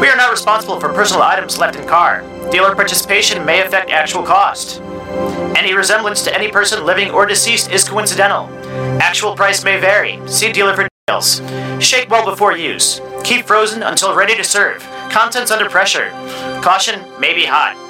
We are not responsible for personal items left in car. Dealer participation may affect actual cost. Any resemblance to any person living or deceased is coincidental. Actual price may vary. See dealer for details. Shake well before use. Keep frozen until ready to serve. Contents under pressure. Caution may be hot.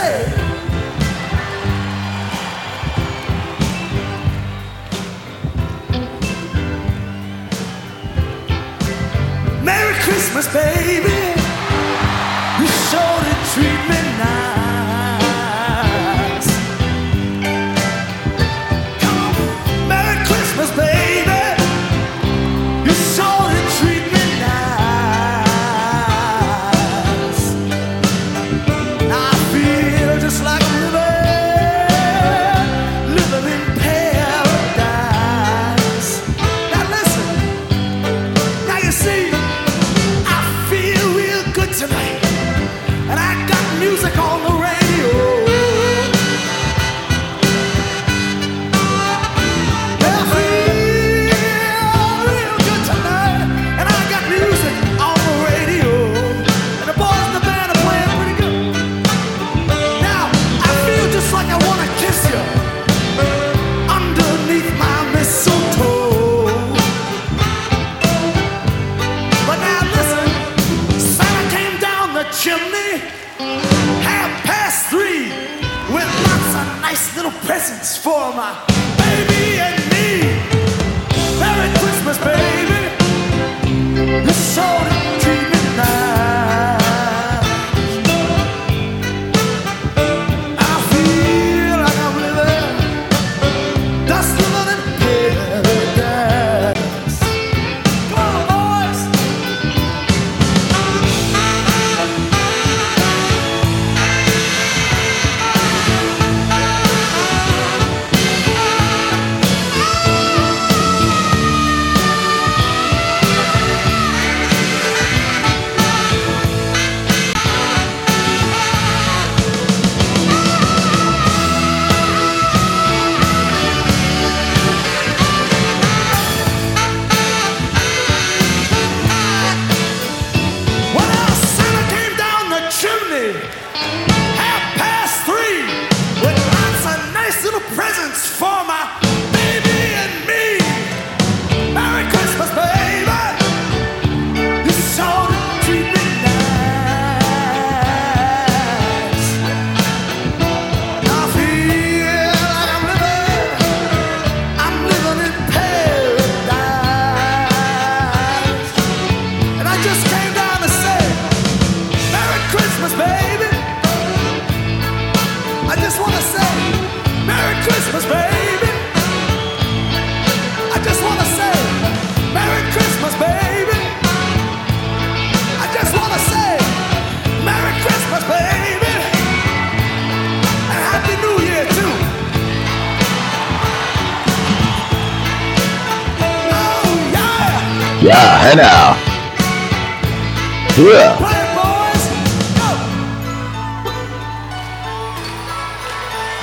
Say Merry Christmas, baby. You sure did treat me You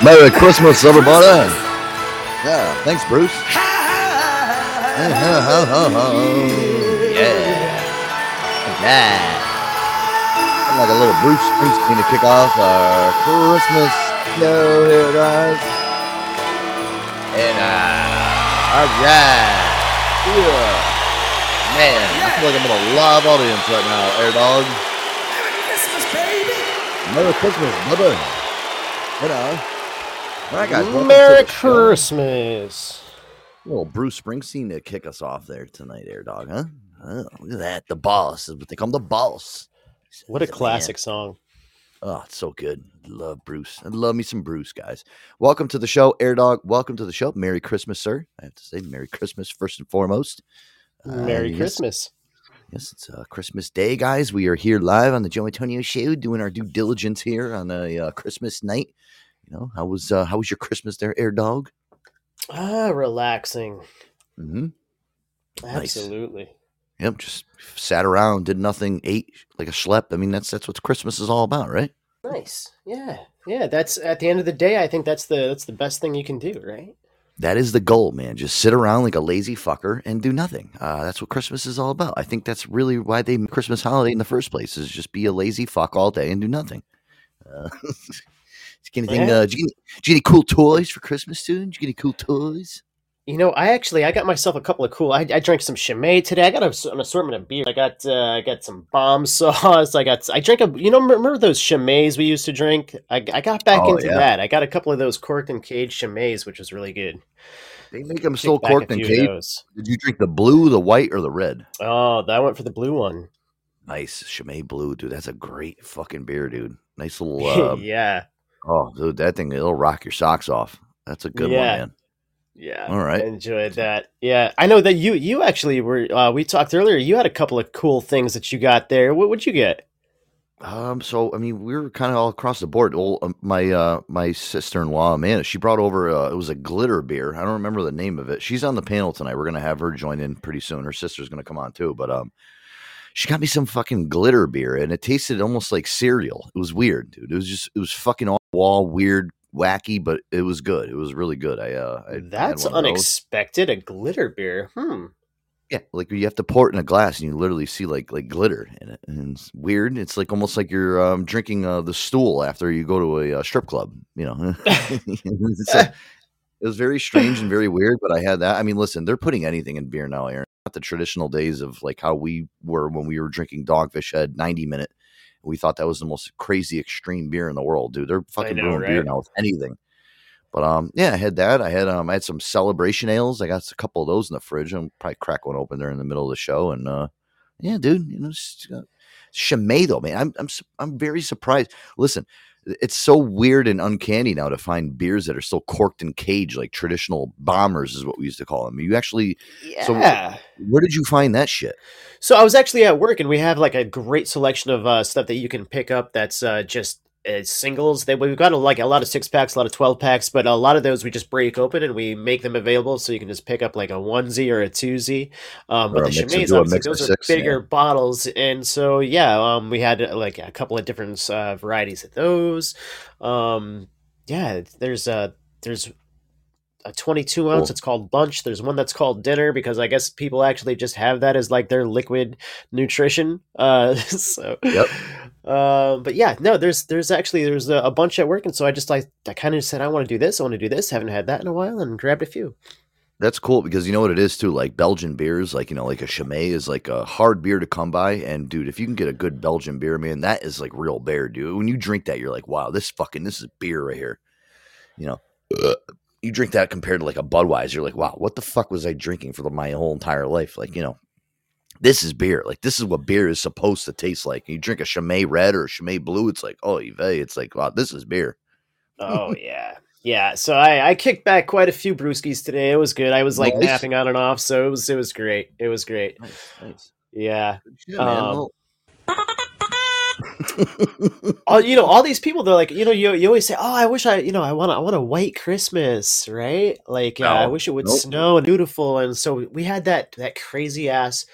Merry Christmas, everybody. Yeah, thanks, Bruce. Yeah. Yeah. I'm like a little Bruce Springsteen to kick off our Christmas show here, guys. And, uh, all right. Yeah. Man, I feel like I'm in a live audience right now, Air Dog. Merry Christmas, baby. Merry Christmas, brother. You know. All right, guys. Merry. Christmas. Little Bruce Springsteen to kick us off there tonight, Air Dog, huh? Oh, look at that. The boss is what they call him, the boss. What a He's man. classic song. Oh, it's so good. Love Bruce. I love me some Bruce, guys. Welcome to the show, Air Dog. Welcome to the show. Merry Christmas, sir. I have to say, Merry Christmas first and foremost. Uh, Merry yes, Christmas. Yes, it's uh, Christmas Day, guys. We are here live on the Joe Antonio Show, doing our due diligence here on a uh, Christmas night. You know, how was uh, how was your Christmas there, Air Dog? Ah, relaxing. Mm-hmm. Nice. Absolutely. Yep, just sat around, did nothing, ate like a schlep. I mean, that's that's what Christmas is all about, right? Nice. Yeah. Yeah. That's at the end of the day, I think that's the that's the best thing you can do, right? That is the goal, man. Just sit around like a lazy fucker and do nothing. Uh, that's what Christmas is all about. I think that's really why they Christmas holiday in the first place is just be a lazy fuck all day and do nothing. Uh, did you get anything? Yeah. Uh, did, you get, did you get any cool toys for Christmas, dude? Did you get any cool toys? You know, I actually I got myself a couple of cool. I, I drank some Chimay today. I got a, an assortment of beer. I got uh, I got some bomb sauce. I got I drank a. You know, remember those Chimays we used to drink? I, I got back Oh, into yeah. that. I got a couple of those corked and caged Chimays, which was really good. They make them still corked and caged. Did you drink the blue, the white, or the red? Oh, that went for the blue one. Nice Chimay Blue, dude. That's a great fucking beer, dude. Nice little. Uh, yeah, Oh, dude, that thing it'll rock your socks off. That's a good Yeah. one, man. yeah. All right. I enjoyed that. Yeah, I know that you you actually were. Uh, we talked earlier. You had a couple of cool things that you got there. What would you get? Um, so I mean, we were kind of all across the board. Well, um, my uh, my sister in law, Amanda, she brought over uh, it was a glitter beer. I don't remember the name of it. She's on the panel tonight. We're gonna have her join in pretty soon. Her sister's gonna come on too. But um, she got me some fucking glitter beer, and it tasted almost like cereal. It was weird, dude. It was just it was fucking off wall, weird, wacky, but it was good. It was really good. I uh, I That's one of those. unexpected. A glitter beer. Hmm. Yeah, like you have to pour it in a glass, and you literally see like like glitter in it, and it's weird. It's like almost like you're um, drinking uh, the stool after you go to a, uh strip club. You know, a- it was very strange and very weird. But I had that. I mean, listen, they're putting anything in beer now, Aaron. The traditional days of like how we were when we were drinking Dogfish Head ninety minute. We thought that was the most crazy extreme beer in the world, dude. They're fucking know, brewing beer right? now with anything. But um, yeah, I had that. I had um, I had some celebration ales. I got a couple of those in the fridge. I'm probably crack one open there in the middle of the show. And uh, yeah, dude, you know, just, uh, Chimay though, man. I'm I'm I'm very surprised. Listen, it's so weird and uncanny now to find beers that are still corked and caged, like traditional bombers is what we used to call them. You actually, So- Yeah. where did you find that shit? So I was actually at work, and we have like a great selection of uh, stuff that you can pick up. That's uh, just uh, singles. They we've got a, like a lot of six packs, a lot of twelve packs, but a lot of those we just break open and we make them available, so you can just pick up like a onesie or a twosie. Um, Or but the mix- Chimay's do a obviously those are six, yeah. bigger bottles, and so yeah, um, we had like a couple of different uh, varieties of those. Um, yeah, there's uh, there's a 22 ounce. Cool. It's called Bunch. There's one that's called Dinner because I guess people actually just have that as like their liquid nutrition. Uh, so, Yep. Uh, but yeah, no, there's there's actually there's a, a bunch at work, and so I just like I kind of said I want to do this. I want to do this. Haven't had that in a while, and grabbed a few. That's cool because you know what it is too. Like Belgian beers, like you know, like a Chimay is like a hard beer to come by. And dude, if you can get a good Belgian beer, man, that is like real beer, dude. When you drink that, you're like, wow, this fucking this is beer right here. You know, you drink that compared to like a Budweiser, you're like, wow, what the fuck was I drinking for the, my whole entire life? Like, you know, this is beer. Like this is what beer is supposed to taste like. You drink a Chimay red or a Chimay blue, it's like, oh, it's like, wow, this is beer. Oh yeah, yeah. So I I kicked back quite a few brewskis today. It was good. I was like Nice. napping on and off, so it was it was great. It was great. Nice, nice. Yeah. Shit. Um, all you know all these people they're like you know you, you always say oh i wish i you know i want a, i want a white christmas right like uh, i wish it would nope. snow and beautiful and so we had that that crazy ass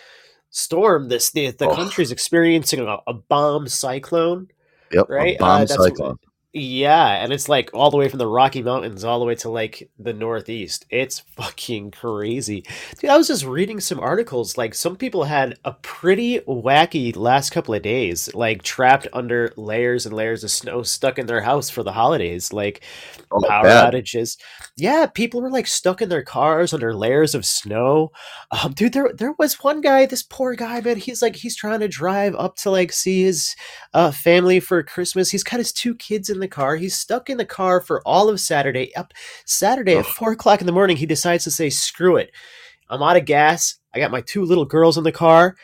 storm. This the, the Oh. country's experiencing a, a bomb cyclone. Yep, Right, bomb uh, cyclone. Yeah, and it's like all the way from the Rocky Mountains all the way to like the Northeast. It's fucking crazy. Dude, I was just reading some articles. Like some people had a pretty wacky last couple of days, like trapped under layers and layers of snow, stuck in their house for the holidays. Like Oh, power bad. outages. Yeah, people were like stuck in their cars under layers of snow. Um, dude, there there was one guy, this poor guy, man. He's like he's trying to drive up to like see his uh, family for Christmas. He's got his two kids in the car. He's stuck in the car for all of Saturday. Up Saturday at four o'clock in the morning, he decides to say, "Screw it, I'm out of gas. I got my two little girls in the car."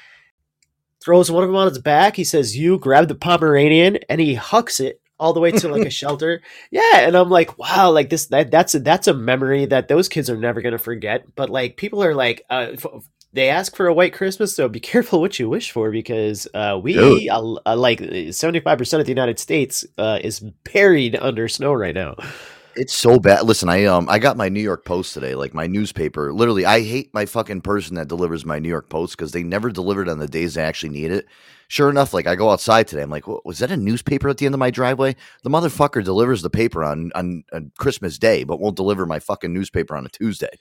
Throws one of them on his back. He says, "You grab the Pomeranian," and he hucks it all the way to like a shelter. Yeah, and I'm like, wow, like this that that's a that's a memory that those kids are never gonna forget. But like people are like, uh, f- they ask for a white Christmas, so be careful what you wish for because uh, we uh, uh, like seventy five percent of the United States uh, is buried under snow right now. It's so bad. Listen, I um I got my New York Post today, like my newspaper. Literally, I hate my fucking person that delivers my New York Post because they never deliver it on the days I actually need it. Sure enough, like I go outside today, I'm like, was that a newspaper at the end of my driveway? The motherfucker delivers the paper on on, on Christmas Day, but won't deliver my fucking newspaper on a Tuesday.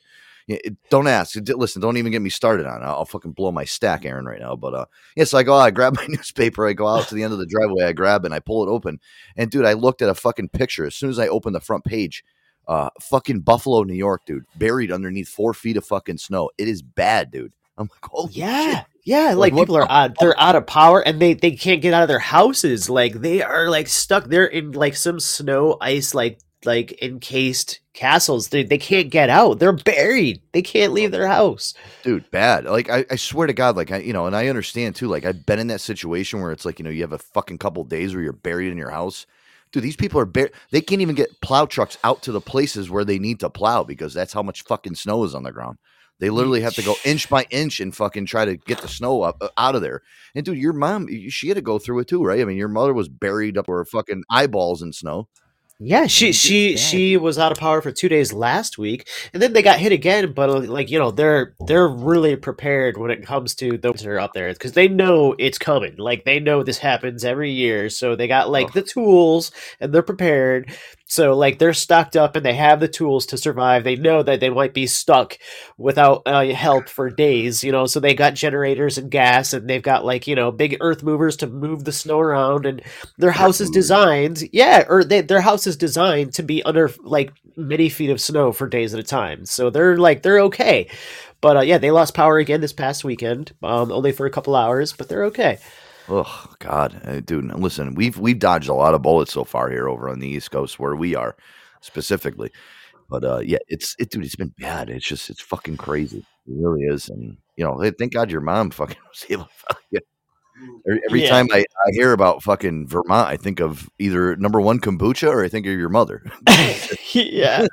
It- don't ask. Listen, don't even get me started on it. I'll, I'll fucking blow my stack, Aaron, right now. But uh, yeah, so I go, out, I grab my newspaper, I go out to the end of the driveway, I grab it, and I pull it open, and dude, I looked at a fucking picture as soon as I opened the front page uh fucking buffalo new york dude buried underneath four feet of fucking snow it is bad dude i'm like oh Yeah. Yeah, like what people are out, they're out of power and they they can't get out of their houses. Like they are like stuck. They're in like some snow ice like like encased castles. They they can't get out. They're buried. They can't leave their house. dude bad like I, I swear to god like i you know and i understand too like i've been in that situation where it's like you know you have a fucking couple days where you're buried in your house dude these people are bur- they can't even get plow trucks out to the places where they need to plow because that's how much fucking snow is on the ground they literally have to go inch by inch and fucking try to get the snow up uh, out of there and dude your mom she had to go through it too right i mean your mother was buried up her fucking eyeballs in snow Yeah, she she she was out of power for two days last week, and then they got hit again. But uh, like you know, they're they're really prepared when it comes to the winter up there because they know it's coming. Like they know this happens every year, so they got like Ugh. the tools and they're prepared. So like they're stocked up and they have the tools to survive. They know that they might be stuck without uh, help for days, you know. So they got generators and gas, and they've got like you know big earth movers to move the snow around, and their house is designed, yeah, or they, their house is designed to be under like many feet of snow for days at a time. So they're like they're okay. But uh, yeah, they lost power again this past weekend, um, only for a couple hours, but they're okay. Oh God, Uh, dude! Listen, we've we've dodged a lot of bullets so far here over on the East Coast where we are specifically, but uh, yeah, it's it, dude. It's been bad. It's just it's fucking crazy. It really is, and you know, thank God your mom fucking was able. To fucking, every Yeah. time I, I hear about fucking Vermont, I think of either number one kombucha or I think of your mother. yeah.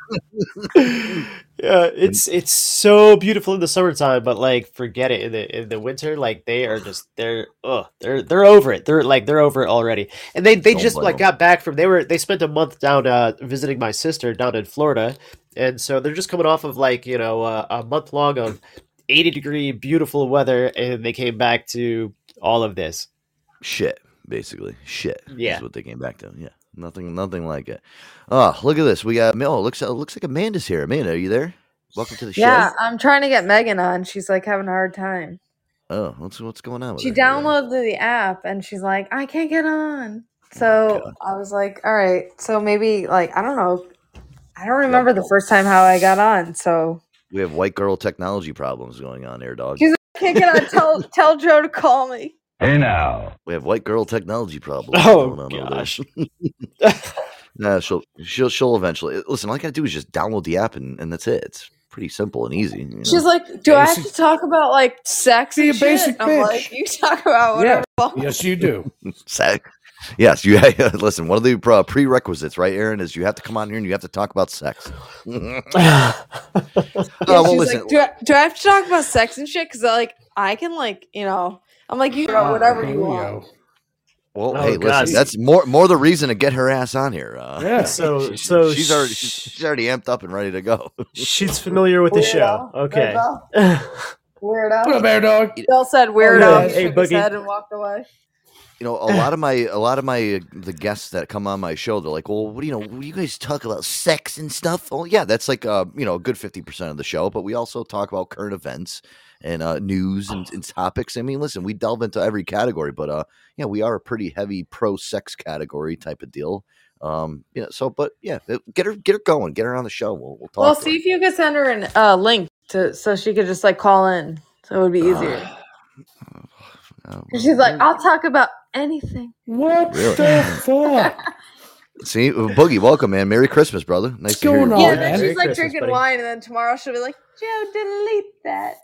Yeah, it's it's so beautiful in the summertime, but like forget it in the in the winter. Like they are just they're oh they're they're over it. They're like they're over it already. And they they Don't just like 'em. got back from they were they spent a month down uh visiting my sister down in Florida, and so they're just coming off of like you know uh, a month long of eighty degree beautiful weather, and they came back to all of this. Shit, basically, shit. Yeah. is what they came back to. Yeah, nothing, nothing like it. Oh, look at this. We got. Oh, looks it looks like Amanda's here. Amanda, are you there? Welcome to the show. Yeah, I'm trying to get Megan on. She's like having a hard time. Oh, what's what's going on? With She her? downloaded the app and she's like, I can't get on. Oh so God. I was like, all right. So maybe like I don't know. I don't remember the first time how I got on. So We have white girl technology problems going on here, dog. She's- I can't get on. Tell tell Joe to call me. Hey now. We have white girl technology problems Oh, going on over gosh. Nah, she'll she'll she'll eventually. Listen, all I gotta do is just download the app and, and that's it. It's pretty simple and easy. you know? She's like, do I have to talk about like sex Be and a basic shit? I'm like, you talk about Yeah. whatever. Yes, you do. sex. Yes, you listen. One of the uh, prerequisites, right, Aaron, is you have to come on here and you have to talk about sex. oh, Yeah, well, listen. like, do I, do I have to talk about sex and shit? Because like I can like you know I'm like you know whatever you want. well, Oh, hey, God. listen. That's more more the reason to get her ass on here. Uh, Yeah. So so she's already she's, she's already amped up and ready to go. she's familiar with the show. Weirdo. Okay. Weirdo. Weirdo. What a bear dog. Bill said weirdo. yeah. He Hey, shook his Boogie. head and walked away. You know a lot of my a lot of my uh, the guests that come on my show they're like well what do you know what do you guys talk about sex and stuff? Oh yeah that's like uh you know a good 50% of the show but we also talk about current events and uh news and, and topics. I mean listen we delve into every category but uh yeah we are a pretty heavy pro sex category type of deal. Um yeah so but yeah get her get her going get her on the show. We'll, we'll talk Well, to her. see if you could send her an uh, link to so she could just like call in, so it would be easier. Uh, she's like, I'll talk about anything. What Really? the fuck? see uh, boogie welcome man merry christmas brother nice What's to hear your going voice. on, yeah, then man. she's like Christmas, drinking buddy. wine, and then tomorrow she'll be like, Joe, delete that.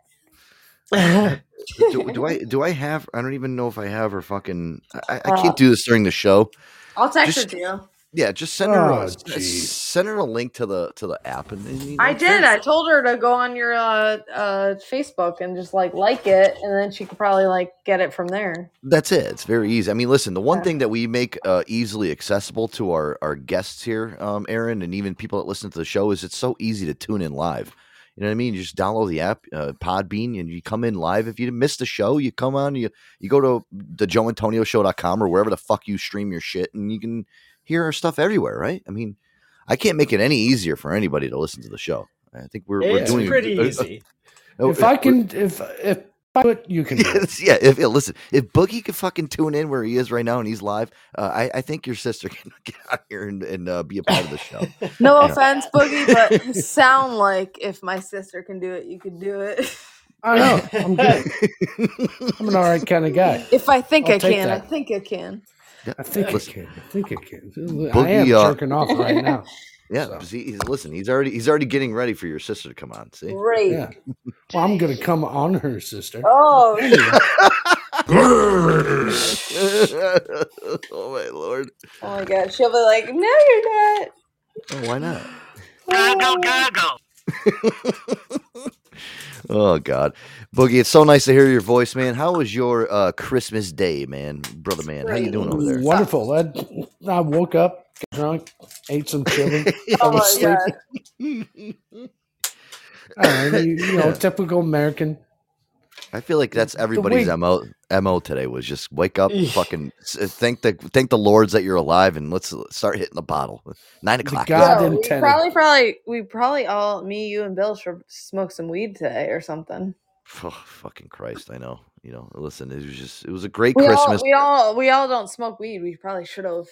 do, do I do I have? I don't even know if I have her fucking. I, I can't do this during the show. I'll text Just- her to you. Yeah, just send her Oh, a, s- jeez. send her a link to the to the app, and, and you I did. I told her to go on your uh, uh, Facebook and just like like it, and then she could probably like get it from there. That's it. It's very easy. I mean, listen, the one Yeah. thing that we make uh, easily accessible to our our guests here, um, Aaron, and even people that listen to the show, is it's so easy to tune in live. You know what I mean? You just download the app, uh, Podbean, and you come in live. If you missed the show, you come on, you you go to the joeantonioshow.com or wherever the fuck you stream your shit, and you can hear our stuff everywhere, right? I mean, I can't make it any easier for anybody to listen to the show. I think we're, we're doing pretty easy. uh, If I can, if if I put, you can. Yes, yeah, if yeah, listen, if Boogie could fucking tune in where he is right now and he's live, uh, I, I think your sister can get out here and, and uh, be a part of the show. No Yeah. offense, Boogie, but you sound like if my sister can do it, you could do it. I know. I'm good. I'm an all right kind of guy. if I think I'll I take can, I think I can. I think I Listen, can. I think I can. I Boogie, am uh, jerking off right now. yeah, So. see, he's, listen, he's already he's already getting ready for your sister to come on. See, Great. Yeah. Well, I'm gonna come on her sister. Oh, oh my lord, oh my god, she'll be like, "No, you're not." oh, why not? Goggle, goggle. Oh God, Boogie, it's so nice to hear your voice, man. How was your uh, Christmas day, man, brother, man? How you doing over there? Wonderful. I, I woke up, got drunk, ate some chili, Oh fell my asleep. god. I don't know, you, you know, typical American. I feel like that's everybody's way- mo mo today was just wake up, fucking thank the thank the lords that you're alive, and let's start hitting the bottle. Nine o'clock. God Yeah, we intended. probably, probably, we probably all, me, you, and Bill should smoke some weed today or something. Oh, fucking Christ! I know. You know. Listen, it was just it was a great We all, Christmas. we all, we all don't smoke weed. We probably should have.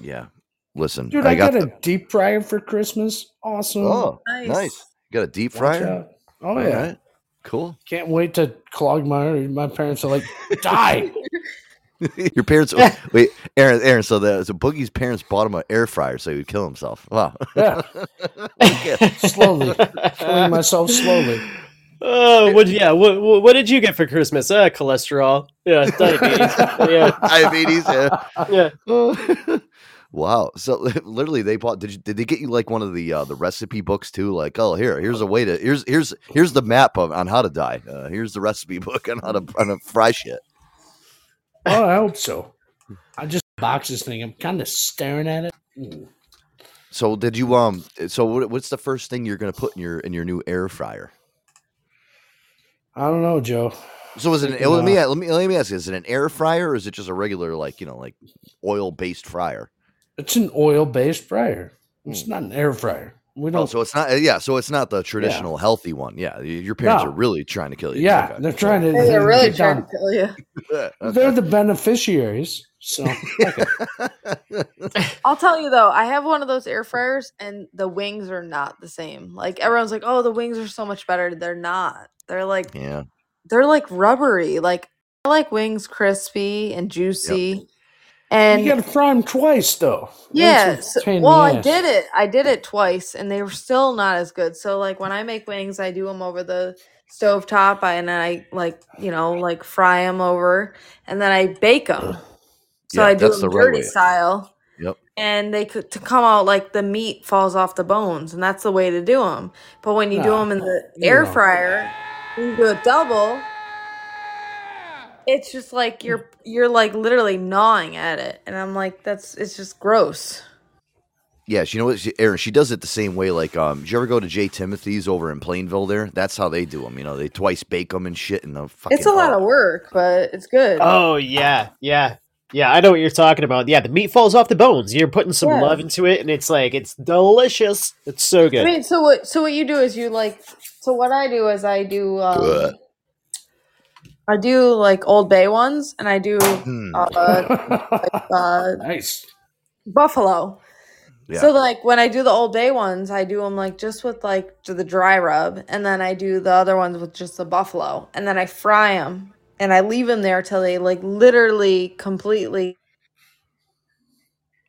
yeah. Listen, Dude, I, I, got. got, the, a deep fryer for Christmas. Awesome. oh, Nice. nice. You got a deep fryer. Oh All yeah. right. Cool. Can't wait to clog my. My parents are like, die. Your parents. wait, Aaron. Aaron. So the so Boogie's parents bought him an air fryer so he would kill himself. Wow. Yeah. Okay. slowly, killing myself slowly. Oh, what? Yeah, what, what? What did you get for Christmas? Uh, cholesterol. Yeah, diabetes. yeah, Diabetes. Yeah. yeah. Wow. So literally, they bought. Did you, did they get you like one of the uh, the recipe books too? Like, oh, here, here's a way to here's here's here's the map of, on how to die. Uh, here's the recipe book on how to on to fry shit. Oh, I hope so. I just box this thing. I'm kind of staring at it. Mm. So did you um? So what, what's the first thing you're gonna put in your in your new air fryer? I don't know, Joe. So is it? An, let me let me let me ask: you, Is it an air fryer or is it just a regular like you know like oil based fryer? It's an oil-based fryer. It's hmm. not an air fryer. We Oh, don't. so it's not. Yeah, so it's not the traditional healthy one. Yeah, your parents No. are really trying to kill you. yeah, Okay. they're trying to. Hey, they're really trying down- to kill you. Yeah, They're the beneficiaries. So I'll tell you though, I have one of those air fryers, and the wings are not the same. Like everyone's like, "Oh, the wings are so much better." They're not. They're like yeah. they're like rubbery. Like I like wings crispy and juicy. And you got to fry them twice, though. yeah, so- well, the I did it. I did it twice, and they were still not as good. So like when I make wings, I do them over the stove top, I, and then I like you know like fry them over, and then I bake them. So Yeah, I do that's them the right dirty way. style Yep. and they could to come out like the meat falls off the bones, and that's the way to do them. But when you do them in the air wrong. fryer, you do it double. It's just like you're you're like literally gnawing at it, and I'm like, that's it's just gross. Yeah, she, you know what, she, Aaron? She does it the same way. Like, um, did you ever go to J. Timothy's over in Plainville? There, that's how they do them. You know, they twice bake them and shit. And the fucking, It's a lot oh. of work, but it's good. Oh yeah, yeah, yeah. I know what you're talking about. Yeah, the meat falls off the bones. You're putting some Yeah. love into it, and it's like it's delicious. It's so good. I good. mean, so what? So what you do is you like. So what I do is I do. Um, Good. I do like Old Bay ones, and I do Hmm. uh, uh, nice. buffalo. Yeah. So like when I do the Old Bay ones, I do them like just with like the dry rub, and then I do the other ones with just the buffalo, and then I fry them, and I leave them there till they like literally completely.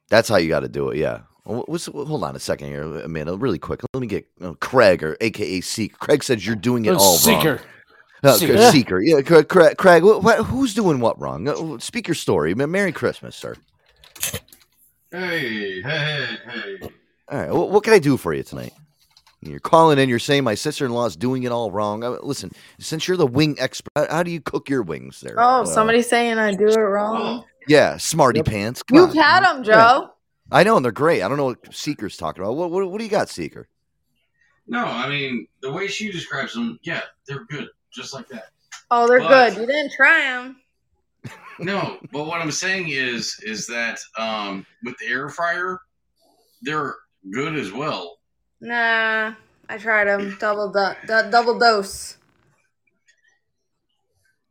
That's how you got to do it. Yeah. What's, hold on a second here, Amanda. Really quick. Let me get uh, Craig or AKA Seek. Craig says you're doing it all Seeker. wrong. Uh, Seeker. Seeker. Yeah, Cra- Cra- Craig. wh- wh- who's doing what wrong? Uh, Speak your story. Merry Christmas, sir. Hey, hey, hey. All right. wh- what can I do for you tonight? You're calling in. You're saying my sister-in-law's doing it all wrong. Uh, listen, since you're the wing expert, how- how do you cook your wings there? Oh, Uh, somebody's saying I do it wrong. Yeah, smarty pants. Come You've on. had them, Joe. I know, and they're great. I don't know what Seeker's talking about. What, what, what do you got, Seeker? No, I mean the way she describes them, yeah, they're good, just like that. Oh, they're But- good. You didn't try them. No, but what I'm saying is, is that um, with the air fryer, they're good as well. Nah, I tried them. Double do- du- double dose.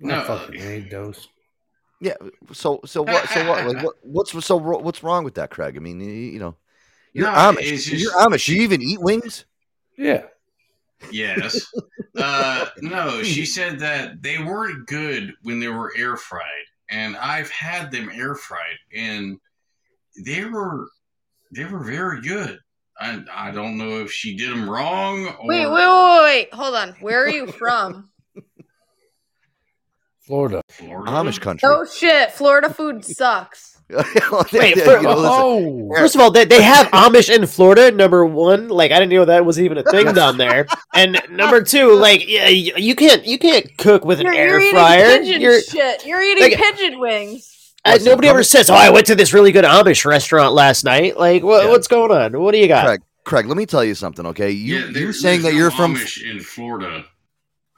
No. No fucking ain't dose. Yeah. So so what so what like what what's so what's wrong with that, Craig? I mean, you, you know, you're No, Amish. it's just- you're Amish. You even eat wings? Yeah. Yes. uh, no, she said that they weren't good when they were air fried, and I've had them air fried, and they were they were very good. I I don't know if she did them wrong or Wait, wait, wait, wait. Hold on. Where are you from? Florida. Florida. Amish country. oh shit, Florida food sucks. Wait, for- you know, listen, Oh, First of all, they, they have Amish in Florida. Number one, like I didn't know that was even a thing down there. And number two, like yeah, you you can't you can't cook with an You're, air you're eating fryer. pigeon You're, shit. You're eating Like- pigeon wings. uh, nobody ever says, "Oh, I went to this really good Amish restaurant last night." Like, what, Yeah. what's going on? What do you got? Craig, Craig, let me tell you something, okay? You Yeah, there- you saying that you're no from Amish in Florida.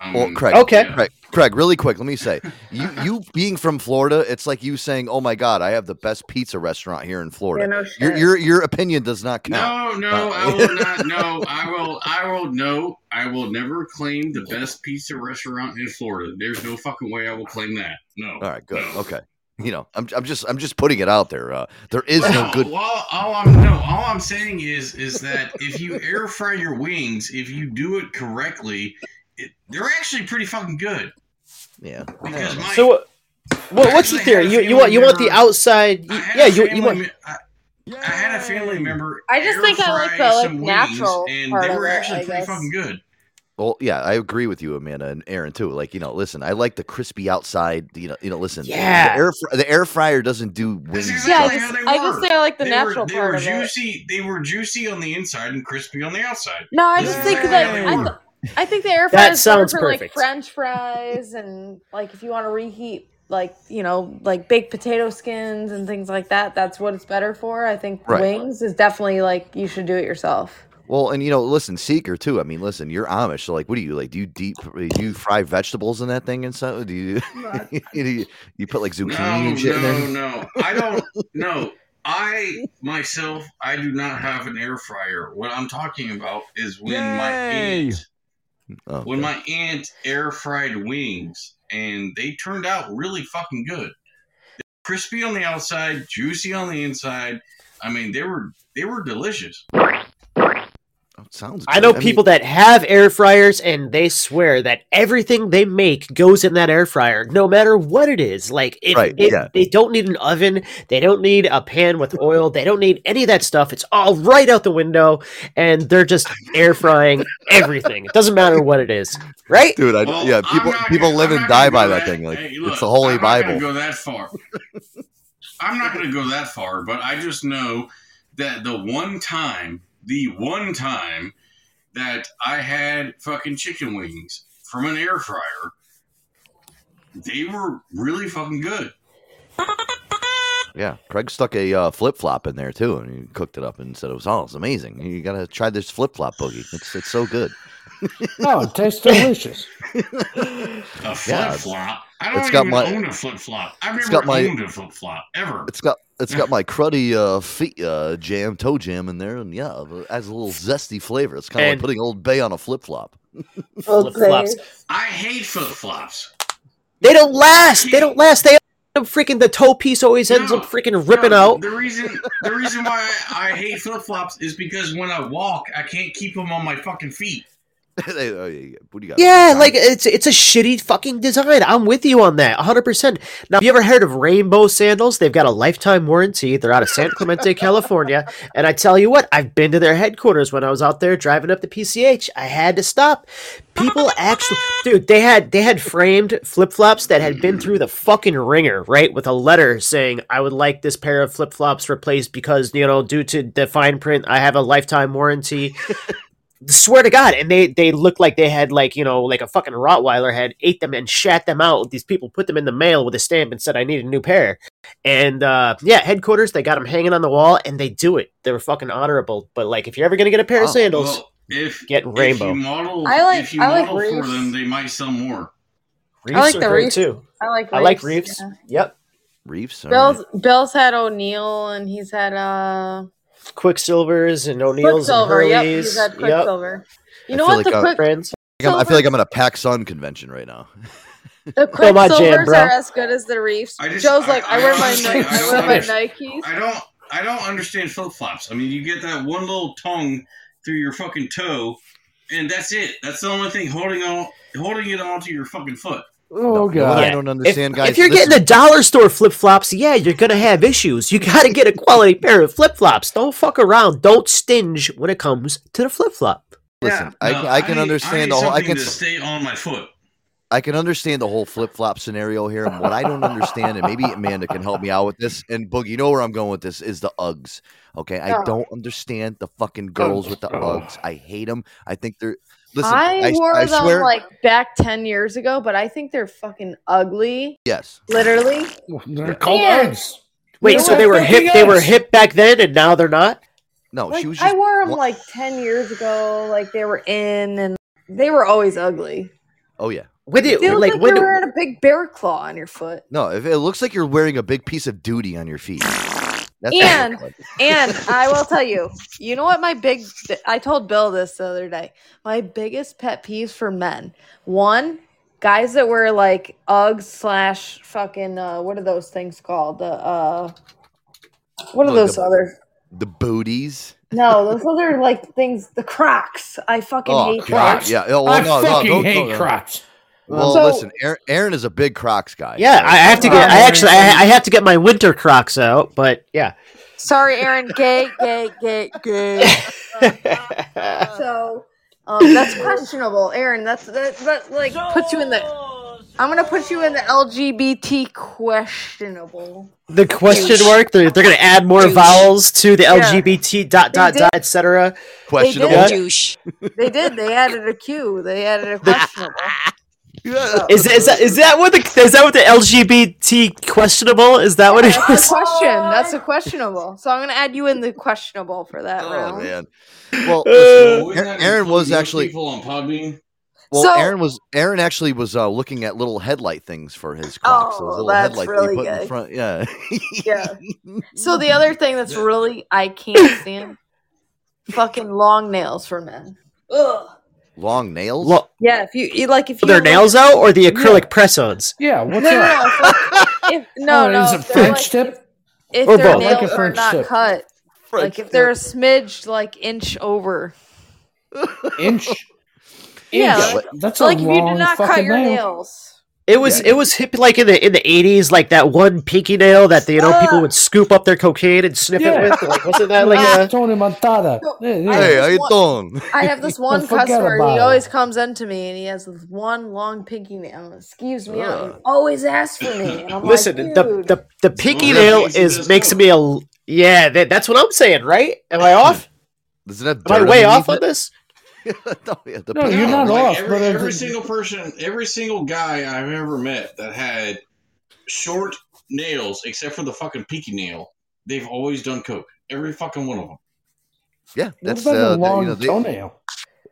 Um, Well, Craig, Okay. yeah. Craig, Craig, really quick, let me say, you you being from Florida, it's like you saying, "Oh my God, I have the best pizza restaurant here in Florida." Yeah, no shit. your your your opinion does not count. No, no, Uh, I will not. No, I will. I will. No, I will never claim the best pizza restaurant in Florida. There's no fucking way I will claim that. No. All right, good, No. okay. You know, I'm I'm just I'm just putting it out there. Uh, there is no good. Well, all I'm no, all I'm saying is is that if you air fry your wings, if you do it correctly, it, they're actually pretty fucking good. Yeah. Because my, So, what, what what's the theory? You you want you want the outside? You, yeah, you you want. me- I, I had a family member. I just think I like the, like, some wings, natural and part they were it, actually I pretty guess. fucking good. Well, yeah, I agree with you, Amanda and Aaron too. Like, you know, listen, I like the crispy outside. You know, you know, listen. Yeah. the air fr- the air fryer doesn't do wings. That's Yeah, I just, how they I just were. think I like the they natural were, they part were of it. juicy. They were juicy on the inside and crispy on the outside. No, I This just is think exactly that how I, they th- were. I think the air fryer is better sounds for perfect. like French fries and like if you want to reheat like you know like baked potato skins and things like that. That's what it's better for. I think Right. wings is definitely like you should do it yourself. Well, and you know, listen, Seeker too. I mean, listen, you're Amish, so like, what do you like? Do you deep? Do you fry vegetables in that thing and stuff? Do you? do you, you put like zucchini No, and shit in no, there? no. I don't. No, I myself, I do not have an air fryer. What I'm talking about is when my aunt, Oh, when my aunt air fried wings, and they turned out really fucking good. Crispy on the outside, juicy on the inside. I mean, they were they were delicious. Sounds. I know mean, people that have air fryers and they swear that everything they make goes in that air fryer, no matter what it is. Like, if Right, it- yeah. they don't need an oven, they don't need a pan with oil, they don't need any of that stuff. It's all right out the window, and they're just air frying everything. It doesn't matter what it is, right? dude. I, Well, yeah, people not people live I'm and die by go that thing. Like, hey, it's the holy I'm Bible. gonna go that far. I'm not going to go that far, but I just know that the one time, the one time that I had fucking chicken wings from an air fryer, they were really fucking good. Yeah, Craig stuck a uh, flip flop in there too, and he cooked it up and said it was oh, it's amazing. You gotta try this flip flop boogie. It's it's so good. Oh, it tastes delicious. A flip Yeah, flop. I don't it's got even my- own a flip flop. I've it's never got my- owned a flip flop ever. It's got it's got my cruddy uh, feet uh, jam, toe jam in there, and yeah, it adds a little zesty flavor. It's kind of like putting Old Bay on a flip flop. Flip flops. I hate flip flops. They don't last. They don't last. They freaking the toe piece always ends No, up freaking ripping No, out. The reason the reason why I, I hate flip flops is because when I walk, I can't keep them on my fucking feet. They- oh, yeah, yeah. What do you got? Yeah, like it's it's a shitty fucking design. I'm with you on that, 100. percent Now, have you ever heard of Rainbow Sandals? They've got a lifetime warranty. They're out of San Clemente, California, and I tell you what, I've been to their headquarters when I was out there driving up the PCH. I had to stop. People actually, dude, they had they had framed flip flops that had been through the fucking ringer, right, with a letter saying, "I would like this pair of flip flops replaced because you know, due to the fine print, I have a lifetime warranty." swear to God, and they they looked like they had like you know like a fucking Rottweiler had ate them and shat them out. These people put them in the mail with a stamp and said I need a new pair. And uh, yeah, headquarters they got them hanging on the wall and they do it. They were fucking honorable. But like if you're ever gonna get a pair of Oh, sandals, Well, if Get if rainbow. you model, I like- if you I like model for Reefs. them, they might sell more. reefs like are the great reefs. too. I like. I like Reefs, reefs. yeah. Yep. Reefs. all Bill's right. Bill's had O'Neill and he's had uh Quiksilvers and O'Neills and Quiksilver. Yep, Hurleys. he's had Yep. You know feel what like the I- quick Friends. I'm- feel like I'm at a PacSun convention right now. the Still jam, Quiksilvers bro. are as good as the Reefs. I just- Joe's I- like, I, I wear my honestly- Nike, I I don't wear my understand. Nikes. I don't I don't understand flip flops. I mean, you get that one little tongue through your fucking toe, and that's it. That's the only thing holding on holding it onto your fucking foot. Oh You know what god. I don't understand, if, guys. if you're Listen, getting a dollar store flip flops, yeah, you're gonna have issues. You gotta get a quality pair of flip flops. Don't fuck around. Don't stinge when it comes to the flip flop. listen, I, No, I can need- understand I need the whole. I can to stay on my foot. I can understand the whole flip flop scenario here. And what I don't understand, and maybe Amanda can help me out with this. And Boogie, you know where I'm going with this is the Uggs. Okay, I don't understand the fucking girls with the Oh. Uggs. I hate them. I think they're. Listen, I, I, wore I them swear. like back ten years ago, but I think they're fucking ugly. yes, Literally. They're called Yeah. eggs. Wait, You so they were fucking hip? They were hip back then, and now they're not. no, Like, she was just. I wore them like ten years ago. Like they were in, and they were always ugly. oh yeah, When They it, look like like, when you're wearing a big bear claw on your foot. no. If it looks like you're wearing a big piece of duty on your feet. That's And- And I will tell you, you know what my big I told Bill this the other day. My biggest pet peeves for men. One, guys that wear like Uggs slash fucking uh what are those things called? The uh what are Like those the- other the booties. no, those other like things the crocs. I fucking Oh hate God, those. yeah. Oh, well, I no, no, fucking don't- hate don't- Crocs. Well, So- listen, Aaron, Aaron is a big Crocs guy. Yeah, so- I have to get. I actually, I, I have to get my winter Crocs out. But yeah. Sorry, Aaron, gay, gay, gay, gay. So um, that's questionable, Aaron. That's that, that like puts you in the. I'm gonna put you in the LGBT questionable. the question mark. They're, they're going to add more vowels to the Yeah. LGBT dot dot dot etc. questionable. did. douche. They did. They added a Q. They added a questionable. Yeah. Is, is that is that what the is that what the LGBT questionable is that what it That's a question. That's a questionable. So I'm gonna add you in the questionable for that Oh round. man. Well, Uh, listen, Wouldn't Aaron was actually people on Podbean. well. So- Aaron was Aaron actually was uh, looking at little headlight things for his Crocs. Oh, those little that's headlights really that he put in good. front. Yeah. Yeah. So the other thing that's really I can't stand fucking long nails for men. Ugh. Long nails. Lo- Yeah, if you, you like if you their have, like- nails out or the acrylic press-ons? Yeah, what's no, up? no. If, if, no, Oh, no. is if it French like, tip? If Or their both. nails Like a are not tip. cut, French like if they're a smidged like inch over, Inch. Yeah, like- That's a like if you do not cut your nail. nails. It was Yeah. it was hip like in the in the eighties, like that one pinky nail that the, you know people Ah. would scoop up their cocaine and sniff Yeah. it with. Like wasn't that like Ah, a Tony Montana. No, Yeah, yeah. I- Hey, how you doing? I have this one customer. about He it. always comes into me and he has this one long pinky nail. Excuse me, out. Ugh. He always asks for me. And I'm listen? like, the, the the pinky Well, nail is means it is does makes me a yeah. That, that's what I'm saying, right? Am I off? Does it have Am I way underneath off on this? no, yeah, No, you're not like off, Every, but every single person, every single guy I've ever met that had short nails, except for the fucking pinky nail, they've always done coke. Every fucking one of them. Yeah, What that's about uh, a long you know, they, toenail?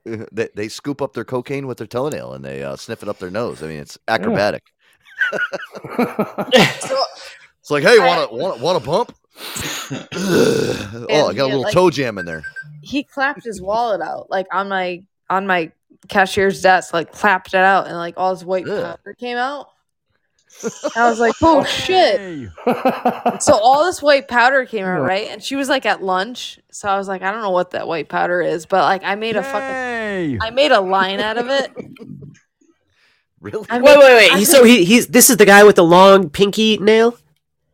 they they scoop up their cocaine with their toenail and they uh, sniff it up their nose. I mean, it's acrobatic. So It's like, hey, want to want want a pump? oh, I got a little like- toe jam in there. He clapped his wallet out like on my on my cashier's desk, like clapped it out, and like all his white Ugh. powder came out. I was like, "Oh shit!" So all this white powder came out, right? And she was like at lunch, so I was like, "I don't know what that white powder is," but like I made a fucking, I made a line out of it. Really? I Wait, made- wait, wait. I He, so he he's this is the guy with the long pinky nail,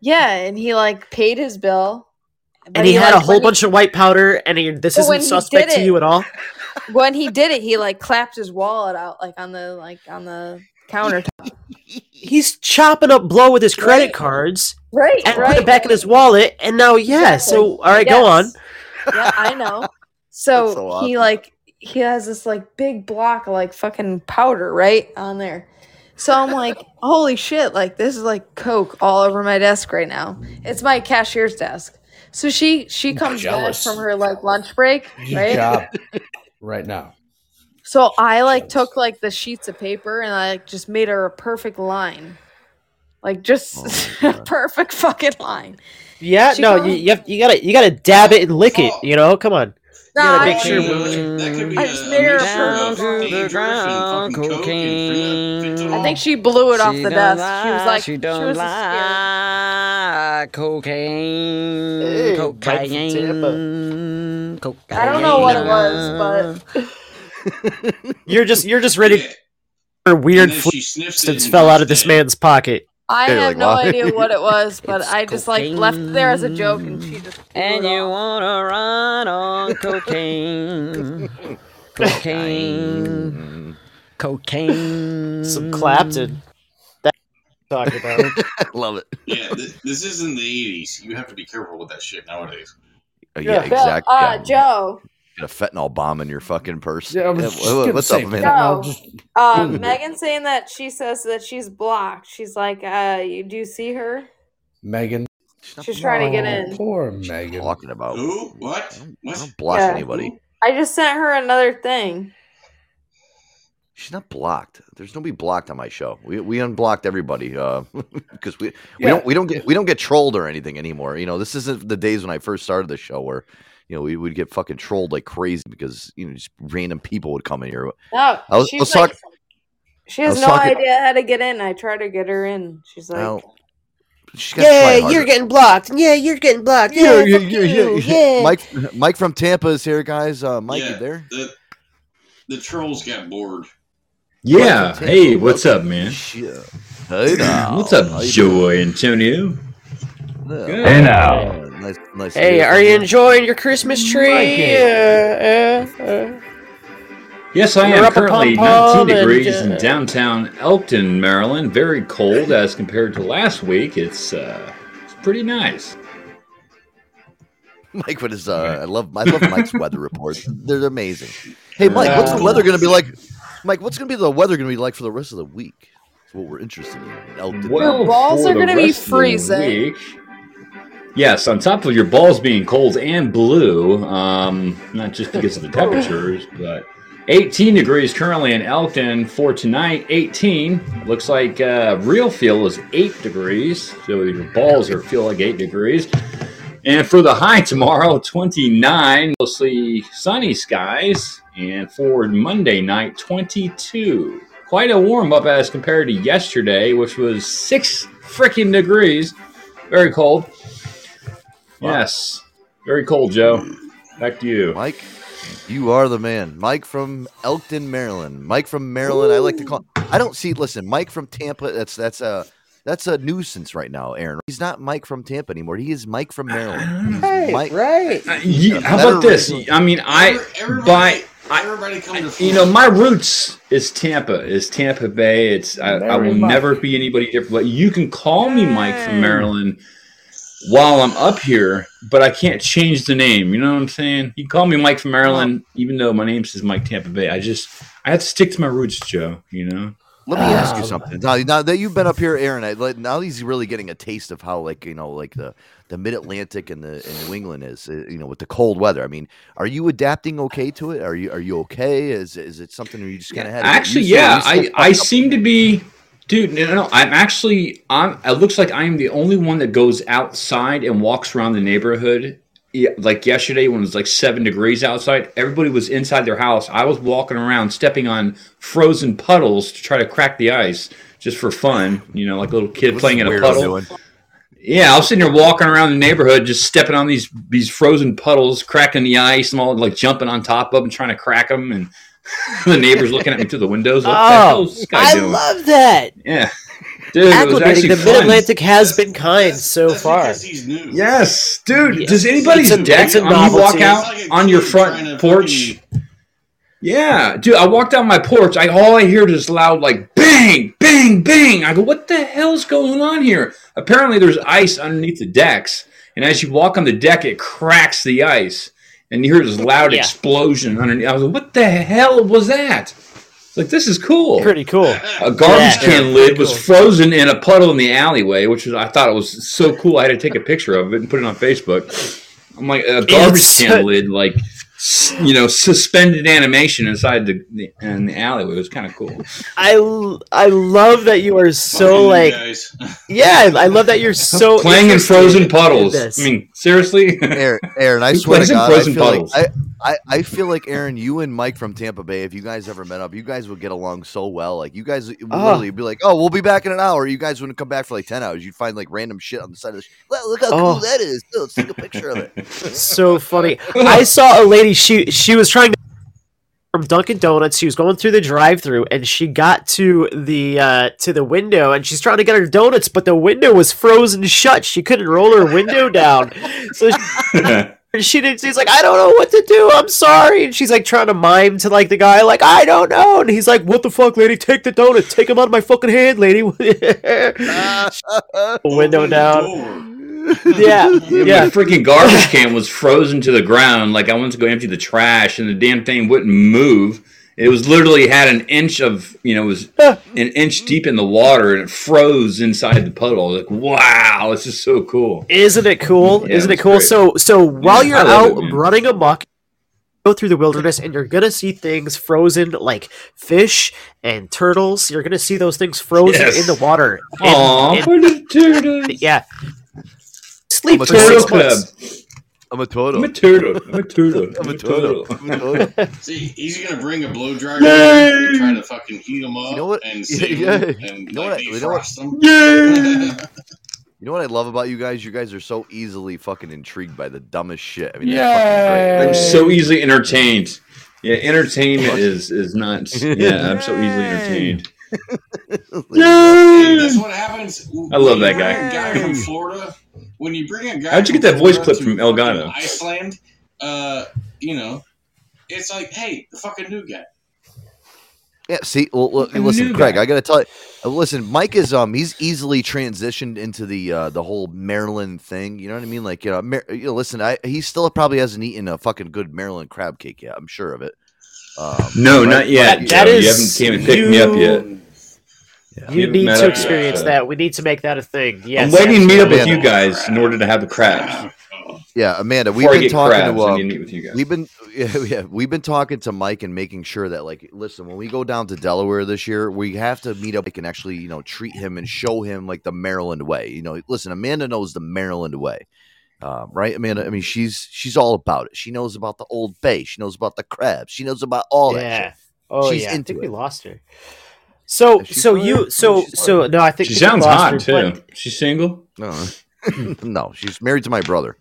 yeah, and he like paid his bill, but and he, had like, a whole when he- bunch of white powder, and he, this But when isn't suspect did to you at all. when he did it, he like clapped his wallet out like on the like on the countertop. He's chopping up blow with his credit Right. cards Right, and right. put it back in his wallet, and now yeah. Exactly. So all right, go on. Yeah, I know. So, so he like he has this like big block of like fucking powder right on there. So I'm like, holy shit! Like this is like coke all over my desk right now. It's my cashier's desk. So she she comes back from her like lunch break, right? job. Right now. So I like took like the sheets of paper and I like just made her a perfect line, like just a perfect fucking line. Yeah, She no, called- you, you have you gotta you gotta dab it and lick it. You know, come on. No, gotta I- make sure- that could be I a, just a made her a mixture of perfect- dangerous and fucking coke and fentanyl. I think she blew it off the don't desk. She was like, she she don't was scared. like cocaine, Hey, cocaine, cocaine. I don't know what it was, but You're just you're just ready Yeah. for weird And then she sniffs it substance fell out of this man's pocket. I you're have like, no wow. idea what it was. But It's I just like left it there as a joke, and she just blew And it you off. wanna run on cocaine, cocaine, cocaine. Some Clapton. That talking about. Love it. Yeah, th- this is in the '80s. You have to be careful with that shit nowadays. Uh, Yeah. yeah, Bill, exactly. uh, Joe, Got a fentanyl bomb in your fucking purse. Yeah, I was just what's up, man? Joe. I'll just- uh, Mm. Megan's saying that she says that she's blocked. She's like, uh, you do you see her? Megan. She's trying to get Oh, in. Poor What are Megan. talking about? Who? What? I don't, I don't block Yeah. anybody. I just sent her another thing. She's not blocked. There's nobody blocked on my show. We we unblocked everybody uh, because we we Yeah. don't we don't get we don't get trolled or anything anymore. You know, this isn't the days when I first started the show where you know we would get fucking trolled like crazy because you know just random people would come in here. No, I was- she's I was like, talk- she I has was no talking- idea how to get in. I try to get her in. She's like, Now, she's gotta try harder. getting blocked. Yeah, you're getting blocked. Yeah, yeah, yeah, yeah, yeah. Mike Mike from Tampa is here, guys. Uh, Mike, Yeah. you there? The the trolls got bored. Yeah. Hey, what's up, man? Shit. Hey now. What's up, Joy you Joe Antonio? doing? Yeah. Hey now. Nice, nice. to Hey, hear are you enjoying your Christmas tree? Uh, uh, uh. Yes, I You're am currently pom-pom 19 and, degrees uh, in downtown Elkton, Maryland. Very cold as compared to last week. It's uh, it's pretty nice. Mike what is uh I love I love Mike's weather reports. They're amazing. Hey Mike, what's the weather gonna be like? Mike, what's gonna be the weather gonna be like for the rest of the week? That's what we're interested in. in Elkton. Well, balls are gonna be rest of freezing. Yes, on top of your balls being cold and blue, um, not just because of the temperatures, but 18 degrees currently in Elkton for tonight. 18 looks like uh, real feel is 8 degrees, so your balls are feel like 8 degrees. And for the high tomorrow, 29, mostly sunny skies, and for Monday night, 22. Quite a warm up as compared to yesterday, which was 6 freaking degrees. Very cold. Yes. Very cold, Joe. Back to you. Mike, you are the man. Mike from Elkton, Maryland. Mike from Maryland. I like to call. I don't see. Listen, Mike from Tampa. That's that's a that's a nuisance right now, Aaron. He's not Mike from Tampa anymore. He is Mike from Maryland. He's Mike. right. Uh, ye- how about this? reason. I mean, I everybody, by I, everybody come to you know my roots is Tampa, is Tampa Bay. It's I, I will much. never be anybody different. But you can call me Mike from Maryland while I'm up here, but I can't change the name. You know what I'm saying? You can call me Mike from Maryland, even though my name says Mike Tampa Bay. I just I have to stick to my roots, Joe. You know. Let me ask you Um, something. Now, now that you've been up here, Aaron, I, now he's really getting a taste of how, like, you know, like the the Mid Atlantic and the and New England is, uh, you know, with the cold weather. I mean, are you adapting okay to it? Are you are you okay? Is is it something where you just kind of had? to Actually, used to it? yeah, I, I seem to be, dude. No, no, no! I'm actually. I'm. It looks like I am the only one that goes outside and walks around the neighborhood. Yeah, like yesterday when it was like seven degrees outside, everybody was inside their house. I was walking around, stepping on frozen puddles to try to crack the ice, just for fun. You know, like a little kid What's playing in a puddle. doing? Yeah, I was sitting there walking around the neighborhood, just stepping on these these frozen puddles, cracking the ice, and all like jumping on top of them, trying to crack them, and the neighbors looking at me through the windows. What Oh, is this guy I doing? love that. yeah, dude, it was Acclimating actually the. Mid Atlantic has been kind so That's far. he's new. Yes, dude. Yeah. Does anybody's It's a- deck it's a on you walk out like on your front porch? fucking- Yeah, dude. I walked down my porch. I all I hear is loud like bang, bang, bang. I go, what the hell's going on here? Apparently, there's ice underneath the decks, and as you walk on the deck, it cracks the ice, and you hear this loud Yeah. explosion underneath. I was like, what the hell was that? It's like this is cool. Pretty cool. A garbage Yeah. can lid was frozen in a puddle in the alleyway, which was I thought it was so cool. I had to take a picture of it and put it on Facebook. I'm like a garbage It's can so- lid, like s- you know, suspended animation inside the, the in the alleyway. It was kind of cool. I I love that you are so fucking like yeah I love that you're so Playing in frozen puddles. I mean, seriously. Aaron, Aaron, I swear to plays in God, I frozen feel, like, puddles? I, I, I feel like Aaron, you and Mike from Tampa Bay, if you guys ever met up, you guys would get along so well. Like you guys would Ah. literally be like, "Oh, we'll be back in an hour." You guys wouldn't come back for like ten hours. You'd find like random shit on the side of the. Sh- Look, look how cool Oh. that is. Dude, Let's take a picture of it. so funny. I saw a lady. She she was trying to from Dunkin' Donuts. She was going through the drive-through, and she got to the uh, to the window, and she's trying to get her donuts, but the window was frozen shut. She couldn't roll her window down, so she, she didn't. She's like, I don't know what to do. I'm sorry. And she's like trying to mime to like the guy, like I don't know. And he's like, What the fuck, lady? Take the donut. Take him out of my fucking hand, lady. window down. Yeah, Yeah, my freaking garbage can was frozen to the ground. Like I went to go empty the trash, and the damn thing wouldn't move. It was literally had an inch of, you know, it was an inch deep in the water, and it froze inside the puddle. Like, wow, this is so cool. Isn't it cool? Yeah, Isn't it it's cool? great. So so while Yeah, you're out it, running amok, go through the wilderness and you're gonna see things frozen like fish and turtles. You're gonna see those things frozen Yes. in the water. And- Aw, and- turtle. yeah. Sleep I'm a for Turtle six Club. months. I'm a I'm a turtle. I'm a turtle. I'm a turtle. I'm a turtle. See, he's gonna bring a blow dryer Yay! and try to fucking heat them up You know what? and save yeah. them and You know like what? You know what? defrost them. You know what I love about you guys? You guys are so easily fucking intrigued by the dumbest shit. I mean, Yay! that's I'm so easily entertained. Yeah, entertainment is is not. Yeah, I'm so easily entertained. And Yay! that's what happens. I love when that guy. A guy from Florida. When you bring a guy, How'd you get that voice Florida clip from fucking Elgato? Iceland. Uh, you know, it's like, hey, the fucking new guy. Yeah, see, well, look, A listen, Craig, guy. I gotta tell you, uh, listen, Mike is um, he's easily transitioned into the uh, the whole Maryland thing. You know what I mean? Like, you know, Mar- you know listen, I he still probably hasn't eaten a fucking good Maryland crab cake yet. I'm sure of it. Um, No, right? not yet. That- that Joe. is- you haven't came and picked me up yet. You haven't need to up yet, experience so- that. We need to make that a thing. Yes. I'm waiting to meet up with you guys in order to have the crabs. Yeah, Amanda, we've been talking crabs, to uh, meet with you guys. We've been yeah, yeah, we've been talking to Mike and making sure that like listen, when we go down to Delaware this year, we have to meet up and actually, you know, treat him and show him like the Maryland way. You know, listen, Amanda knows the Maryland way. Um, right, Amanda? I mean, she's she's all about it. She knows about the Old Bay. She knows about the crabs. She knows about all that Yeah. shit. Oh She's yeah. I into think we lost her. So so fine. you so so no, I think She sounds hot her, too. but- She's single. No, no, she's married to my brother.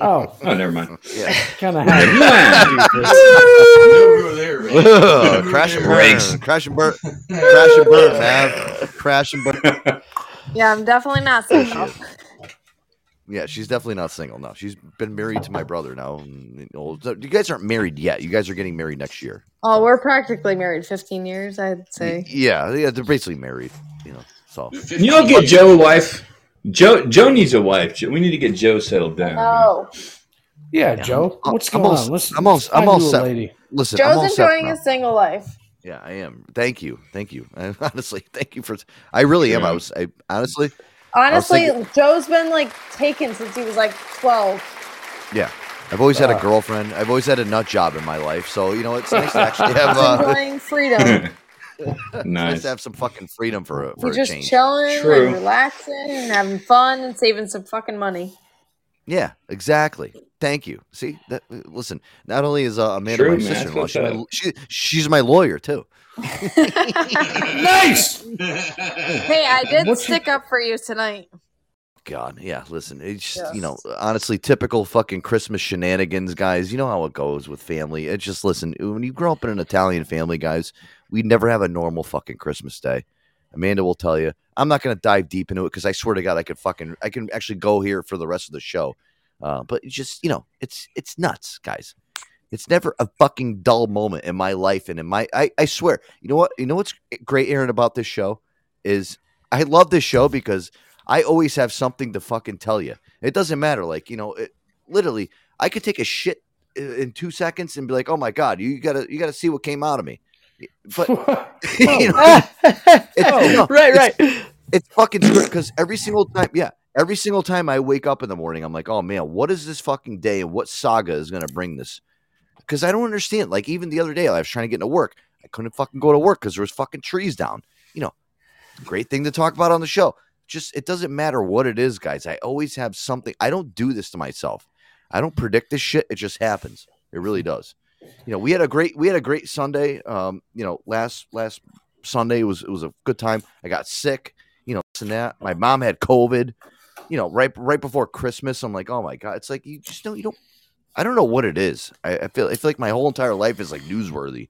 Oh, Oh, never mind. Yeah, kind of Never high. mind. No go there, man. Crash and there. burn, crash and burn, crash and burn, man, crash and burn. Yeah, I'm definitely not single. Yeah, she's definitely not single. No, she's been married to my brother now. you so You guys aren't married yet. You guys are getting married next year. Oh, we're practically married 15 years, I'd say. Yeah, yeah, they're basically married. You know, so You don't get Joe a wife. Joe Joe needs a wife. We need to get Joe settled down. Oh, Yeah, Joe. I'm- What's I'm going all- on? Listen, I'm all- I'm find all you set. Lady. listen, I'm all Joe's set enjoying now. his single life. Yeah, I am. Thank you, thank you. I, honestly, thank you for. I really am. I was. I honestly, Honestly, thinking- Joe's been like taken since he was like 12. yeah. I've always had a girlfriend. I've always had a nut job in my life. So you know, it's nice to actually have. He's Uh, enjoying freedom. it's nice nice. to have some fucking freedom for a- for He's a just change. chilling True. and relaxing and having fun and saving some fucking money. Yeah, exactly. Thank you. See that? Listen, not only is uh, Amanda True, my man. sister-in-law, That's she's my, what's she, she's my lawyer too. Nice. Hey, I did What's your- stick up for you tonight. God, yeah. Listen, it's just, you know, honestly, typical fucking Christmas shenanigans, guys. You know how it goes with family. It's just listen, when you grow up in an Italian family, guys, we never have a normal fucking Christmas day. Amanda will tell you. I'm not going to dive deep into it because I swear to God, I could fucking, I can actually go here for the rest of the show. Uh, but it's just, you know, it's it's nuts, guys. It's never a fucking dull moment in my life and in my. I, I swear. You know what? You know what's great, Aaron, about this show is I love this show because I always have something to fucking tell you. It doesn't matter. Like, you know, it, literally, I could take a shit in two seconds and be like, "Oh my god, you gotta, you gotta see what came out of me." But you know, it's, no, right, it's- right. it's fucking because every single time, yeah, every single time I wake up in the morning, I'm like, "Oh man, what is this fucking day and what saga is gonna bring this?" Because I don't understand. Like even the other day, I was trying to get into work, I couldn't fucking go to work because there was fucking trees down. You know, great thing to talk about on the show. Just it doesn't matter what it is, guys. I always have something. I don't do this to myself. I don't predict this shit. It just happens. It really does. You know, we had a great we had a great Sunday. Um, you know, last last Sunday was it was a good time. I got sick, you know, and that. My mom had COVID. You know, right right before Christmas, I'm like, oh my god, it's like you just don't you don't. I don't know what it is. I, I feel I feel like my whole entire life is like newsworthy.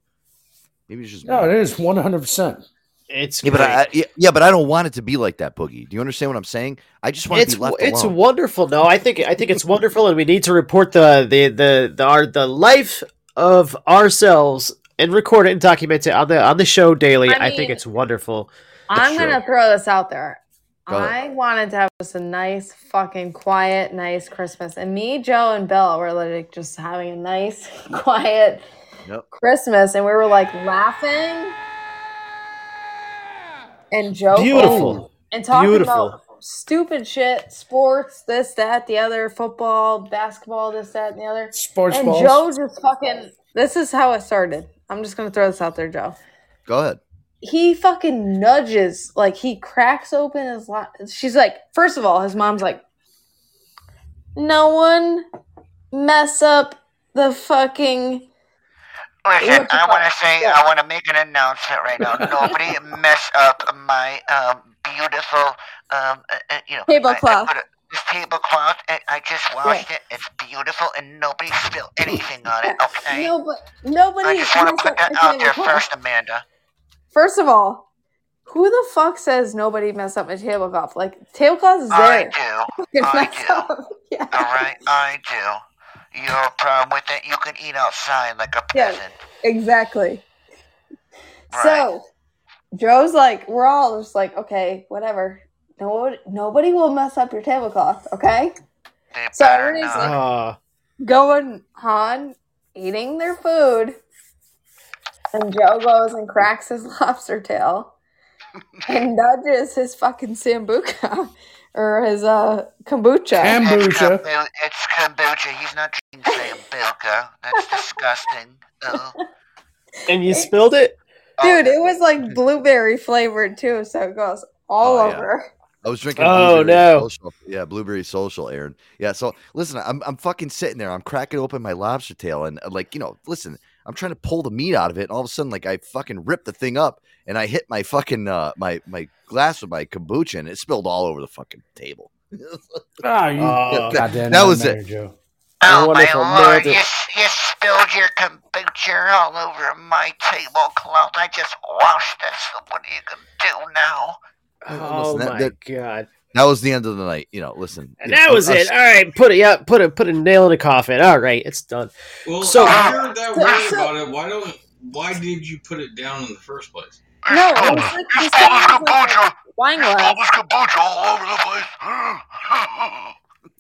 Maybe it's just No, me. it is one hundred percent. It's Yeah, but great. I, I- yeah, yeah, but I don't want it to be like that, Boogie. Do you understand what I'm saying? I just want it's to be left it's alone. wonderful. No, I think I think it's wonderful, and we need to report the the the the our, the life of ourselves and record it and document it on the on the show daily. I I, think it's wonderful. I'm true. gonna throw this out there. Go ahead. I wanted to have just a nice, fucking quiet, nice Christmas, and me, Joe, and Bill were like just having a nice, quiet Yep. Christmas, and we were like laughing and joking Beautiful. and talking Beautiful. about stupid shit, sports, this, that, the other, football, basketball, this, that, and the other. Sports and balls. Joe just fucking. This is how it started. I'm just gonna throw this out there, Joe Go ahead. He fucking nudges like he cracks open his la- she's like first of all his mom's like no one mess up the fucking Listen, I want to say, yeah. I want to make an announcement right now. Nobody mess up my um, beautiful, um, uh, uh, you know, I- I Tablecloth. this tablecloth. I, I just washed it. It's beautiful, and nobody spilled anything on it. Okay. no but nobody I just want to put that out there tablecloth. first, Amanda. First of all who the fuck says nobody messed up my tablecloth like tablecloth is there. I do. I do. yeah All right, I do. You have a problem with it? You can eat outside like a peasant. Yeah. peasant. exactly Right. so joe's like we're all just like okay whatever no, nobody will mess up your tablecloth okay They So everybody's not. Uh, going on eating their food and joe goes and cracks his lobster tail and nudges his fucking sambuca or his uh kombucha Cam- It's, Kombucha. kombu- it's kombucha. He's not drinking sambuca. That's disgusting. Ugh. and you spilled it. dude it was like blueberry flavored too so it goes all Oh, yeah. over I was drinking. Oh, Blueberry no. Social. Yeah, blueberry social, Aaron. Yeah. So listen, I'm I'm fucking sitting there. I'm cracking open my lobster tail, and like you know, listen, I'm trying to pull the meat out of it, and all of a sudden, like I fucking ripped the thing up, and I hit my fucking uh my my glass with my kombucha, and it spilled all over the fucking table. Ah, you Oh, goddamn that was it. Joe. Oh my lord! You, you spilled your kombucha all over my tablecloth. I just washed this. What are you gonna do now? Oh Listen, that- my that- god! That was the end of the night. You know, listen. And you know, that was us- it. All right, put it. Yeah, put it. Put a nail in the coffin. All right, it's done. Well, So- if you're uh, that So- worried about it, why don't? Why did you put it down in the first place? no it was like You the this as, like, kombucha. wine You spilled glass this kombucha all over the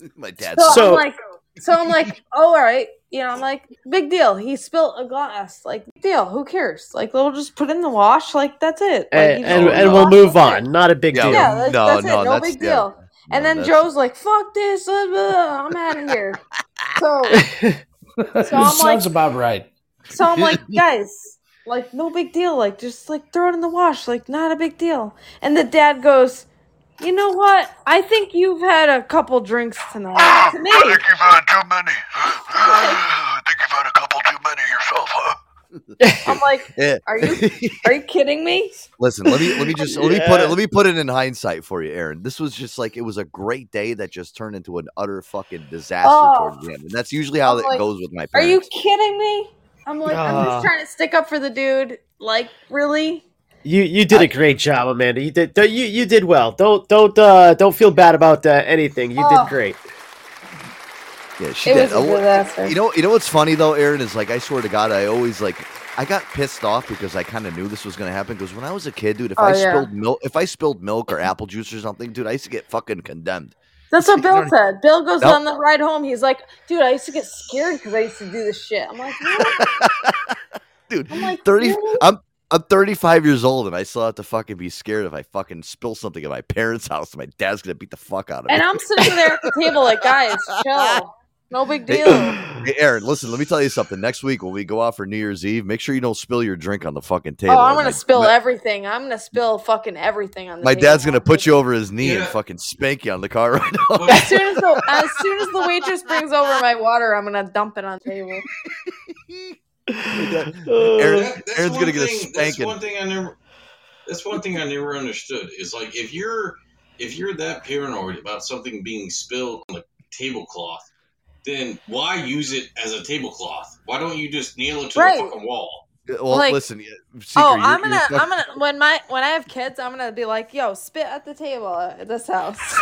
place. My dad. so, So- i'm like so i'm like oh all right you know, I'm like, big deal. He spilled a glass. Like, deal. Who cares? Like, we'll just put it in the wash. Like, that's it. Like, and and, and we'll move it. on. Not a big Yeah, deal. Yeah, that's, No, that's no, it. No that's- big yeah. deal. and then that's- Joe's like, "Fuck this, uh, uh, I'm out of here." So, So I'm Sounds like- about right. so I'm like, guys, like, no big deal. Like, just like throw it in the wash. Like, not a big deal. And the dad goes, "You know what? I think you've had a couple drinks tonight." To me, I think you've had too many. I think you've had a couple too many yourself, huh? I'm like, "Are you are you kidding me?" Listen, let me let me just let me put it let me put it in hindsight for you, Aaron. This was just like it was a great day that just turned into an utter fucking disaster Oh. towards the end, and that's usually how I'm it like, goes with my Are you kidding me? I'm like, I'm Ah. just trying to stick up for the dude. Like, really? You you did a great job, Amanda. You did you you did well. Don't don't uh, don't feel bad about uh, anything. You Oh. did great. Yeah, she It did. was a Oh, disaster. You know, you know what's funny though, Aaron is like I swear to God, I always like I got pissed off because I kind of knew this was gonna happen. Because when I was a kid, dude, if Oh, I yeah. spilled milk, if I spilled milk or apple juice or something, dude, I used to get fucking condemned. That's what Bill said. Bill goes Nope. on the ride home. He's like, dude, I used to get scared because I used to do this shit. I'm like, what? dude. I'm like, Thirty. really? I'm I'm 35 years old and I still have to fucking be scared if I fucking spill something at my parents' house. My dad's gonna beat the fuck out of me. And I'm sitting there at the table like, guys, chill. No big deal. hey, Aaron, listen. Let me tell you something. Next week when we go out for New Year's Eve, make sure you don't spill your drink on the fucking oh, table. Oh, I'm gonna spill my, everything. I'm gonna spill fucking everything on the My table. dad's gonna put you over his knee and fucking spank you on the car right now. As soon as the as soon as the waitress brings over my water, I'm gonna dump it on the table. Aaron, That- Aaron's gonna get a thing- That's spanking. one thing I never. That's one thing I never understood. Is like if you're if you're that paranoid about something being spilled on the tablecloth, then why use it as a tablecloth? Why don't you just nail it to Right. the fucking wall? Well, Like- listen, yeah, Seeker, oh, I'm you're gonna, fuck- I'm gonna when my when I have kids, I'm gonna be like, yo, spit at the table at this house.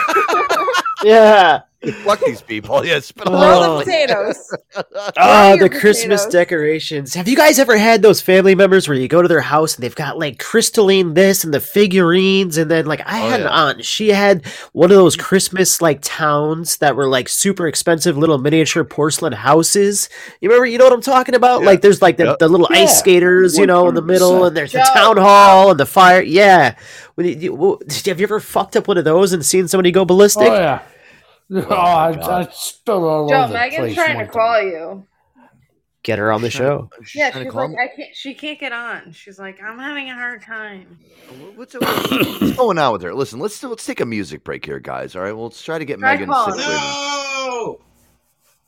Yeah. fuck these people. Yeah, spit all Throw the the potatoes. Oh, your the Christmas potatoes. decorations. Have you guys ever had those family members where you go to their house and they've got like crystalline this and the figurines? And then, like, I Oh, had an aunt, she had one of those Christmas like towns that were like super expensive little miniature porcelain houses. You remember, you know what I'm talking about? Yeah. Like, there's like the, Yep. the little Yeah. ice skaters, you know, in the middle, 100%. and there's the town hall and the fire. Yeah. When you, you- have you ever fucked up one of those and seen somebody go ballistic? Oh yeah. Oh, oh I, God. I spilled all Joe, over the Megan's place. trying to one time. call you. Get her on the show. Yeah, she's like, me. I can't. She can't get on. She's like, I'm having a hard time. What's, what's going on with her? Listen, let's let's take a music break here, guys. All right, well, let's try to get Try Megan. calling. No.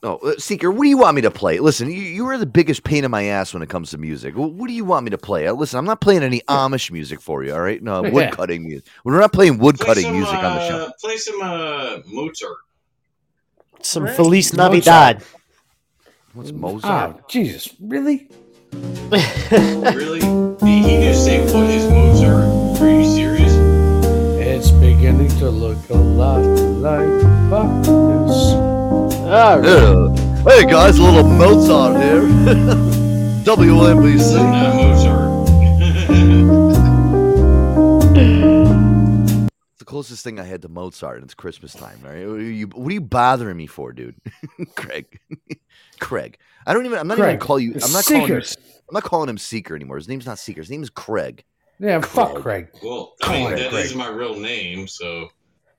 No, uh, Seeker, what do you want me to play? Listen, you, you are the biggest pain in my ass when it comes to music. What do you want me to play? Uh, Listen, I'm not playing any Amish music for you, all right? No, Yeah. wood cutting music. We're not playing wood Play cutting some, music on the uh, show. Play some uh, Mozart. Some What? Feliz Mozart. Navidad. What's Mozart? Oh Jesus! Really? Really? Did he just say what is Mozart? Are you serious? It's beginning to look a lot like Bacchus. All right. Yeah. Hey guys, a little Mozart here. It's WNBC. not Mozart. It's the closest thing I had to Mozart, and it's Christmas time. All right, what are you, what are you bothering me for, dude? Craig, Craig. I don't even. I'm not even Craig, gonna call you. it's I'm not calling. Him, Seekers. I'm not calling him Seeker anymore. His name's not Seeker. His name is Craig. Yeah, fuck Craig. well, I mean, that Craig. is my real name, so.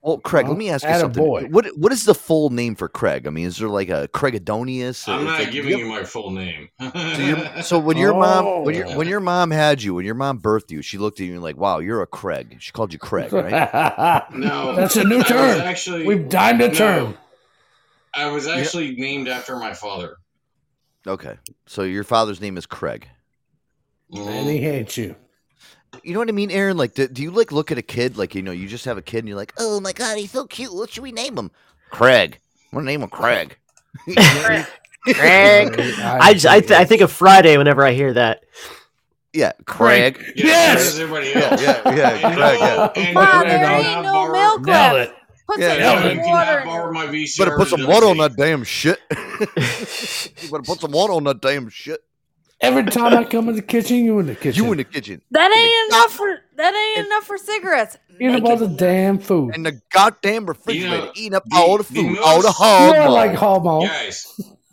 Well, Craig, Well, let me ask you something. boy. What what is the full name for Craig? I mean, is there like a Craigidonius? I'm not it- giving you my full name. So, your- so when your mom when your Oh. when your mom had you when your mom birthed you, she looked at you and like, wow, you're a Craig. She called you Craig, right? no, That's a new I term. Actually, We've dined a no, term. I was actually named after my father. okay, so your father's name is Craig. And he hates you. You know what I mean, Aaron? Like, do, do you like look at a kid like you know you just have a kid and you're like, oh my god, he's so cute. What should we name him? Craig. I'm gonna name him Craig. Craig. I, I, just, I, th- I think of Friday whenever I hear that. yeah, Craig. Yeah, Yes! so does everybody Yeah, else. yeah, yeah, And uh, Craig, yeah. and Mom, you there ain't no borrow- milk left. it. Put Yeah, some yeah. You fucking cannot water in borrow it. my VCR. Better put some water on that damn shit. you better put some water on that damn shit. Every time I come in the kitchen, you in the kitchen. You in the kitchen. That ain't enough for that ain't enough for cigarettes. Eat Make up all the damn food. And the goddamn refrigerator know, eating up the- all the the food, most- all the You hog. are maw. like Hallmark. Guys,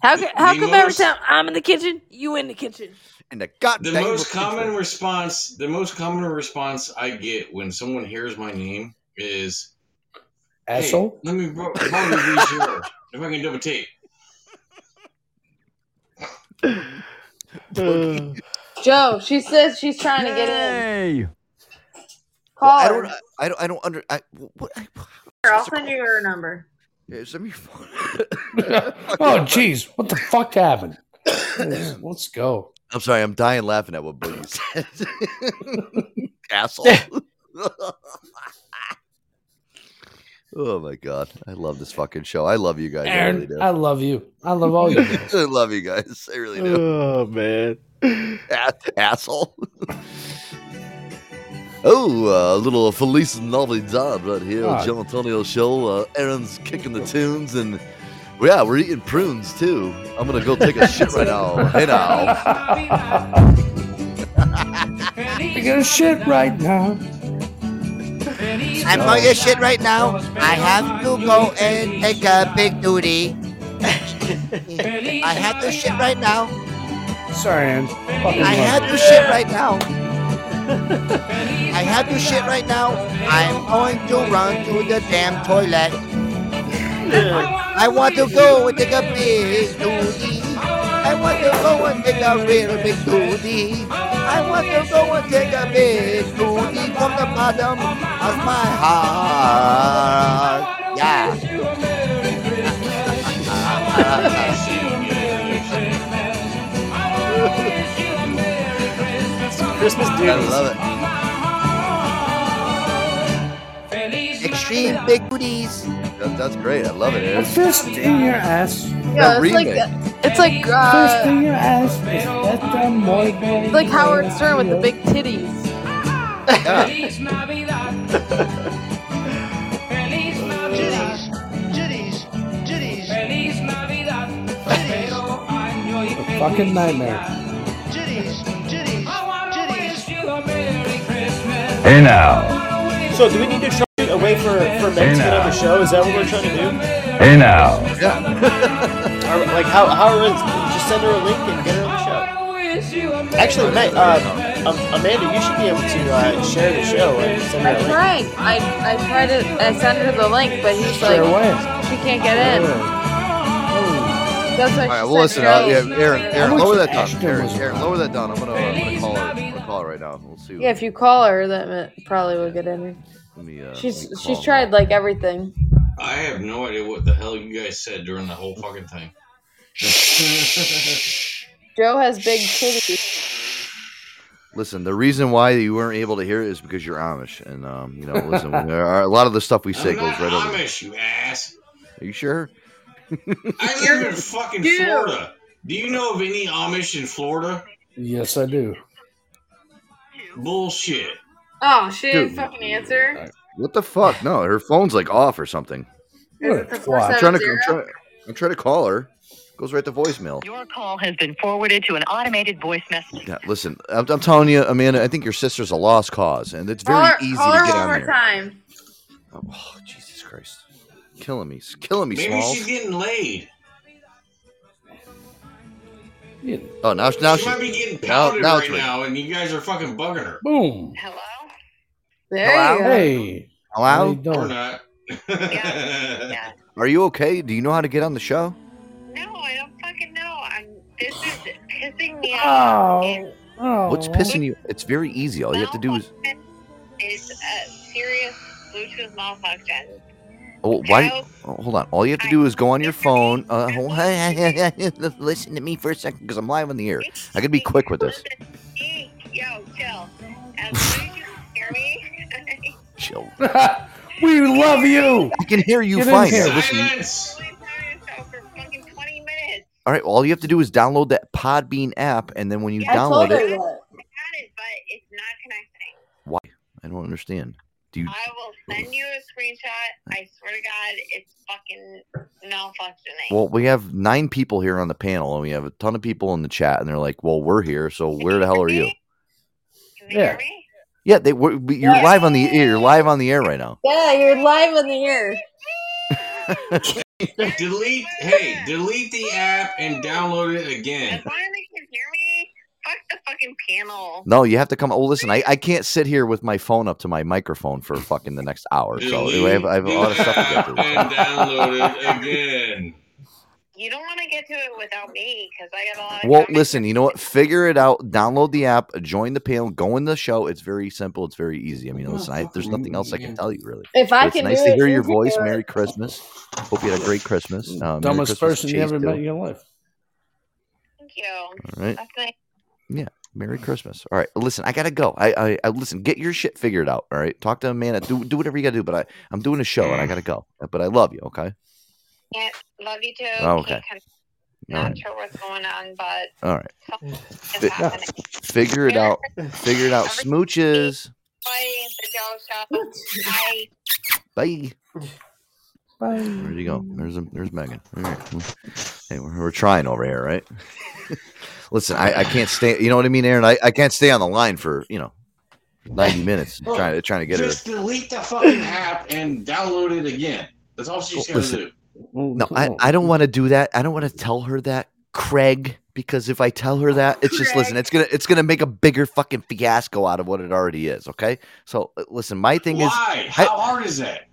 How co- how The come every time I'm in the kitchen, you in the kitchen? And the goddamn The goddamn most common response, the most common response I get when someone hears my name is, "Hey, Asshole. let me borrow borrow these here if I can double tape." Uh. Joe, she says she's trying to get in. Well, Call I her. don't. I don't. I don't under. I, what? I, Here, I'll send you her number. yeah, send me your phone. Oh, jeez. What the fuck happened? Let's go. I'm sorry. I'm dying laughing at what Boogie said. Asshole. Oh my god, I love this fucking show. I love you guys. I really do. I love you. I love all you guys. I love you guys. I really do. Oh man. A- asshole. oh, uh, a little Feliz Navidad right here on Ah. Joe Antonio Show. Uh, Aaron's kicking the tunes, and yeah, we're eating prunes too. I'm gonna go take a shit right now. Hey now. Taking a shit right now. I'm on your shit right now. I have to go and take a big duty. I have to shit right now. Sorry. I have to shit right now. I have to shit right now. I'm going to run to the damn toilet. I want to go and take a big duty. I want to go and take a real big booty. I want to go and take a big booty from the bottom of my heart. Yeah. Christmas I duties. love it. Extreme big booties. That, that's great. I love it, A Aaron. fist in your ass. Yeah, it's like remake. it's like Fist uh, in your ass. Is that the more it's like Howard Stern with the big titties. A fucking nightmare. Hey now. So do we need to try a way for for men to get on the show? Is that what we're trying to do? Hey now. Or, like how how are just send her a link and get her on the show? Actually, Ma- uh, um, Amanda, you should be able to uh, share the show and send her I a link. tried. I I tried to I sent her the link, but he's Straight like away. she can't get in. That's why All right, well, listen, uh, yeah, Aaron, Aaron, lower that down. Aaron, Aaron, lower that down. I'm gonna, I'm gonna call her. I'm gonna call her right now. We'll see. Yeah, if you call her, that ma- probably will get in. Let me, uh, let She's me call she's her. tried like everything. I have no idea what the hell you guys said during the whole fucking thing. Joe has big titties. Listen, the reason why you weren't able to hear it is because you're Amish, and um, you know, listen, there are, a lot of the stuff we say I'm goes not right over. Amish, you ass. Are you sure? I live in fucking Dude. Florida. Do you know of any Amish in Florida? Yes, I do. Bullshit. Oh, she Dude. didn't fucking answer. What the fuck? No, her phone's like off or something. Is What it the a. I'm seven trying to, I'm trying, I'm trying to call her. Goes right to voicemail. Your call has been forwarded to an automated voice message. Yeah, listen, I'm, I'm telling you, Amanda, I think your sister's a lost cause, and it's very Call her, easy call to her get one on more there. time. Oh, Jesus Christ, killing me, killing me, Maybe Smalls. she's getting laid. Yeah. Oh, now, now she she, might be getting now, pounded now right it's now, and you guys are fucking bugging her. Boom. Hello? There Hello? you go. Hey. How Hello, you Or doing? not. Yeah. are you okay? Do you know how to get on the show? No, I don't fucking know. I'm. This is pissing me off. Oh. Oh. What's pissing you? It's very easy. All you have to do is. It's a serious Bluetooth malfunction. Oh, why? Oh, hold on. All you have to do is go on your phone. Uh, hold- listen to me for a second, because I'm live on the air. I can be quick with this. Yo, chill. Chill. we love you. I can hear you Get in fine. here. Listen, Silence! for fucking 20 minutes. all right. All you have to do is download that Podbean app, and then when you I told download it, that. I got it, but it's not connecting. why? I don't understand. Do you? I will send you a screenshot. I swear to God, it's fucking malfunctioning. Well, we have nine people here on the panel, and we have a ton of people in the chat, and they're like, "Well, we're here, so where the hell are you?" Can you Yeah. Hear me? Yeah, they, we're, you're Yeah. live on the air. You're live on the air right now. Yeah, you're live on the air. delete. Hey, delete the app and download it again. As long as they can hear me, fuck the fucking panel. No, you have to come. Oh, listen, I, I can't sit here with my phone up to my microphone for fucking the next hour. So I have, I have a lot of stuff to get and through. download it again. You don't want to get to it without me because I got a lot of Well, comments. listen, you know what? Figure it out. Download the app, join the panel, go in the show. It's very simple. It's very easy. I mean, listen, I, there's nothing else I can tell you really. If I it's can nice do to it, hear your voice. Merry Christmas. Hope you had a great Christmas. Uh, Merry Dumbest Christmas person you ever met in your life. Thank you. All right. That's nice. Yeah. Merry Christmas. All right. Listen, I gotta go. I, I, I listen. Get your shit figured out. All right. Talk to Amanda. Do do whatever you gotta do. But I, I'm doing a show and I gotta go. But I love you. Okay. Yeah, love you too. Oh, okay. Can't- right. sure what's going on, but All right. something Fi- figure it out. Figure it out. Smooches. Bye, the Joe Show. Bye. Bye. Where'd you go? There's a, there's Megan. All right. Hey, we're, we're trying over here, right? Listen, I, I can't stay. You know what I mean, Aaron? I, I can't stay on the line for you know ninety minutes Look, trying to trying to get her. Just delete the fucking app and download it again. That's all she's gonna Listen, do. No, I, I don't want to do that. I don't want to tell her that, Craig, because if I tell her that, it's just listen. It's gonna it's gonna make a bigger fucking fiasco out of what it already is. Okay, so uh, listen. My thing Why? is, How I- hard is that?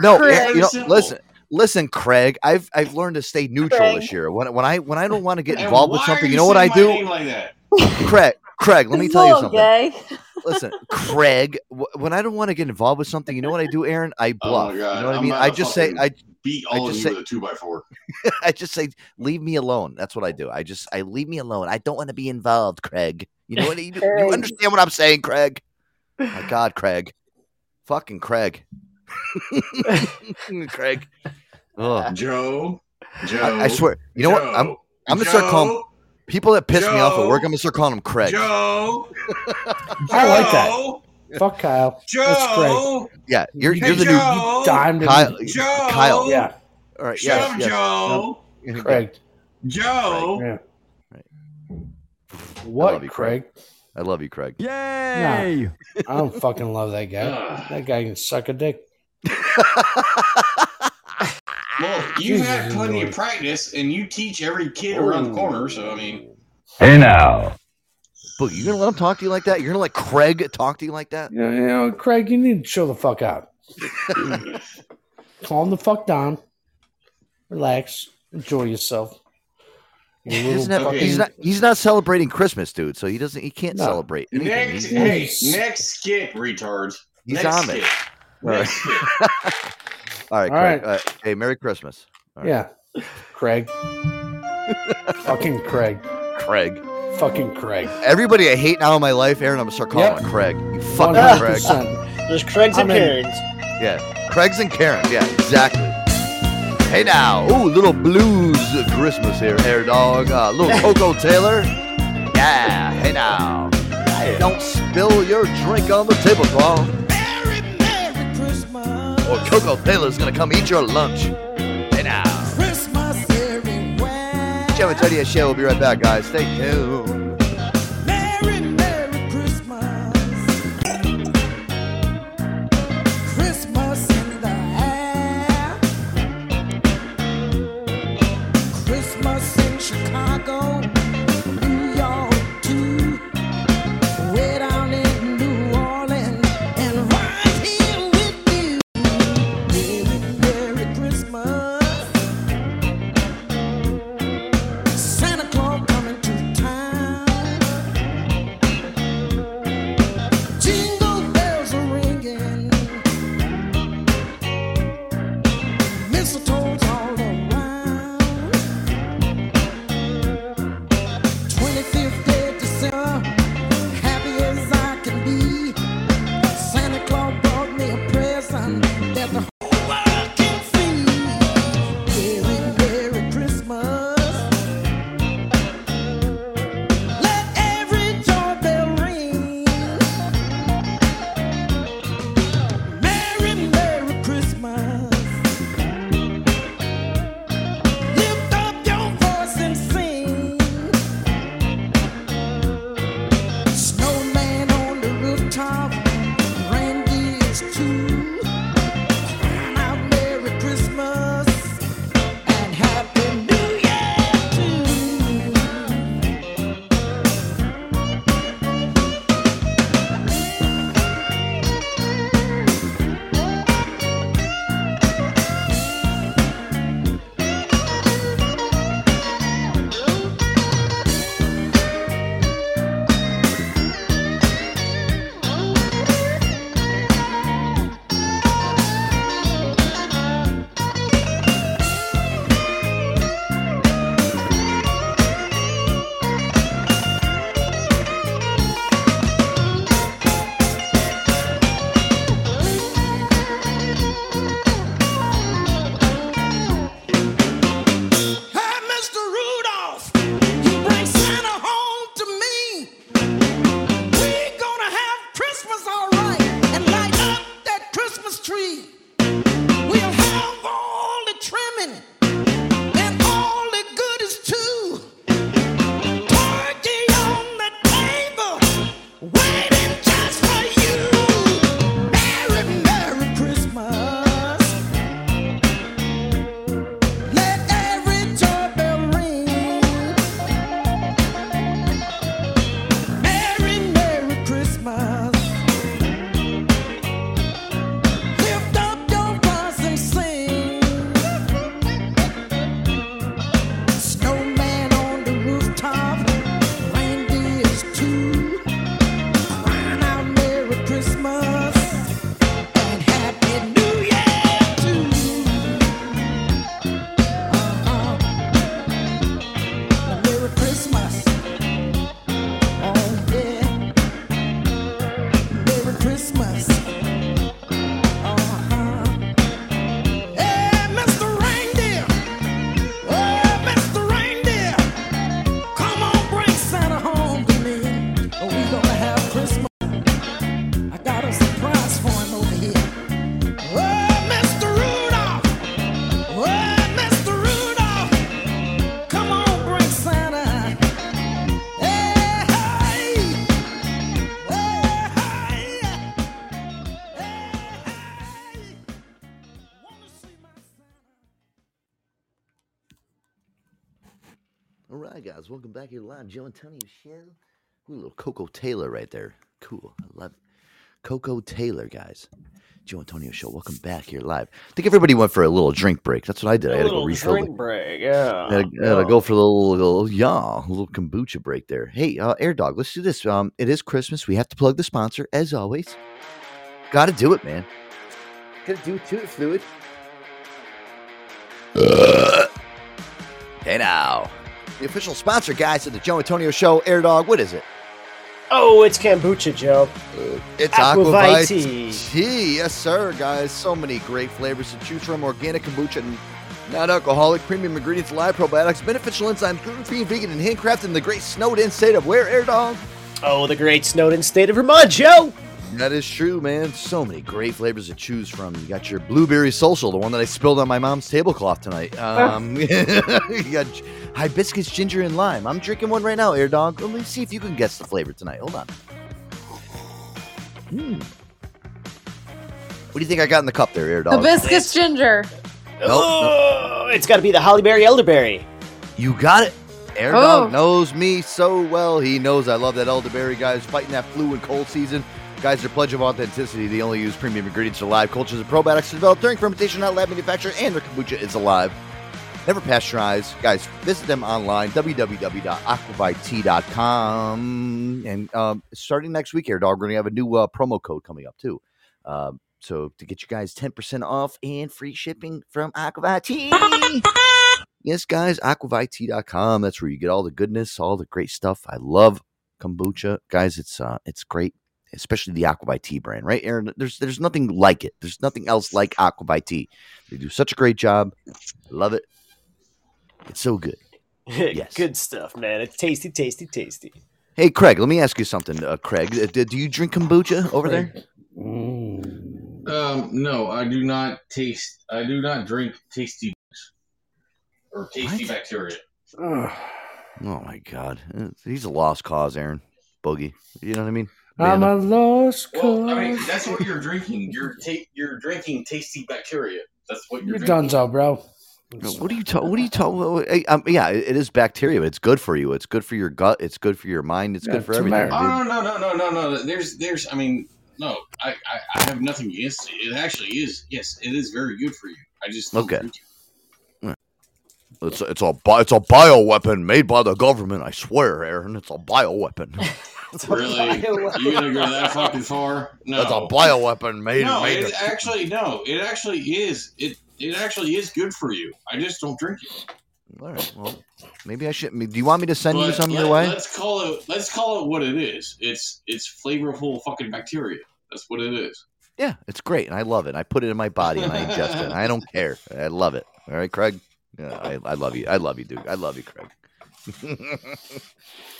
no, Craig. you know, Simple. listen, listen, Craig. I've I've learned to stay neutral Craig. this year. When when I when I don't want to get involved with something, are you know what I do, like that? Craig. Craig, let me tell you something. gay. Listen, Craig. w- When I don't want to get involved with something, you know what I do, Aaron? I Oh bluff. my god! you know what I I'm mean? I just say I beat I all of you say- with a two by four. I just say, leave me alone. That's what I do. I just, I leave me alone. I don't want to be involved, Craig. You know what? You, you understand what I'm saying, Craig? My God, Craig. Fucking Craig. Craig. Oh, Joe. Joe. I, I swear. You know what? I'm, I'm gonna start calling Joe, people that piss me off at work. I'm gonna start calling them Craig. Joe. I like that. Fuck Kyle. That's great. Joe. Yeah, you're, Hey, you're the Joe. new Dimed him. Kyle. Joe. Kyle. Yeah. All right. Shut yes, yes. Joe. No. Craig. Joe. Yeah. I What, love you, Craig? I love you, Craig. Nah, I don't fucking love that guy. That guy can suck a dick. Well, you've had plenty of practice, and you teach every kid around the corner. So I mean, Hey now. But you're gonna let him talk to you like that? You're gonna let Craig talk to you like that? Yeah, know, you know, Craig, you need to chill the fuck out. Calm the fuck down. Relax. Enjoy yourself. You He little doesn't have- Okay. he's not. He's not celebrating Christmas, dude. So he doesn't. He can't No. celebrate anything. next, He's- hey, next skit, retards. He's next on it. skit. All right. Next skit. All right, All Craig. right. Uh, hey, Merry Christmas. All right. Yeah. Craig. fucking Craig. Craig. Fucking Craig. Everybody I hate now in my life, Aaron, I'm gonna start calling Yep. him Craig. You fucking Craig. 100%. There's Craigs and I'm in. Karens. Yeah. Craig's and Karen. Yeah, exactly. Hey now. Ooh, little blues Christmas here, air dog. Uh, little Koko Taylor. Yeah. Hey now. Don't spill your drink on the tablecloth. Merry, Merry Christmas. Or Koko Taylor's gonna come eat your lunch. Hey now. Christmas everywhere. Joe Antonio Show. We'll be right back, guys. Stay tuned. Back. Joe Antonio show. Ooh, little Koko Taylor right there. Cool. I love it. Koko Taylor, guys. Joe Antonio show. Welcome back here live. I think everybody went for a little drink break. That's what I did. I had to go refill. drink the- break. Yeah. I had, to, I had to go for a little, little, yeah, a little kombucha break there. Hey, uh, Air Dog, let's do this. Um, it is Christmas. We have to plug the sponsor as always. Got to do it, man. Got to do it to it, fluid. hey now, the official sponsor, guys, of the Joe Antonio Show. Air Dog, what is it? Oh, it's kombucha, Joe. Uh, it's Aqua ViTea. tea. Yes, sir, guys. So many great flavors to choose from. Organic kombucha, and non-alcoholic, premium ingredients, live probiotics, beneficial enzymes, gluten-free, vegan, and handcrafted in the great snowed-in state of where, Air Dog? Oh, the great Snowden state of Vermont, Joe. That is true, man. So many great flavors to choose from. You got your blueberry social, the one that I spilled on my mom's tablecloth tonight. Um, you got hibiscus, ginger, and lime. I'm drinking one right now, Air Dog. Let me see if you can guess the flavor tonight. Hold on. Hmm. What do you think I got in the cup there, Air Dog? Hibiscus ginger. Nope, Oh, it's got to be the hollyberry elderberry. You got it. Air Oh. Dog knows me so well. He knows I love that elderberry, guys. Fighting that flu and cold season. Guys, their pledge of authenticity. They only use premium ingredients for live cultures and probiotics developed during fermentation, not lab manufacture, and their kombucha is alive. Never pasteurize. Guys, visit them online, www.aquavitea.com. And um, starting next week, Air Dog, we're going to have a new uh, promo code coming up, too. Um, so to get you guys 10% off and free shipping from Aqua ViTea. Yes, guys, aquavite.com. That's where you get all the goodness, all the great stuff. I love kombucha. Guys, it's uh it's great, especially the Aqua ViTea brand, right? Aaron, there's there's nothing like it. There's nothing else like Aqua ViTea. They do such a great job. Love it. It's so good. Yes. Good stuff, man. It's tasty, tasty, tasty. Hey, Craig, let me ask you something. Uh, Craig, uh, do do you drink kombucha over there? Um, no, I do not taste. I do not drink tasty or tasty bacteria. Oh my God, Uh, he's a lost cause, Aaron. Boogie, you know what I mean? I'm a lost cause. Well, I mean, that's what you're drinking. You're ta- you're drinking tasty bacteria. That's what you're You're drinking. donezo, bro. What are you talking? What are you talking? Um, yeah, it it is bacteria. It's good for you. It's good for your gut. It's good for your mind. It's Yeah, good for everything. turmeric. Oh no no no no no no! There's there's I mean no I, I I have nothing against it. It actually is yes it is very good for you. I just don't Okay. drink it. It's a, it's a it's a bioweapon made by the government. I swear, Aaron. It's a bioweapon. Really? You gonna go that fucking far? No. It's a bioweapon made no, made. it to- actually no. It actually is. It it actually is good for you. I just don't drink it. All right. Well, maybe I should. Do you want me to send you But some your way? Let's call it. Let's call it what it is. It's it's flavorful fucking bacteria. That's what it is. Yeah, it's great, and I love it. I put it in my body and I ingest it. I don't care. I love it. All right, Craig. Yeah, I, I love you. I love you, dude. I love you, Craig.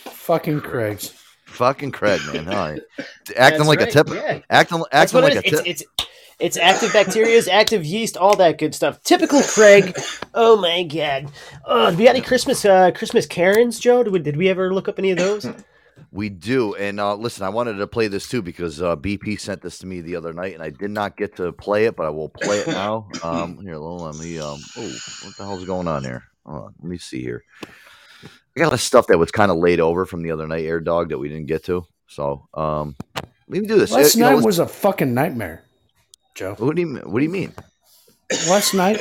Fucking Craig's. Fucking Craig, man. All right. Acting That's like right, a tip. yeah. Acting, acting like it a tip. It's, it's it's active bacteria, active yeast, all that good stuff. Typical Craig. Oh my god. Oh, do we have any Christmas uh Christmas Karens, Joe? Did we, did we ever look up any of those? We do. And uh, listen, I wanted to play this too because uh, BP sent this to me the other night, and I did not get to play it, but I will play it now. Um, here, let me. Um, oh, what the hell's going on here? Hold on, let me see here. I got a lot of stuff that was kind of laid over from the other night, Air Dog, that we didn't get to. So, um, let me do this. Last You know, night let's- was a fucking nightmare, Joe. What do you What do you mean? Last night,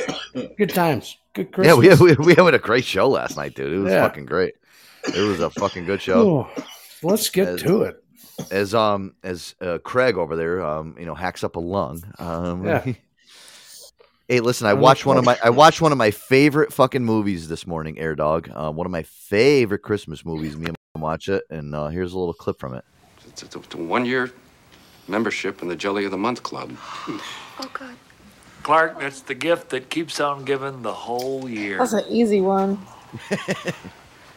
good times, good Christmas. Yeah, we had, we, we had a great show last night, dude. It was Yeah. fucking great. It was a fucking good show. Oh, let's get As- to it. as um as uh, Craig over there um you know hacks up a lung. Um, Yeah. hey, listen, I watched one of my. I watched one of my favorite fucking movies this morning, Air Dog. Uh, one of my favorite Christmas movies. Me and mom watch it, and uh, here's a little clip from it. It's, it's a, it's a one-year membership in the Jelly of the Month Club. Oh god. Clark, that's the gift that keeps on giving the whole year. That's an easy one.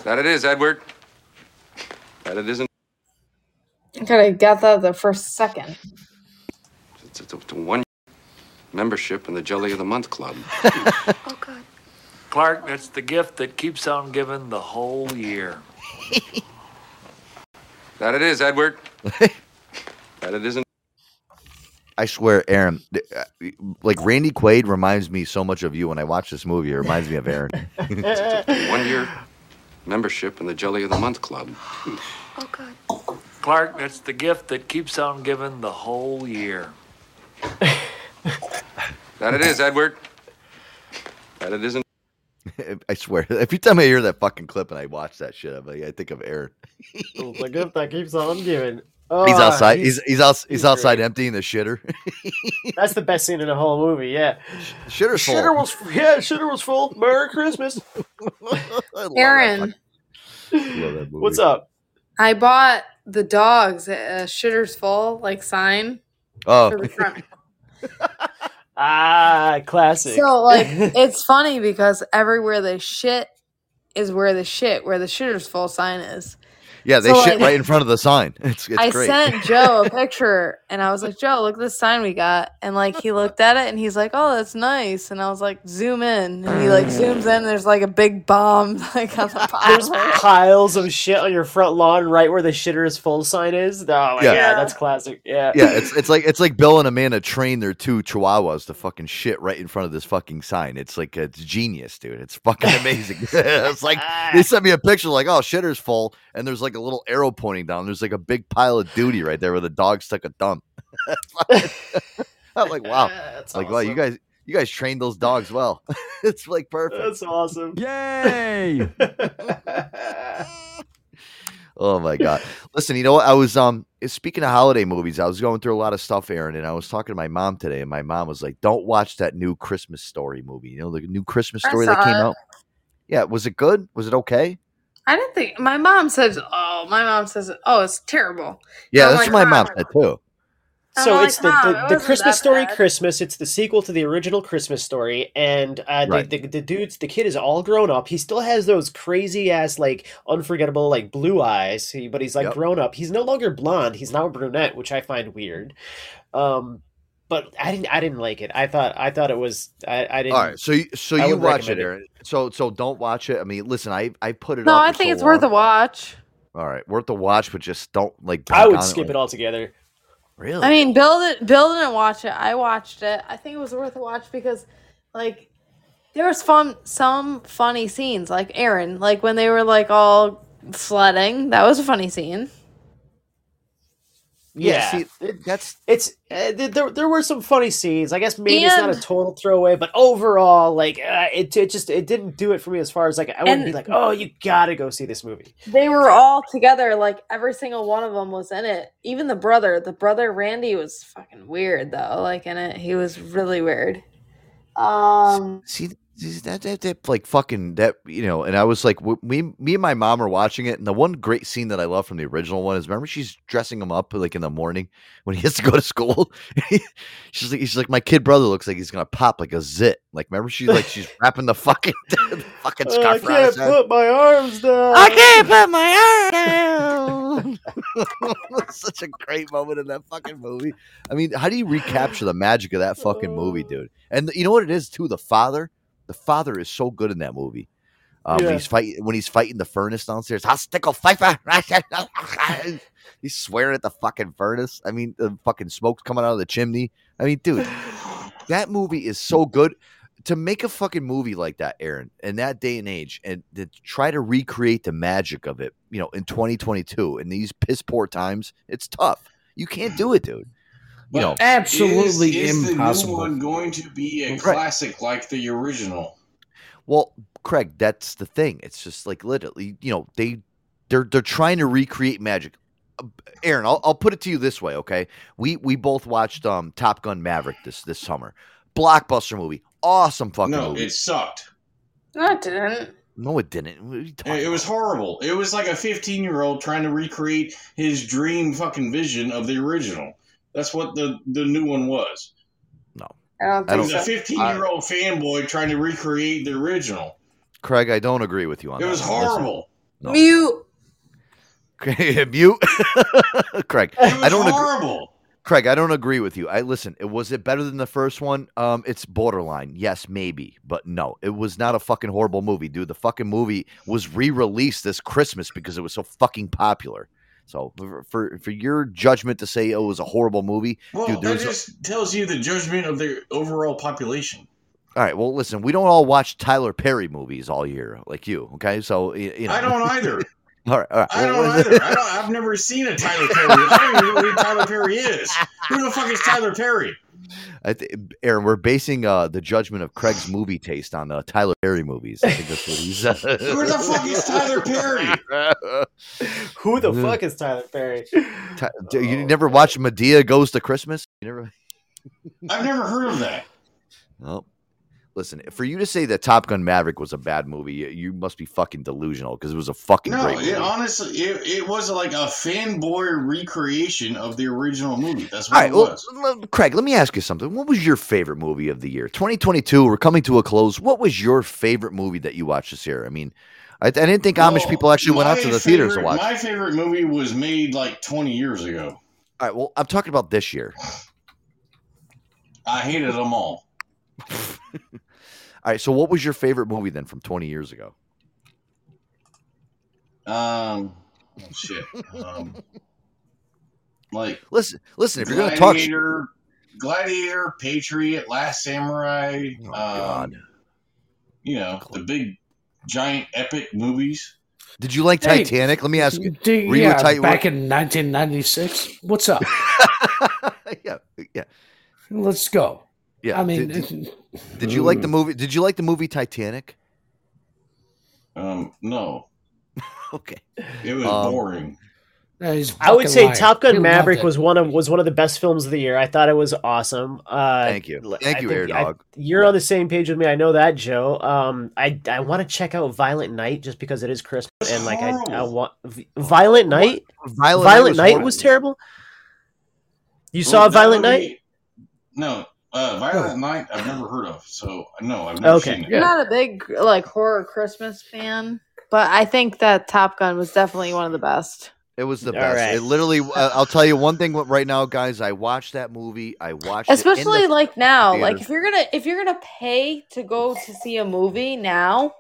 That it is, Edward. That it isn't. I could have got that the first second. It's, it's a, it's a one membership in the Jelly of the Month Club. Oh god. Clark, that's the gift that keeps on giving the whole year. That it is, Edward. that it isn't. I swear, Aaron, uh, like Randy Quaid reminds me so much of you when I watch this movie. It reminds me of Aaron. One-year membership in the Jelly of the Month Club. Oh god. Clark, that's the gift that keeps on giving the whole year. That it is, Edward. That it isn't. I swear, every time I hear that fucking clip and I watch that shit, I'm like, I think of Aaron. the gift that keeps on giving. He's Oh, outside. He's he's, out, he's, he's outside great. emptying the shitter. That's the best scene in the whole movie. Yeah. Shitter's full. Shitter was yeah. Shitter was full. Merry Christmas. Aaron, What's up? I bought the dogs a shitter's full like sign Oh, for the front. Ah, classic. So like it's funny because everywhere they shit is where the shit where the shitter's full sign is. Yeah, they So, shit like- right in front of the sign. It's it's I great. sent Joe a picture and I was like, Joe, look at this sign we got. And like he looked at it and he's like, Oh, that's nice. And I was like, zoom in. And he like zooms in, there's like a big bomb like on the There's piles of shit on your front lawn, right where the shitter is full sign is. Oh my Yeah. god, that's classic. Yeah. yeah, it's it's like it's like Bill and Amanda train their two chihuahuas to fucking shit right in front of this fucking sign. It's like it's genius, dude. It's fucking amazing. it's like they sent me a picture like, oh, shitter's full, and there's like a little arrow pointing down. There's like a big pile of duty right there where the dog stuck a dump. I'm like, wow, That's like wow, you guys you guys trained those dogs well. it's like perfect. That's awesome. Yay! Oh my god! Listen, you know what? I was um speaking of holiday movies. I was going through a lot of stuff, Aaron, and I was talking to my mom today, and my mom was like, "Don't watch that new Christmas Story movie. You know, the new Christmas Story that came it. out. Yeah, was it good? Was it okay? I didn't think my mom says, "Oh, my mom says, oh, it's terrible." Yeah, I'm that's like, what my "Mom, mom said too. So I'm it's like, the, the, the Christmas Story bad." Christmas. It's the sequel to the original Christmas Story, and uh, the, Right. the the dude's the kid is all grown up. He still has those crazy ass like unforgettable like blue eyes, but he's like Yep. grown up. He's no longer blonde. He's now a brunette, which I find weird. Um, but I didn't I didn't like it. I thought I thought it was I, I didn't. All right, so you, so I you watch it, recommend it. Aaron. So so don't watch it. I mean, listen, I I put it. No, I think so it's worth a watch. All right, worth a watch, but just don't like. I would on skip like- it altogether. Really? I mean, Bill did, Bill didn't watch it. I watched it. I think it was worth a watch because, like, there was fun, some funny scenes. Like Aaron, like when they were like all sledding. That was a funny scene. Yeah, see, that's it's uh, there. There were some funny scenes. I guess maybe it's not a total throwaway, but overall, like uh, it, it just it didn't do it for me as far as like I wouldn't be like, oh, you gotta go see this movie. They were all together. Like every single one of them was in it. Even the brother, the brother Randy was fucking weird though. Like in it, he was really weird. Um, see, that, that that like fucking that you know, and I was like, w- me and my mom are watching it, and the one great scene that I love from the original one is remember she's dressing him up like in the morning when he has to go to school. she's like, she's like, my kid brother looks like he's gonna pop like a zit. Like, remember she's like she's wrapping the fucking the fucking scarf around I can't put my arms down. I can't put my arms down. Such a great moment in that fucking movie. I mean, how do you recapture the magic of that fucking movie, dude? And you know what it is too? The father, the father is so good in that movie. Um, Yeah. when he's fighting when he's fighting the furnace downstairs. Pfeiffer. he's swearing at the fucking furnace. I mean, the fucking smoke's coming out of the chimney. I mean, dude, that movie is so good. To make a fucking movie like that, Aaron, in that day and age, and to try to recreate the magic of it, you know, in 2022, in these piss poor times, it's tough. You can't do it, dude. You know, absolutely is, is impossible. the new one going to be a Right. classic like the original? Well, Craig, that's the thing. It's just like literally, you know, they they're they're trying to recreate magic. Aaron, I'll, I'll put it to you this way, okay? We we both watched um Top Gun Maverick this this summer. Blockbuster movie, awesome fucking movie. No, movie. it sucked. No, it didn't. No, it didn't. What are you talking It, it was horrible. It was like a 15 year old trying to recreate his dream fucking vision of the original. That's what the the new one was. No, I don't I It don't- was a 15 year old fanboy trying to recreate the original. Craig, I don't agree with you on It that. It was horrible. No. Mute. Mute, Craig. It was I don't agree. horrible. Craig, I don't agree with you. I listen. It was it better than the first one? Um, it's borderline. Yes, maybe, but no, it was not a fucking horrible movie, dude. The fucking movie was re-released this Christmas because it was so fucking popular. So for for, your judgment to say oh, it was a horrible movie, Well, dude, that just tells you the judgment of the overall population. all right. Well, listen, we don't all watch Tyler Perry movies all year like you. Okay, so you know. I don't either. All right, all right. I don't either. I don't, I've never seen a Tyler Perry. I don't even know who Tyler Perry is. Who the fuck is Tyler Perry? I th- Aaron, we're basing uh, the judgment of Craig's movie taste on uh, Tyler Perry movies. I think that's what he's. Uh, Who the fuck is Tyler Perry? Who the fuck is Tyler Perry? Ty- do you never watched Madea Goes to Christmas? You never. I've never heard of that. Well, listen, for you to say that Top Gun Maverick was a bad movie, you, you must be fucking delusional because it was a fucking No, great movie. it, honestly, it, it was like a fanboy recreation of the original movie. That's what right, it was. l- Craig, let me ask you something. What was your favorite movie of the year? 2022, we're coming to a close. What was your favorite movie that you watched this year? I mean, I, I didn't think Amish Well, people actually went out to the theaters to favorite- watch. My favorite movie was made like 20 years ago. All right, well, I'm talking about this year. I hated them all. All right, so what was your favorite movie then from 20 years ago? Um, oh, shit. Um, like Listen, listen, if you're going to talk. sh- Gladiator, Gladiator, Patriot, Last Samurai. Oh, um, God. You know the big, giant, epic movies. Did you like Hey, Titanic? Let me ask you. D- Were you a yeah, Tit- back in 1996. What's up? yeah, yeah, Let's go. Yeah. I mean, did, did you like the movie? Did you like the movie Titanic? Um, no, Okay. it was Um, boring. I would say lying. Top Gun loved Maverick was one of was one of the best films of the year. I thought it was awesome. Uh, Thank you. Thank I you, think Air I- Dog. you're on the same page with me. I know that, Joe. Um, I I want to check out Violent Night just because it is Christmas and like I, I want V- Violent Night. Violent, Violent, Night Night was terrible. You saw that Violent movie- Night? No, uh, Violent Night. I've never heard of. So no, I've never Okay. seen it. I'm not a big like horror Christmas fan, but I think that Top Gun was definitely one of the best. It was the All best. right. It literally. Uh, I'll tell you one thing right now, guys. I watched that movie. I watched, it Especially the- like now, like if you're gonna if you're gonna pay to go to see a movie now,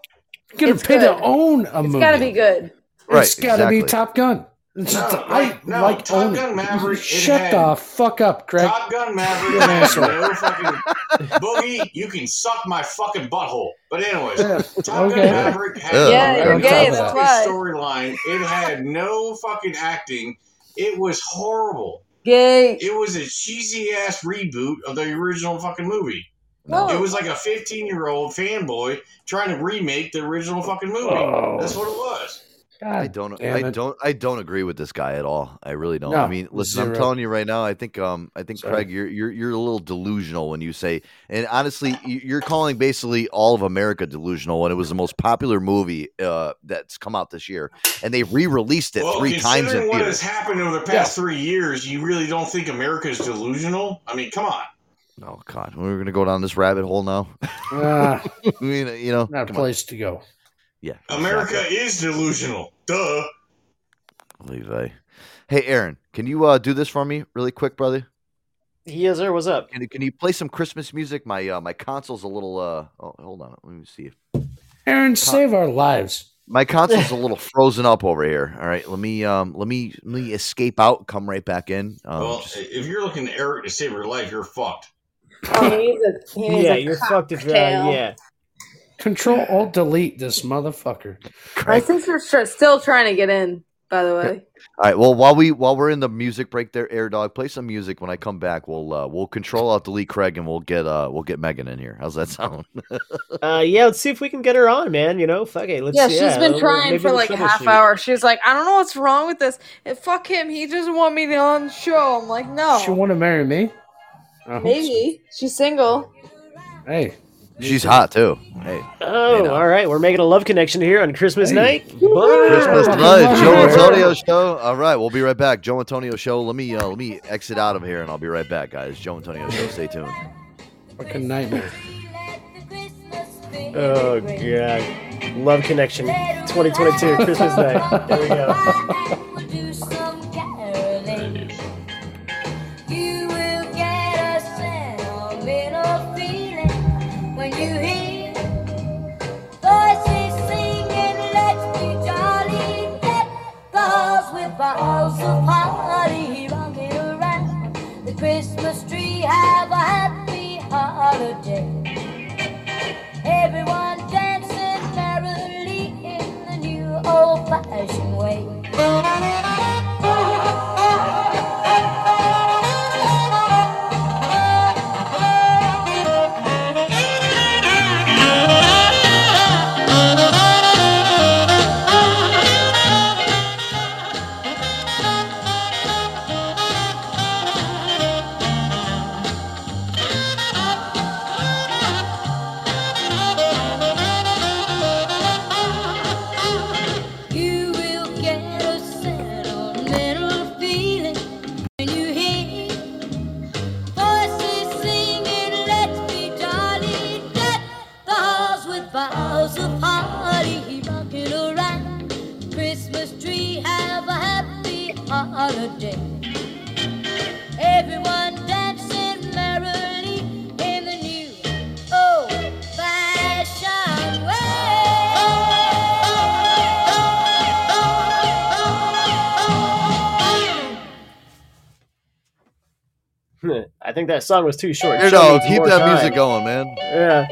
You're gonna it's pay to own a it's movie. It's gotta be good. Right, It's gotta be. Top Gun. It's No, just- like- I no, like Top own Gun. Maverick, Shut the fuck up, Greg. Top Gun Maverick You're an asshole. no fucking boogie. You can suck my fucking butthole. But anyways, Yeah, Top okay. Gun Maverick had Yeah, Yeah, no you're on gay. top of That's that. why. storyline. It had no fucking acting. It was horrible. Gay. It was a cheesy ass reboot of the original fucking movie. No. It was like a 15 year old fanboy trying to remake the original fucking movie. Oh. That's what it was. I don't. I don't. I don't agree with this guy at all. I really don't. No, I mean, listen. I'm telling you right now. I think. Um. I think Sorry. Craig, you're you're you're a little delusional when you say. And honestly, you- you're calling basically all of America delusional when it was the most popular movie uh, that's come out this year, and they re-released it Well, three times considering in what has happened over the past three years, you really don't think America is delusional? I mean, come on. Oh God, we're gonna go down this rabbit hole now. Ah, I mean, you know, not a come on. place to go. Yeah, America is delusional. Duh. Levi. Hey, Aaron, can you uh, do this for me really quick, brother? Yes, sir. What's up? Can, you- can you play some Christmas music? My uh, my console's a little. Uh, oh, hold on. Let me see if Aaron, save our lives. my console's a little frozen up over here. All right, let me um let me let me escape out. Come right back in. Um, well, just- if you're looking to Eric to save your life, you're fucked. Oh, he needs a, he needs Yeah, a you're fucked if uh, cocktail. yeah. Control Alt Delete this motherfucker. I Craig, think you're tr- still trying to get in. by the way. All right. Well, while we while we're in the music break, there, Air Dog, play some music. When I come back, we'll uh, we'll control out delete Craig and we'll get uh we'll get Megan in here. How's that sound? Uh, yeah, let's see if we can get her on, man. You know, fuck it. Let's yeah, see. she's been we'll- trying for we'll like a half troubleshoot. hour. She's like, I don't know what's wrong with this. And fuck him. He doesn't want me to on the show. I'm like, no. She want to marry me? I hope so. Maybe. She's single. Hey. She's hot too. Hey. Oh, all right. We're making a love connection here on Christmas night. Christmas night, Joe Antonio show. All right, we'll be right back. Joe Antonio show. Let me uh, let me exit out of here, and I'll be right back, guys. Joe Antonio show. Stay tuned. Fucking nightmare. Oh god, love connection, 2022 Christmas night. There we go. with boughs of holly rocking around the Christmas tree. Have a happy holiday. Everyone dancing merrily in the new old-fashioned way. I think that song was too short. Here, Show keep that time. music going, man. Yeah.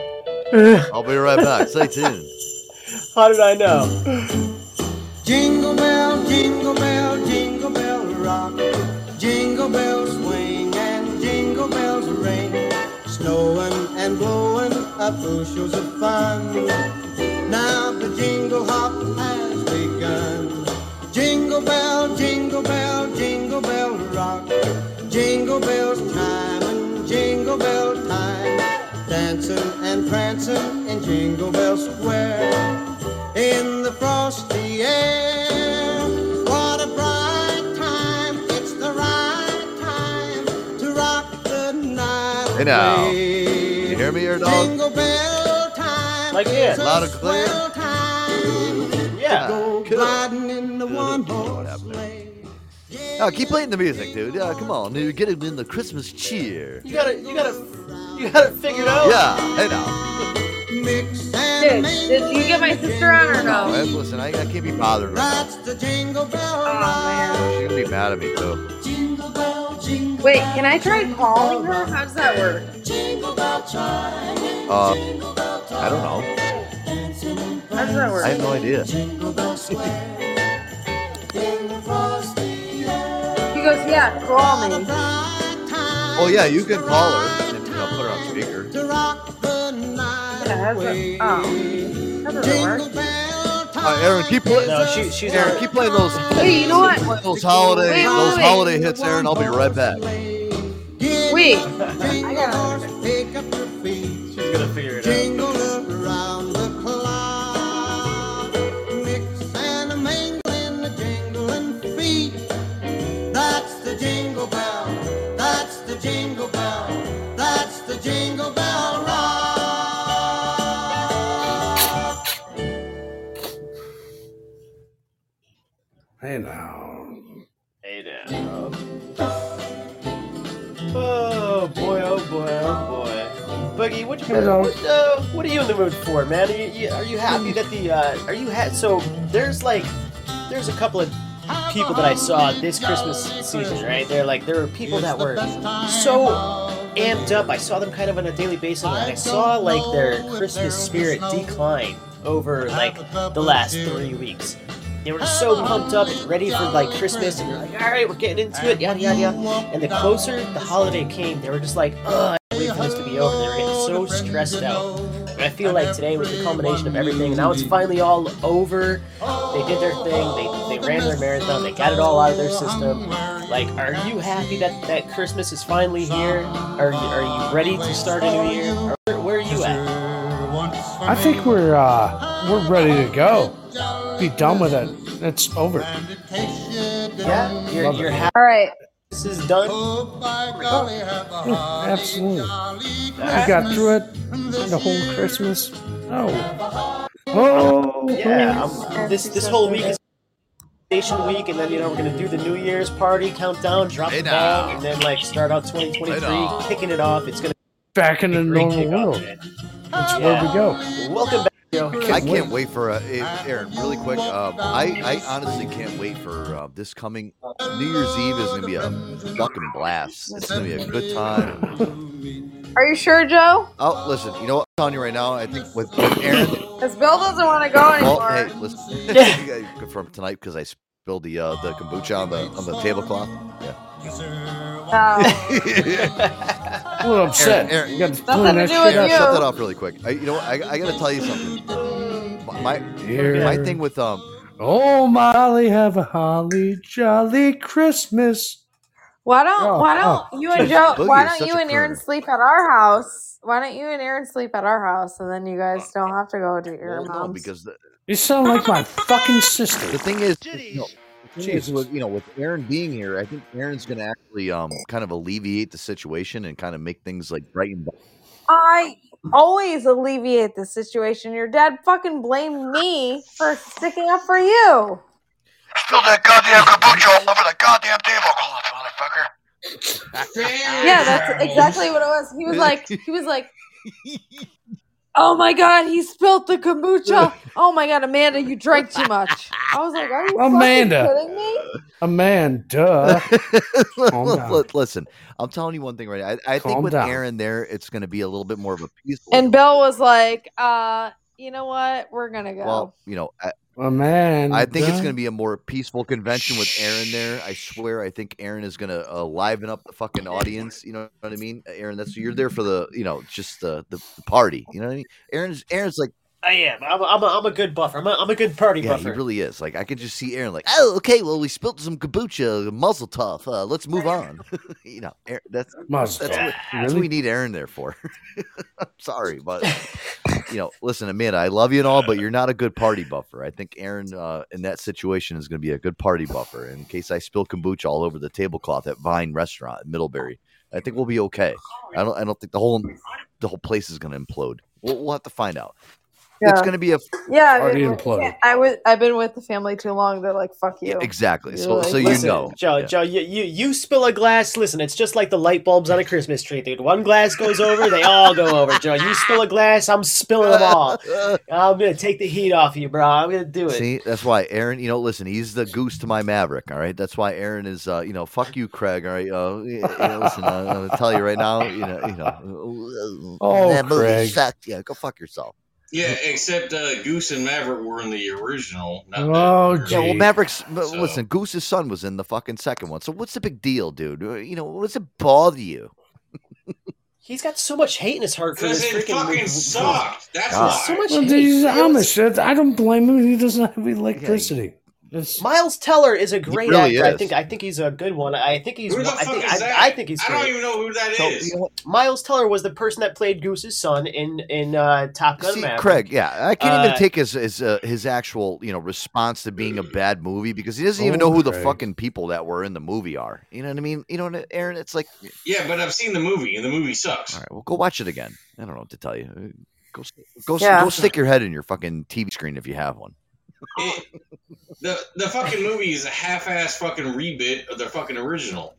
I'll be right back. Stay tuned. How did I know? Jingle bell, jingle bell, jingle bell rock. Jingle bells swing and jingle bells ring. Snowing and blowing up bushels of fun. Now the jingle hop has begun. Jingle bell, jingle bell, jingle bell rock. Jingle bells time and jingle bell time. Dancing and prancing in Jingle Bell Square. In the frosty air. What a bright time. It's the right time to rock the night. Hey now, away. you hear me, Air Dog? Jingle bell time. Like it. is a Loud and clear. time Yeah. to go gliding in the one horse sleigh. Oh, keep playing the music, dude. Yeah, come on, dude. Get him in the Christmas cheer. You gotta, you gotta, you gotta figure it out. Yeah, hey now. Mix Dude, did you get my sister on or no? Hey, listen, I, I can't be bothered right That's the jingle bell Oh now. She's gonna be mad at me too. Jingle bell, jingle Wait, can I try calling her? How does that work? Jingle bell chime. Uh, I don't know. How does that work? I have no idea. Goes, yeah, call me. Oh yeah, you can call her and you know, put her on speaker. To rock the night Yeah, how's that? away. Oh, that doesn't Jingle work. bell. Uh, Aaron, keep playing. No, she, she's Aaron, keep playing those. Hey, you know what? Those holiday, Wait, wait, those wait. holiday hits, Aaron. I'll be right back. Wait, you in the mood for, man? Are you, you, are you happy that the, uh, are you ha- so there's like, there's a couple of people that I saw this Christmas season, right? They're like, there were people that were so amped up. I saw them kind of on a daily basis, and I saw like their Christmas spirit decline over like the last three weeks. they were so pumped up and ready for like Christmas, and they're like, all right, we're getting into it, yada yada yada. And the closer the holiday came, they were just like, ugh, I can't wait for this to be over. They were getting so stressed out. And I feel like today was the culmination of everything. Now it's finally all over. They did their thing. They, they ran their marathon. They got it all out of their system. Like, are you happy that that Christmas is finally here? Are you, are you ready to start a new year? Where, where are you at? I think we're uh, we're ready to go. Be done with it. It's over. Yeah, you're, Love you're happy. All right. This is done. oh Yeah, absolutely. We got through it. The whole Christmas. Oh. Oh. Yeah, um, this this whole week is station week, and then you know we're gonna do the New Year's party countdown, drop Hey the ball, and then like start out 2023, now. kicking it off. It's gonna Back in the be normal world. man. That's where we go. Welcome back, Joe. I can't wait for uh, eh, Aaron. Really quick, uh, I I honestly can't wait for uh, this coming New Year's Eve is gonna be a fucking blast. It's gonna be a good time. Are you sure, Joe? Oh, listen, you know what I'm telling you right now. I think with, with Aaron. Because Bill doesn't want to go Well, anymore. hey, listen. you gotta confirm tonight because I spilled the uh, the kombucha on the on the tablecloth. Yeah. Oh. A little upset. Aaron, You got to Nothing to that do with up. you. Shut that off really quick. I, you know what? I, I gotta tell you something. My Here. my thing with um Oh, Molly, have a holly jolly Christmas. Why don't Oh, Why don't oh. you and Joe? Boogie Why is don't such you a and Aaron crooner. sleep at our house? Why don't you and Aaron sleep at our house, and then you guys don't have to go to your well, no, mom's? because the, You sound like my fucking sister. the thing is, you know, the thing is Jesus. with you know with Aaron being here, I think Aaron's gonna actually um kind of alleviate the situation and kind of make things like brighten. up. I always alleviate the situation. Your dad fucking blamed me for sticking up for you. Spill that goddamn kombucha all over the goddamn table tablecloth, motherfucker. Yeah, that's exactly what it was. He was like, he was like, oh my god, he spilled the kombucha. Oh my god, Amanda, you drank too much. I was like, are you Amanda. fucking kidding me? Amanda. Calm down. Listen, I'm telling you one thing right. now. I, I think Calm with down. Aaron there, it's going to be a little bit more of a peaceful. And Bill was like, uh, you know what? We're gonna go. well, you know, I, Amanda. I think it's going to be a more peaceful convention with Aaron there. I swear, I think Aaron is going to uh, liven up the fucking audience. You know what I mean, Aaron? That's you're there for the, you know, just the the, the party. You know what I mean? Aaron's Aaron's like, I am. I'm a, I'm a, I'm a good buffer. I'm a, I'm a good party yeah, he really is. Like I could just see Aaron like, oh, okay, well, we spilled some kombucha, muzzle tough. Uh, let's move on. you know, Aaron, that's Muzzle that's, tough. what, that's what we need Aaron there for. I'm sorry, but you know, listen, Amanda, I love you and all, but you're not a good party buffer. I think Aaron uh, in that situation is going to be a good party buffer. In case I spill kombucha all over the tablecloth at Vine Restaurant in Middlebury, I think we'll be okay. I don't. I don't think the whole the whole place is going to implode. We'll, we'll have to find out. It's going to be a yeah, Already it- imploded. I was. I've been with the family too long. They're like, fuck you. exactly. So You're so like, you Listen, know, Joe, Yeah. Joe, you, you you spill a glass. Listen, it's just like the light bulbs on a Christmas tree, dude. One glass goes over, they all go over. Joe, you spill a glass, I'm spilling them all. I'm gonna take the heat off you, bro. I'm gonna do it. See, that's why Aaron. You know, listen, he's the goose to my Maverick. All right, that's why Aaron is. Uh, you know, fuck you, Craig. All right, uh, you know, listen, uh, I'm gonna tell you right now. You know, you know, Oh, that movie Craig. sucked. Yeah, go fuck yourself. Yeah, except uh, Goose and Maverick were in the original. Not Oh, the Yeah, well. Maverick's. but So- Listen, Goose's son was in the fucking second one. So what's the big deal, dude? Uh, You know, what's it bother you? He's got so much hate in his heart for Because this it freaking fucking movie. sucked. That's God. why. So much Well, hate. he's It Amish. I don't blame him. He doesn't have electricity. It's, Miles Teller is a great really actor. I think I think he's a good one. I think he's. Who the I fuck think is that? I, I think he's I don't even know who that is. So, you know? Miles Teller was the person that played Goose's son in in uh, Top Gun See, Maverick. Craig, yeah, I can't even Uh, take his his uh, his actual you know response to being a bad movie because he doesn't even Oh, know who the fucking people that were in the movie are. You know what I mean? You know, what, Aaron, it's like, Yeah, but I've seen the movie, and the movie sucks. all right, well, go watch it again. I don't know what to tell you. Uh, Go go Yeah. go stick your head in your fucking TV screen if you have one. It, the the fucking movie is a half-ass fucking rebit of the fucking original.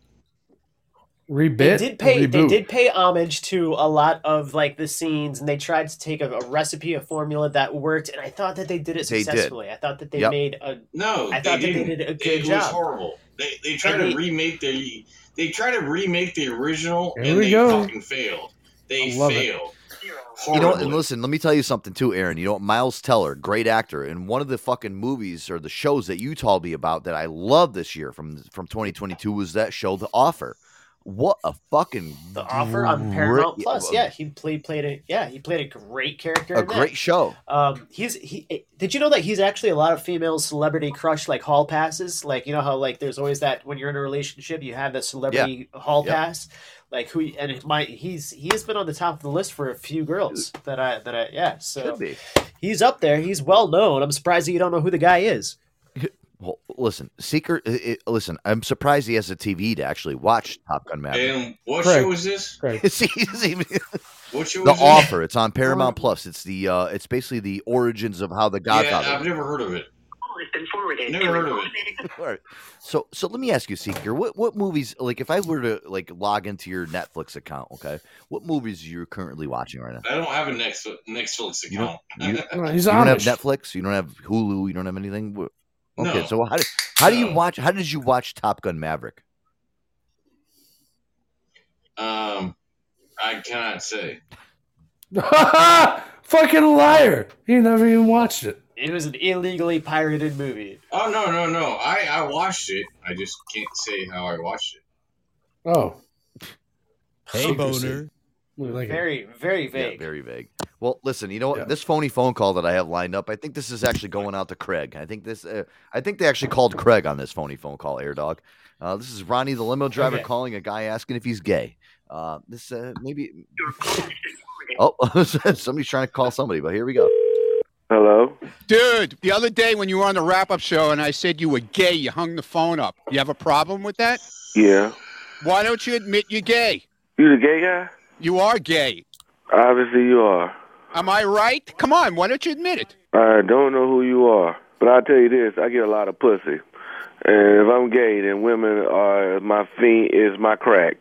rebit. They did pay. They did pay homage to a lot of like the scenes, and they tried to take a, a recipe, a formula that worked. And I thought that they did it They did. successfully. I thought that they Yep. made a. No, I they thought that they didn't. did a good it was horrible. They they tried And to they- remake the they tried to remake the original, and they go. fucking failed. They failed. it. You know, and listen, let me tell you something too, Aaron. You know, Miles Teller, great actor, and one of the fucking movies or the shows that you told me about that I love this year from from 2022 was that show, The Offer. What a fucking The offer on great- Paramount Plus. Yeah, he played played a yeah he played a great character. a in that. great show. Um, he's he. eh, Did you know that he's actually a lot of female celebrity crush like hall passes? Like you know how like there's always that when you're in a relationship you have the celebrity hall Yeah. pass. Like who and my he's he has been on the top of the list for a few girls that I that I yeah so he's up there. He's well known. I'm surprised that you don't know who the guy is. Well, listen, Seeker. i i listen, I'm surprised he has a TV to actually watch Top Gun Maverick. And what Craig. show is this? See, he doesn't even- What show the is this? offer. It's on Paramount Plus. It's the uh, it's basically the origins of how the Yeah, Godfather. I've never heard of it. Never heard of it. All right. So so let me ask you, Seeker, what what movies like if I were to like log into your Netflix account, okay, what movies are you currently watching right now? I don't have a Next Netflix You don't, account. you, He's you don't have Netflix, you don't have Hulu, you don't have anything. Wh- Okay, No. so how do, how do you watch? How did you watch Top Gun Maverick? um, I cannot say. Fucking liar. He never even watched it. It was an illegally pirated movie. Oh no, no, no! I I watched it. I just can't say how I watched it. Oh. Hey, boner. Like it. Very very Yeah, vague. very vague. Well, listen, you know what? Yeah. This phony phone call that I have lined up, I think this is actually going out to Craig. I think this, uh, I think they actually called Craig on this phony phone call, Air Dog. Uh, this is Ronnie, the limo driver, Okay. calling a guy asking if he's gay. Uh, this uh, maybe. Oh, somebody's trying to call somebody, but here we go. Hello? Dude, the other day when you were on the wrap up show and I said you were gay, you hung the phone up. You have a problem with that? Yeah. Why don't you admit you're gay? You the gay guy? You are gay. Obviously you are. Am I right? Come on, why don't you admit it? I don't know who you are, but I'll tell you this: I get a lot of pussy, and if I'm gay, then women are my fiend is my crack.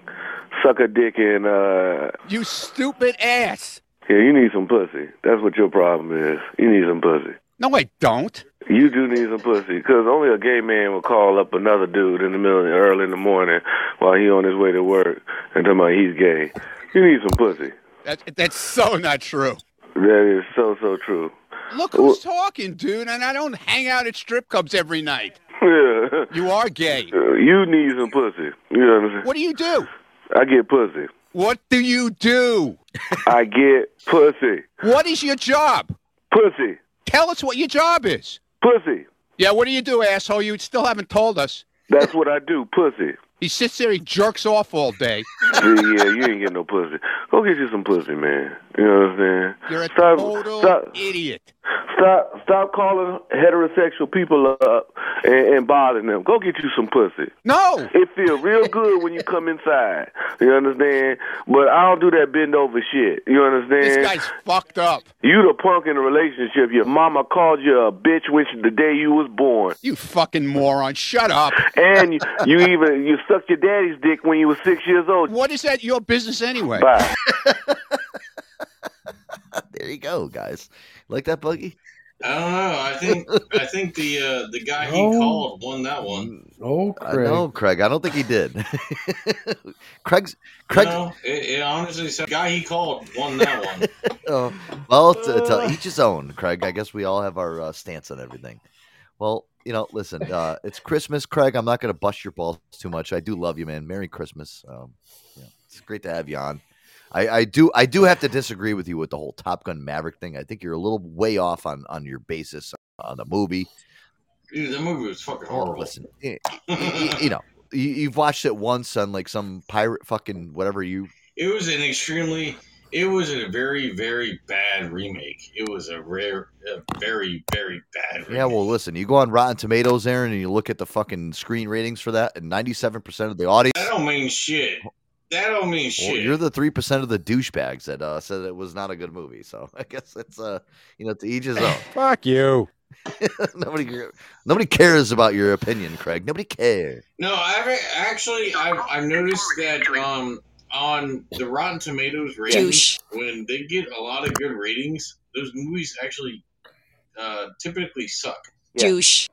Suck a dick and uh, You stupid ass. yeah, you need some pussy. That's what your problem is. You need some pussy. No, I don't. You do need some pussy, because only a gay man will call up another dude in the middle, early in the morning, while he on his way to work, and tell him he's gay. You need some pussy. That, that's so not true. That is so so true. Look who's talking, dude, and I don't hang out at strip clubs every night. Yeah. You are gay. Uh, you need some pussy. You know what I'm saying? What do you do? I get pussy. What do you do? I get pussy. What is your job? Pussy. Tell us what your job is. Pussy. Yeah, what do you do, asshole? You still haven't told us. That's what I do. Pussy. He sits there, he jerks off all day. yeah, you ain't getting no pussy. Go get you some pussy, man. You know what I'm saying? You're a stop, total stop, idiot. Stop, stop calling heterosexual people up and, and bothering them. Go get you some pussy. No. It feel real good when you come inside. You understand? But I don't do that bend over shit. You understand? This guy's fucked up. You the punk in the relationship. Your mama called you a bitch which the day you was born. You fucking moron. Shut up. And you, you even you sucked your daddy's dick when you was six years old. What is that your business anyway? Bye. There you go, guys. Like that, Boogie? I don't know. I think I think the uh, the guy he No. called won that one. Oh, I know, Craig. I don't think he did. Craig's Craig. No, it, it honestly said the guy he called won that one. Oh, well, to, to each his own, Craig. I guess we all have our uh, stance on everything. Well, you know, listen, uh, it's Christmas, Craig. I'm not going to bust your balls too much. I do love you, man. Merry Christmas. Um, yeah, it's great to have you on. I, I do I do have to disagree with you with the whole Top Gun Maverick thing. I think you're a little way off on on your basis on the movie. Dude, the movie was fucking Oh, horrible. listen, eh, y- y- you know, you, you've watched it once on like some pirate fucking whatever you It was an extremely. It was a very very bad remake. It was a rare, a very very bad. Yeah, well, listen, you go on Rotten Tomatoes, Aaron, and you look at the fucking screen ratings for that, and 97% of the audience. I don't mean shit. That don't mean Well, shit. you're the 3% of the douchebags that uh, said it was not a good movie. So I guess it's, uh, you know, to each his own. Fuck you. nobody, nobody cares about your opinion, Craig. Nobody cares. No, I've actually I've, I've noticed that um on the Rotten Tomatoes ratings Douche. when they get a lot of good ratings, those movies actually uh, typically suck. Douche.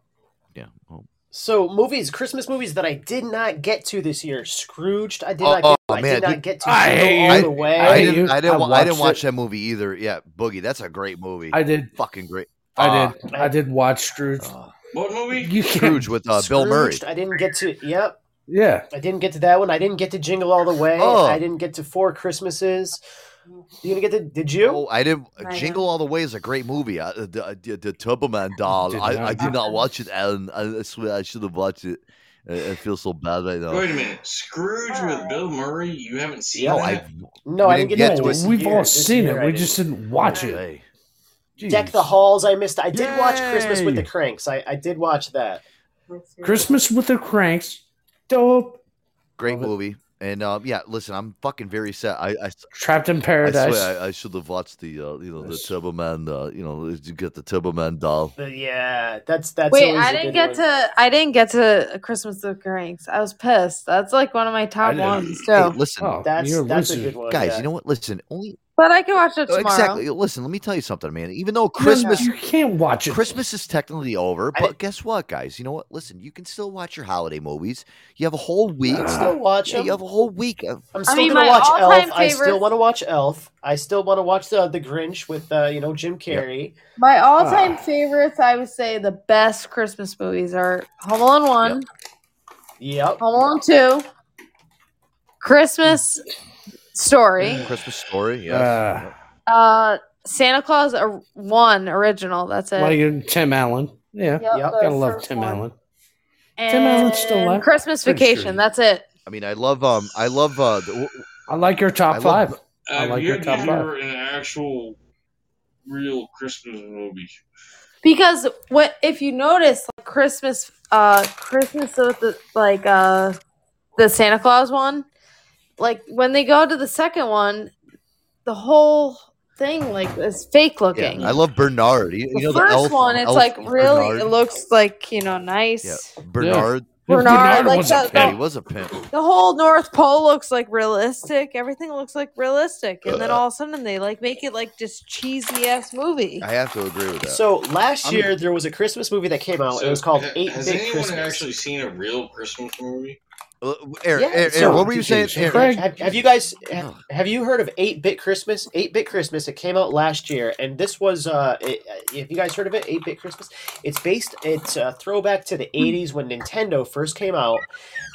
Yeah. Well, So movies, Christmas movies that I did not get to this year. Scrooged, I did Oh, not get. oh, I man, did not dude. get to I hate all you. the way. I hate didn't. I didn't. I wa- I didn't watch it. that movie either. Yeah, Boogie. That's a great movie. I did. Fucking great. I Uh, did. I did watch Scrooge. What movie? You. Scrooge with uh, Bill Murray. I didn't get to. Yep. Yeah. I didn't get to that one. I didn't get to Jingle All the Way. Oh. I didn't get to Four Christmases. You didn't get to? Did you? Oh, I didn't. I Jingle All the Way is a great movie. I, the, uh, the, the Turboman doll. Did I. I did not watch it, Alan. I, I swear I should have watched it. I, I feel so bad right now. Wait a minute, Scrooge with Bill Murray. You haven't seen Yeah, No, that? I. No, I didn't get to to it. it. We've year. all seen year it. We didn't. just didn't watch it. Hey. Deck the Halls. I missed. I did watch Christmas with the Cranks. I, I did watch that. Christmas with the Cranks. Dope. Great Love it. Movie. And um, yeah, listen, I'm fucking very sad. I, I, Trapped in I Paradise. swear I, I should have watched the uh, you know the Turboman. Uh, you know, you get the Turboman doll. But yeah, that's that's. Wait, always I a didn't get one. to. I didn't get to Christmas with the Cranks. I was pissed. That's like one of my top didn't. ones Hey, listen, Oh, That's you're a that's a good one, guys. yeah. You know what? Listen, only But I can watch it tomorrow. exactly. Listen, let me tell you something, man. Even though Christmas. Christmas You can't watch it. Christmas is technically over, but didn't- guess what, guys? You know what? Listen, you can still watch your holiday movies. You have a whole week. I still watch Yeah, you have a whole week. Of, I'm still mean, gonna watch all-time Elf. I still want to watch Elf. I still want to watch the the Grinch with uh, you know Jim Carrey. My all-time Ah. favorites, I would say, the best Christmas movies are Home Alone One, Yep. Home Alone Two, Christmas Story, Christmas story. Yeah. Uh, uh, Santa Claus uh, One original. That's it. like uh, Tim Allen. Yeah. Yep, Yep. Gotta love Tim one. Allen. Tim Allen's still alive? Christmas Pretty Vacation. he- That's it. I mean, I love um, I love uh, the, I like your top I love- five. I like you your had top five. hear an actual, real Christmas movie? Because what if you notice like Christmas uh Christmas with the like uh the Santa Claus one, like when they go to the second one, the whole thing like is fake yeah, looking. I love Bernard. You, the you know first the elf, one, it's elf like really Bernard? it looks like, you know, nice. yeah, Bernard. Bernard, like was the, Yeah, the, he was a pimp. the whole North Pole looks like realistic. Everything looks like realistic. And then uh. all of a sudden they like make it like just cheesy ass movie. I have to agree with that. So last I'm- year there was a Christmas movie that came out. So, it was called ha- Eight Has Bit anyone Christmas. actually seen a real Christmas movie? Uh, Aaron, Yeah, Aaron, so- Aaron, what were you saying? So Craig- Have, have you guys have, have you heard of Eight Bit Christmas? Eight Bit Christmas. It came out last year, and this was uh, it, have you guys heard of it? Eight Bit Christmas. It's based. It's a throwback to the '80s when Nintendo first came out,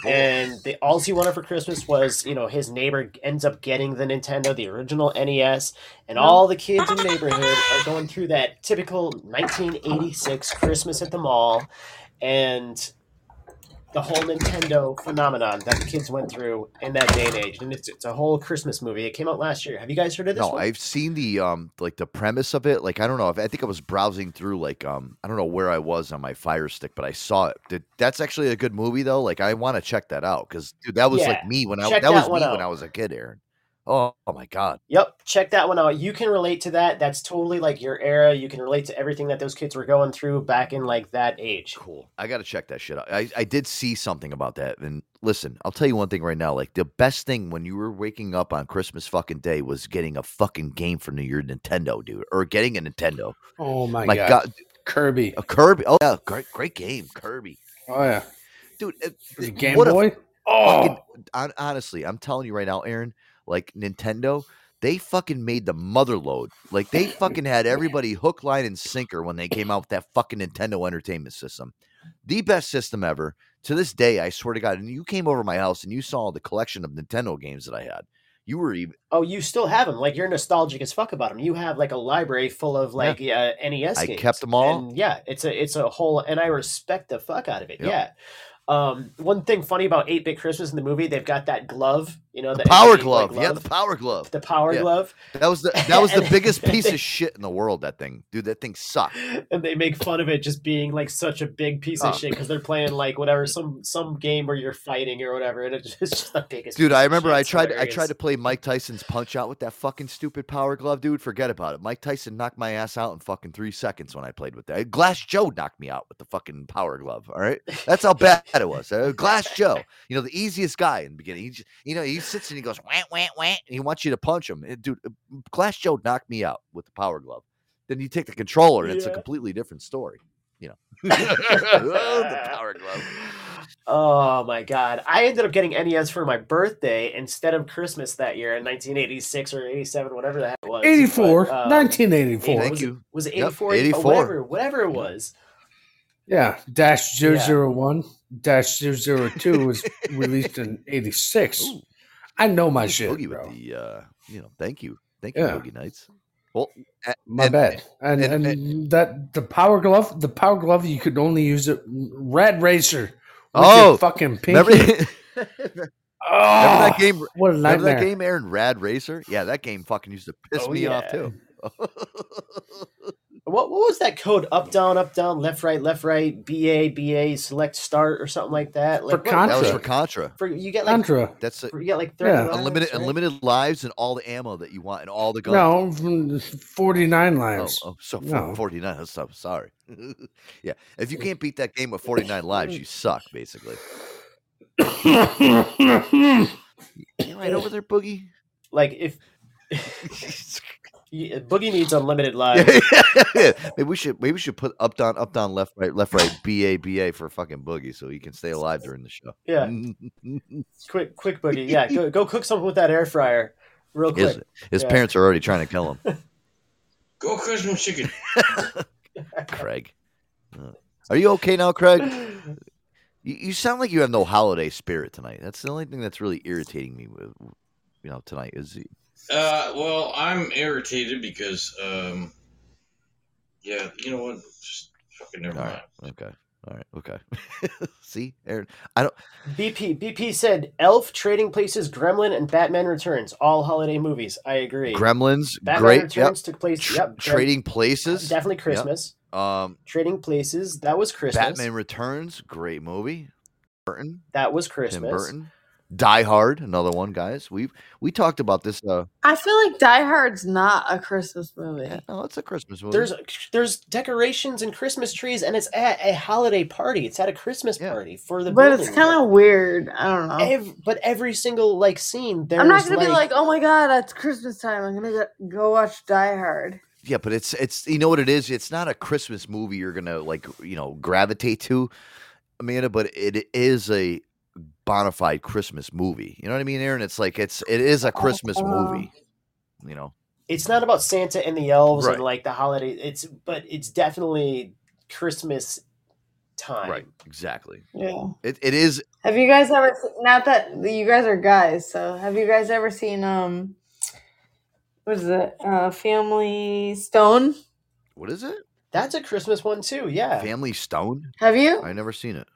and the all he wanted for Christmas was you know his neighbor ends up getting the Nintendo, the original NES, and all the kids in the neighborhood are going through that typical 1986 Christmas at the mall, and the whole Nintendo phenomenon that the kids went through in that day and age, and it's it's a whole Christmas movie. It came out last year. Have you guys heard of this No, one? I've seen the um like the premise of it. Like I don't know if I think I was browsing through like um I don't know where I was on my Fire Stick, but I saw it. Did, that's actually a good movie though. Like I want to check that out because dude, that was Yeah, like me when I check that was me one when. I was a kid, Aaron. Oh, oh my god. Yep, check that one out. You can relate to that. That's totally like your era. You can relate to everything that those kids were going through back in like that age. Cool. I got to check that shit out. I, I did see something about that. And listen, I'll tell you one thing right now. Like, the best thing when you were waking up on Christmas fucking day was getting a fucking game from your Nintendo, dude, or getting a Nintendo. Oh my, My god. God. Kirby. A Kirby. Oh, yeah. Great, great game. Kirby. Oh yeah. Dude, it, it- Game what a Boy. Oh. fucking, honestly, I'm telling you right now, Aaron, like Nintendo, they fucking made the mother load. Like they fucking had everybody hook, line, and sinker when they came out with that fucking Nintendo Entertainment System. The best system ever. To this day, I swear to God, and you came over my house and you saw the collection of Nintendo games that I had. You were even Oh, you still have them. Like you're nostalgic as fuck about them. You have like a library full of like uh, NES. Games. I games. kept 'em all. And yeah, it's a it's a whole, and I respect the fuck out of it. Yep. Yeah. Um, one thing funny about Eight Bit Christmas in the movie, they've got that glove. You know, the power like, glove. Yeah, the power glove. the power Yeah. glove. That was the that was the biggest piece of shit in the world. That thing, dude. That thing sucked. and they make fun of it just being like such a big piece of Oh. shit because they're playing like whatever some some game where you're fighting or whatever, and it's just the biggest. Dude, piece I remember. I tried I tried to play Mike Tyson's punch out with that fucking stupid power glove, dude. Forget about it. Mike Tyson knocked my ass out in fucking three seconds when I played with that. Glass Joe knocked me out with the fucking power glove. All right, that's how bad it was. Uh, Glass Joe, you know the easiest guy in the beginning. He just, you know he sits and he goes wham wham wham, and he wants you to punch him. Dude, uh, Glass Joe knocked me out with the power glove. Then you take the controller and it's a completely different story. You know, the power glove. Oh my god. I ended up getting NES for my birthday instead of Christmas that year in 1986 or 87, whatever that was. 84, But, um, 1984. Thank it- you. Was it Yep, 84? 84. Whatever, whatever it was. Yeah, Dash Yeah. 001, Dash 002 was released in 86. I know my shit, Boogie bro. with the, uh, you know, thank you, thank you, Yeah. Boogie Nights. Well, a- My and- bad. And, and- and, that the power glove, the power glove, you could only use it. Rad Racer. Oh, fucking pinky. remember, remember Oh, that game? What a Remember that game, Aaron? Rad Racer. Yeah, that game fucking used to piss Oh, me off too. What, what was that code? Up, down, up, down, left, right, left, right, BA, BA, select, start, or something like that? Like, what- That was Contra. for Contra. For, you get like Contra. That's a, you get like 30 Yeah. lives, unlimited right? unlimited lives and all the ammo that you want and all the guns. No, from 49 Oh, lives. oh, oh so No. 49. That's so sorry. yeah. If you can't beat that game with 49 lives, you suck, basically. You right over there, Boogie? Like if Yeah, Boogie needs unlimited lives. maybe we should maybe we should put up down up down left right left right B A B A for fucking Boogie so he can stay alive during the show. Yeah. quick, quick Boogie. Yeah, go go cook something with that air fryer, real quick. his Yeah. parents are already trying to kill him. Go cook some chicken. Craig. Uh, Are you okay now, Craig? You, you sound like you have no holiday spirit tonight. That's the only thing that's really irritating me with you know tonight is the- Uh, well, I'm irritated because, um, yeah, you know what? Just fucking never all mind. right. Okay. All right. Okay. See, Aaron, I don't. BP BP said Elf, Trading Places, Gremlin, and Batman Returns, all holiday movies. I agree. Gremlins, Batman great. Returns Yep. took place. Tr- yep, Grem- Trading Places, definitely Yep. Christmas. Um, Trading Places, that was Christmas. Batman Returns, great movie. Burton, That was Tim Christmas. Burton. Die Hard, another one, guys. We we talked about this. Uh, I feel like Die Hard's not a Christmas movie. no, it's a Christmas movie. There's there's decorations and Christmas trees, and it's at a holiday party. It's at a Christmas party for the. But it's kind of weird. I don't know. Ev- but every single like scene, there's I'm not gonna like, be like, oh my god, it's Christmas time. I'm gonna go, go watch Die Hard. Yeah, but it's it's you know what it is. It's not a Christmas movie you're gonna like you know gravitate to, Amanda. But it is a bona fide Christmas movie. You know what I mean, Aaron? It's like it's it is a Christmas movie. You know, it's not about Santa and the elves Right. and like the holiday. It's but it's definitely Christmas time. right? Exactly. Yeah. It it is. Have you guys ever? Not that you guys are guys, so have you guys ever seen um, what is it? Uh, Family Stone. What is it? That's a Christmas one too. Yeah. Family Stone. Have you? I never seen it.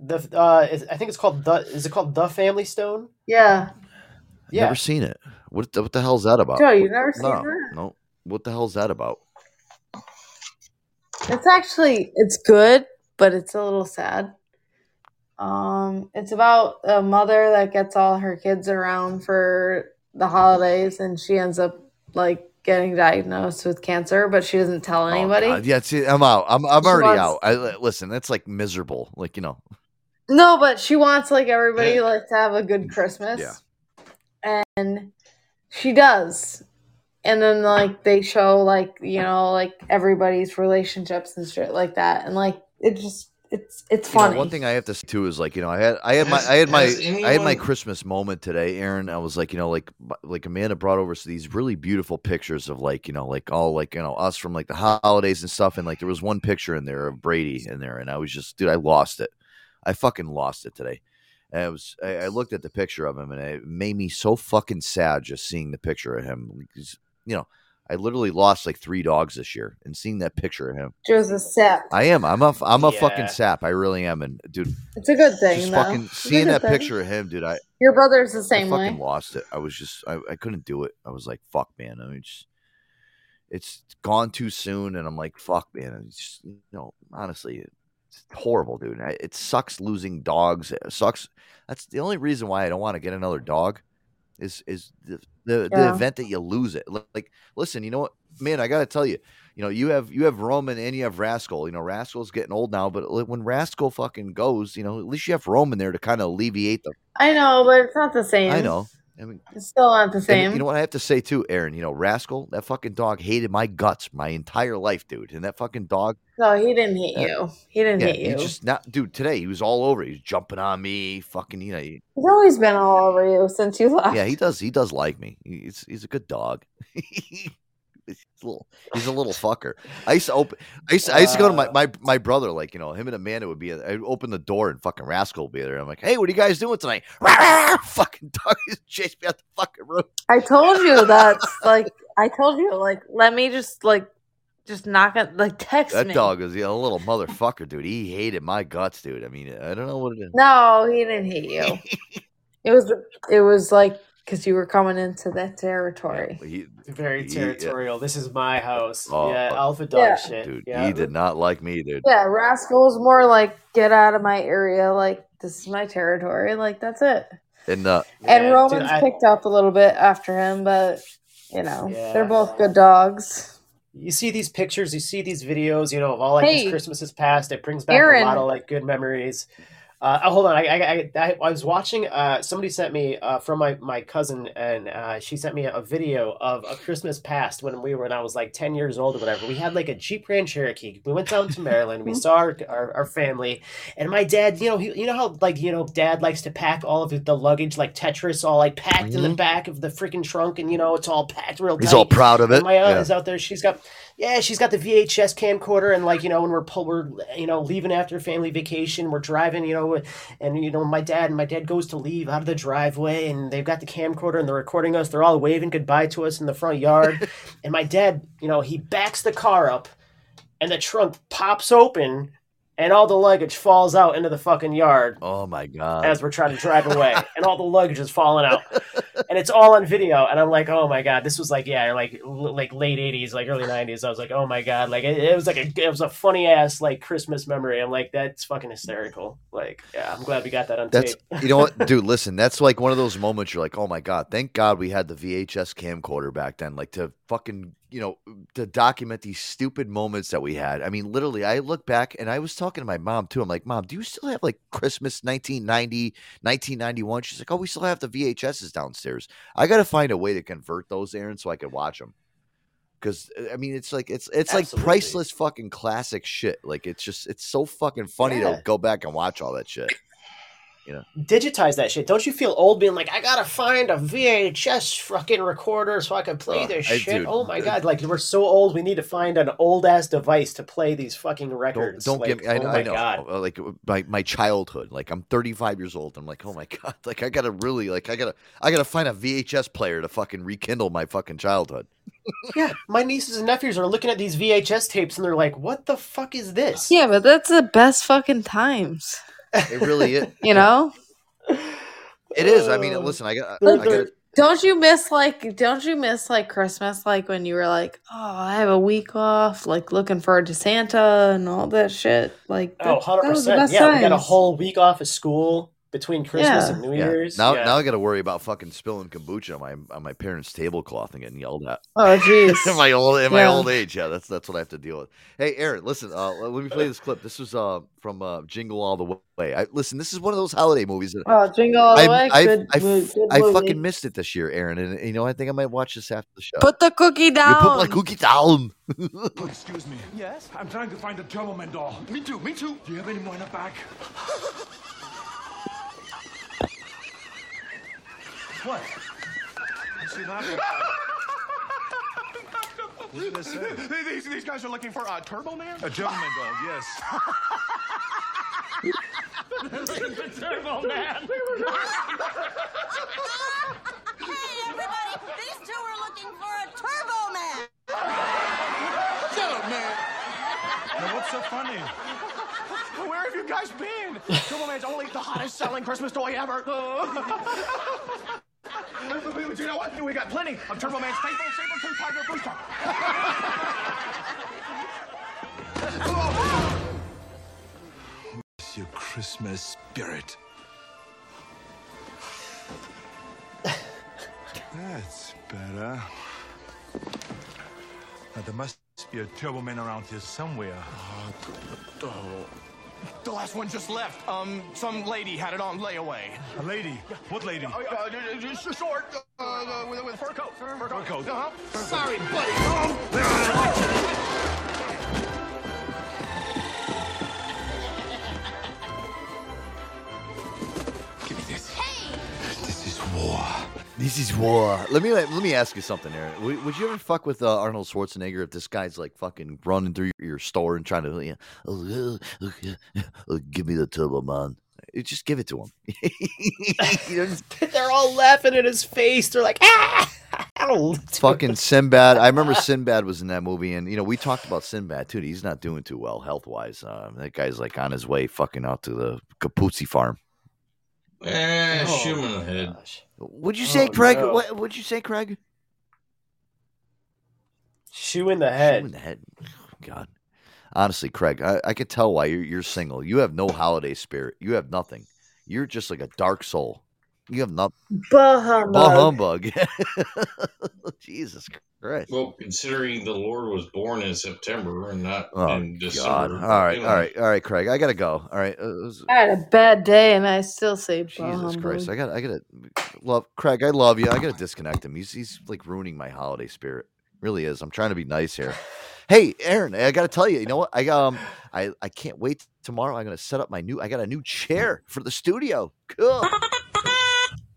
The uh, I think it's called the. Is it called the Family Stone? Yeah. Yeah. Never seen it. What the, what the hell's that about? Joe, you've never seen no, that? no. What the hell's that about? It's actually it's good, but it's a little sad. Um, it's about a mother that gets all her kids around for the holidays, and she ends up like getting diagnosed with cancer, but she doesn't tell anybody. Oh, Yeah, see, I'm out. I'm I'm She already wants- out. I listen. That's like miserable. Like you know. No, but she wants like everybody like to have a good Christmas. Yeah. And she does. And then like they show like, you know, like everybody's relationships and shit like that. And like it just it's it's You know, funny. one thing I have to say too is like you know I had I had my I had my has I had my Christmas moment today, Aaron. I was like you know like like Amanda brought over these really beautiful pictures of like you know like all like you know us from like the holidays and stuff, and like there was one picture in there of Brady in there, and I was just dude, I lost it. I fucking lost it today. And it was I, I looked at the picture of him, and it made me so fucking sad just seeing the picture of him. Because, you know, I literally lost like three dogs this year, and seeing that picture of him. Joe's a sap. I am. I'm a. I'm a Yeah. fucking sap. I really am. And dude, It's a good thing, just fucking It's seeing that thing. picture of him, dude. I Your brother's the I same way. fucking lost it. I was just. I, I couldn't do it. I was like, fuck, man. I mean, just it's gone too soon, and I'm like, fuck, man. It's just, you know, honestly, it's horrible, dude. It sucks losing dogs. It sucks. That's the only reason why I don't want to get another dog. Is is the the, the event that you lose it? Like, listen, you know what, man? I got to tell you, you know, you have you have Roman and you have Rascal. You know, Rascal's getting old now, but when Rascal fucking goes, you know, at least you have Roman there to kind of alleviate the I know, but it's not the same. I know. I mean, It's still not the same. you know what I have to say too, Aaron? You know, Rascal, that fucking dog hated my guts my entire life, dude. And that fucking dog, no, he didn't hate Yeah. you. He didn't yeah, hate he you. just not, dude. Today he was all over. He was jumping on me, fucking, you know. He, He's always been all over you since you left. yeah, he does. He does like me. He's he's a good dog. he's a little, he's a little fucker. I used to open. I used to, I used to go to my, uh. my my brother. Like you know, him and Amanda would be. I'd open the door and fucking Rascal would be there. I'm like, hey, what are you guys doing tonight? fucking dog just chased me out the fucking room. I told you that's like I told you like let me just like just knock it like text That me. dog was yeah, a little motherfucker, dude. He hated my guts, dude. I mean, I don't know what it is. No, he didn't hate you. it was it was like because you were coming into that territory. He, Very he- territorial. This is my house. Oh, yeah, alpha dog Yeah. shit. dude, yeah. he did not like me, dude. Yeah, Rascal was more like get out of my area. Like this is my territory. Like that's it. And uh, and Yeah, Roman's dude, I- picked up a little bit after him, but you know Yeah. they're both good dogs. You see these pictures, you see these videos, you know, of all like Hey. these Christmases past. It brings back Aaron. a lot of like good memories. Uh, oh, hold on. I, I, I, I, was watching. Uh, somebody sent me uh, from my, my cousin, and uh, she sent me a video of a Christmas past when we were when I was like ten years old or whatever. We had like a Jeep Grand Cherokee. We went down to Maryland. we saw our, our, our family, and my dad. You know, he, you know how like you know, dad likes to pack all of the luggage like Tetris, all like packed in the Mhm. back of the freaking trunk, and you know, it's all packed real. Good. He's all proud of And it. my aunt Yeah. is out there. She's got yeah, she's got the VHS camcorder, and like you know, when we're pull, we're you know leaving after family vacation, we're driving, you know, and you know, my dad and my dad goes to leave out of the driveway, and they've got the camcorder, and they're recording us. They're all waving goodbye to us in the front yard, and my dad, you know, he backs the car up, and the trunk pops open, and all the luggage falls out into the fucking yard Oh my god. as we're trying to drive away, and all the luggage is falling out, and it's all on video. And I'm like, oh my god, this was like yeah, like like late '80s, like early '90s. I was like, oh my god, like it, it was like a it was a funny ass like Christmas memory. I'm like, that's fucking hysterical. Like, yeah, I'm glad we got that on That's tape. you know what, dude. Listen, that's like one of those moments you're like, oh my god, thank God we had the VHS camcorder back then, like to fucking you know to document these stupid moments that we had. I mean, literally, I look back and I was talking to my mom too. I'm like, mom, do you still have like Christmas 1990, 1991? She's like, oh, we still have the VHSs downstairs. I got to find a way to convert those, Aaron, so I could watch them. Because uh, I mean, it's like it's it's like priceless fucking classic shit. Like it's just it's so fucking funny Yeah. to go back and watch all that shit. You know. Digitize that shit. Don't you feel old being like, I gotta find a VHS fucking recorder so I can play Oh, this I- shit? dude, oh my god! Like we're so old, we need to find an old ass device to play these fucking Don't, records. don't like, get me. I, oh I know. god! uh, Like my my childhood. Like I'm 35 years old. I'm like, oh my god. Like I gotta really like I gotta I gotta find a VHS player to fucking rekindle my fucking childhood. Yeah, my nieces and nephews are looking at these VHS tapes and they're like, "What the fuck is this?" Yeah, but that's the best fucking times. It really is. You know? It is. I mean, um, listen. I got. I, got. Don't you miss like don't you miss like Christmas like when you were like, Oh, I have a week off, like looking forward to Santa and all that shit. Like oh, that, Oh, 100 that was the percent. best Yeah, we got a whole week off of school between Christmas Yeah. and New Yeah. Year's. Now, yeah. now I got to worry about fucking spilling kombucha on my on my parents' tablecloth and getting yelled at. Oh jeez. in my old in my old age, yeah, that's that's what I have to deal with. Hey, Aaron, listen, uh, let me play this clip. This was uh from uh, Jingle All the Way. I, listen, this is one of those holiday movies. That Oh, Jingle All the I, Way, I, good I, good I movie. fucking missed it this year, Aaron, and you know I think I might watch this after the show. Put the cookie You down. put my cookie down. Excuse me. Yes? I'm trying to find a Turbo Man doll. Me too, me too. Do you have any more in the back? what? What's he laughing What did I say? These, these guys are looking for a Turbo Man? A Turbo Man doll, yes. the Turbo Man. Hey, everybody! These two are looking for a Turbo Man! Shut up, man. Now, what's so funny? Where have you guys been? Turbo Man's only the hottest selling Christmas toy ever. you know what? We got plenty of Turbo Man's faithful saber-tooth tiger booster. Where's your Christmas spirit? That's better. Now, there must be a Turbo Man around here somewhere. Oh, The last one just left. Um, some lady had it on layaway. A lady? What lady? Uh, uh, just short, uh, uh, with, with a fur coat. Fur, coat. Uh-huh. Sorry, buddy. This is war. Let me let me ask you something, Aaron. Would, would you ever fuck with uh, Arnold Schwarzenegger if this guy's like fucking running through your, your store and trying to, you know, "Oh, uh, uh, give me the turbo man? Just give it to him. You know, just They're all laughing at his face. They're like, ah! Fucking Sinbad. I remember Sinbad was in that movie, and you know we talked about Sinbad too. He's not doing too well health wise. Uh, that guy's like on his way fucking out to the Capuzzi farm. Eh, Oh, shoot him in the head. What'd you say, Oh, Craig? no. What would you say, Craig? Shoe in the head. Shoe in the head. God. Honestly, Craig, I, I could tell why you're, you're single. You have no holiday spirit. You have nothing. You're just like a dark soul. You have nothing. Bah humbug. Bah humbug. Jesus Christ. Well, considering the Lord was born in September and not Oh, in God. December. All right, you know. all right, all right, Craig. I gotta go. All right. Uh, was- I had a bad day and I still say bah Jesus humbug. Christ. I got I gotta love Craig, I love you. I gotta disconnect him. He's he's like ruining my holiday spirit. Really is. I'm trying to be nice here. Hey, Aaron, I gotta tell you, you know what? I um I, I can't wait tomorrow. I'm gonna set up my new I got a new chair for the studio. Cool.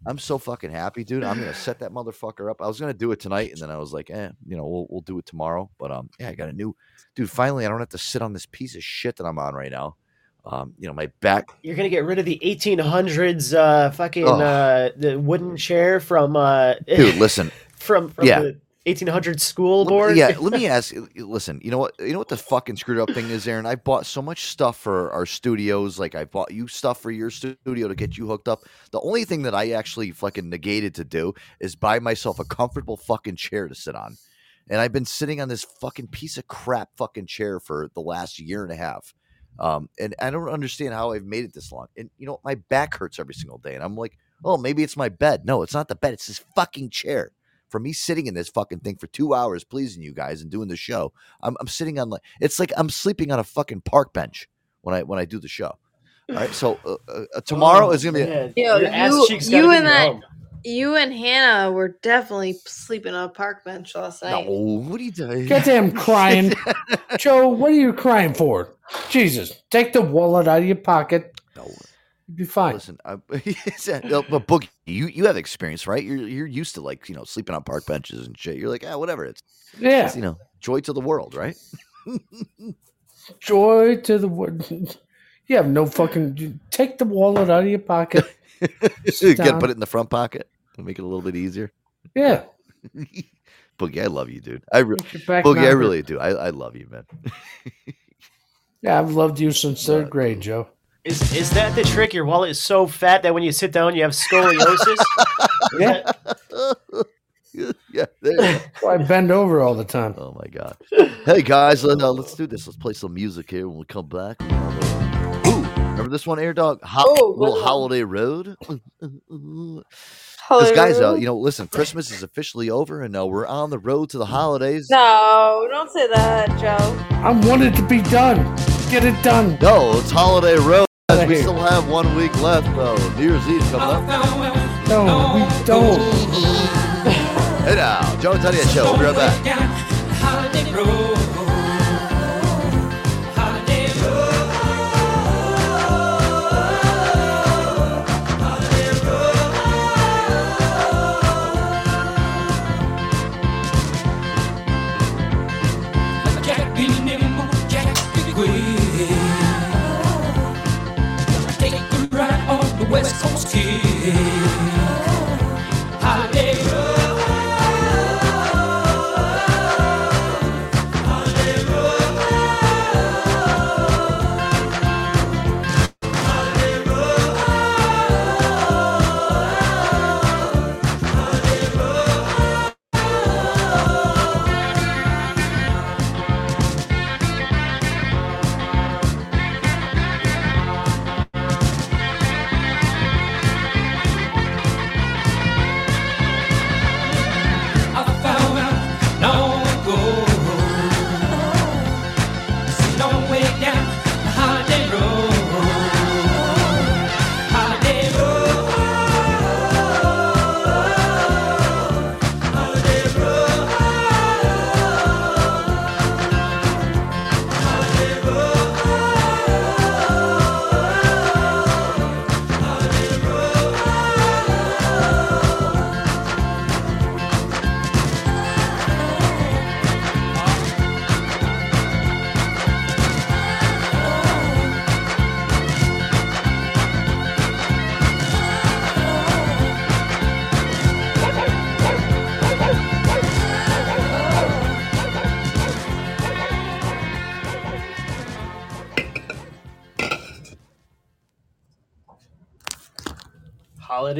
I'm so fucking happy, dude. I'm gonna set that motherfucker up. I was gonna do it tonight, and then I was like, eh, you know, we'll we'll do it tomorrow. But um, yeah, I got a new dude. Finally, I don't have to sit on this piece of shit that I'm on right now. Um, you know, my back You're gonna get rid of the 1800s uh, fucking Oh. uh, the wooden chair from uh, dude. Listen, from, from Yeah. the 1800 school board. Yeah, let me ask. Listen, you know what? You know what the fucking screwed up thing is, Aaron. I bought so much stuff for our studios. Like I bought you stuff for your studio to get you hooked up. The only thing that I actually fucking negated to do is buy myself a comfortable fucking chair to sit on. And I've been sitting on this fucking piece of crap fucking chair for the last year and a half. Um, and I don't understand how I've made it this long. And you know, my back hurts every single day. And I'm like, oh, maybe it's my bed. No, it's not the bed. It's this fucking chair for me sitting in this fucking thing for two hours pleasing you guys and doing the show i'm, I'm sitting on like it's like i'm sleeping on a fucking park bench when i when i do the show all right so uh, uh, uh, tomorrow Oh, is gonna be man. Yo, you, you and that, numb. you and Hannah were definitely sleeping on a park bench last night. no what are you doing Goddamn crying. Joe, what are you crying for? Jesus, take the wallet out of your pocket. No. You'd be fine. listen I, uh, but boogie you you have experience right you're you're used to like you know sleeping on park benches and shit you're like ah whatever it's Yeah. it's, you know joy to the world right Joy to the world. You have no fucking. Take the wallet out of your pocket. you gotta put it in the front pocket make it a little bit easier Yeah. boogie i love you dude i re- Makes your back boogie i really do I, I love you man Yeah, I've loved you since third grade, Joe. Is is that the trick? Your wallet is so fat that when you sit down, you have scoliosis. Yeah. yeah, there you go. That's why I bend over all the time. Oh my god! Hey guys, let, uh, let's do this. Let's play some music here when we come back. Ooh, remember this one, Air Dog? Ho- Oh, little good one. Holiday Road. This guys, uh, you know, listen, Christmas is officially over, and uh, we're on the road to the holidays. No, don't say that, Joe. I want it to be done. Get it done. No, it's Holiday Road. Guys. We still have one week left. though. New Year's Eve coming up. No, we don't. Hey now, Joe Antonio Show. We'll be right back. West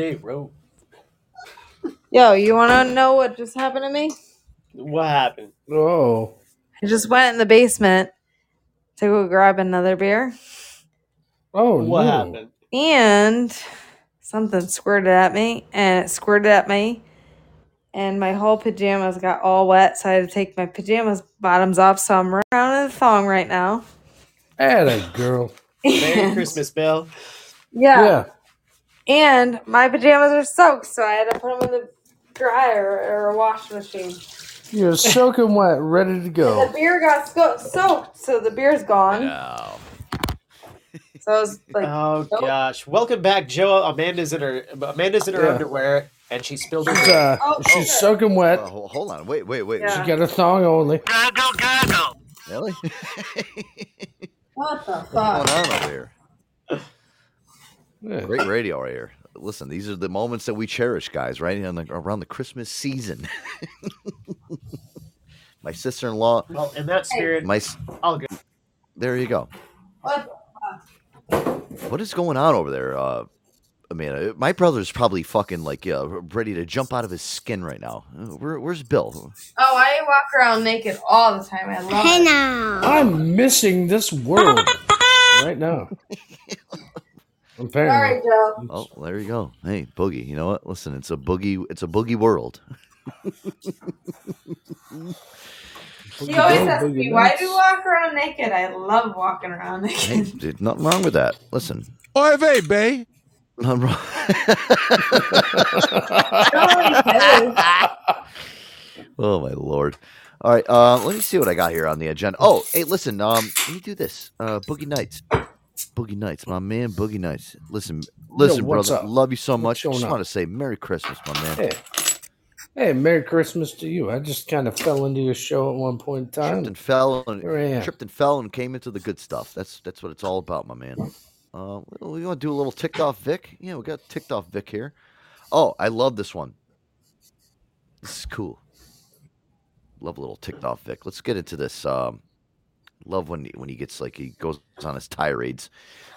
Holiday rope. Yo, you want to know what just happened to me? What happened? Oh. I just went in the basement to go grab another beer, Oh, What no. happened? and something squirted at me, and it squirted at me, and my whole pajamas got all wet, so I had to take my pajamas bottoms off. So I'm around in a thong right now. Atta girl. Merry Christmas, Bill. Yeah. Yeah. And my pajamas are soaked, so I had to put them in the dryer or a wash machine. You're soaking wet, ready to go. The beer got sco- soaked, so the beer's gone. So I was like, Oh nope. gosh! Welcome back, Joe. Amanda's in her Amanda's in her Yeah. underwear, and she spilled her. She's, uh, Oh, she's okay. soaking wet. Ho- hold on. Wait, wait, wait. Yeah. She got a thong only. Goggle, goggle. Really? what the What's going fuck? on over here? Yeah. Great radio right here. Listen, these are the moments that we cherish, guys, right? On the, around the Christmas season. my sister in law, Well, in that spirit, my. s- I'll go. There you go. What? What is going on over there, uh, Amanda? My brother's probably fucking like yeah, ready to jump out of his skin right now. Uh, Where, where's Bill? Oh, I walk around naked all the time. I love it. I'm missing this world right now. Sorry, Apparently. Joe. Oh, there you go. Hey, boogie. You know what? Listen, it's a boogie. It's a boogie world. She always Boogie asks Boogie me, why do you walk around naked? I love walking around hey, naked. dude, nothing wrong with that. Listen, Oy vey, bay. nothing wrong. oh my lord! All right, uh, let me see what I got here on the agenda. Oh, hey, listen. Um, let me do this. Uh, Boogie Nights. Boogie Nights, my man. Boogie Nights. Listen, listen, what's brother. up? Love you so What's much. Just want to say Merry Christmas, my man. Hey. Hey, Merry Christmas to you. I just kind of fell into your show at one point in time. tripped and fell and tripped and fell and came into the good stuff. That's that's what it's all about, my man. Uh, we want to do a little ticked off Vic. Yeah, we got ticked off Vic here. Oh, I love this one. This is cool. Love a little ticked off Vic. Let's get into this. Um, love when he, when he gets like he goes on his tirades.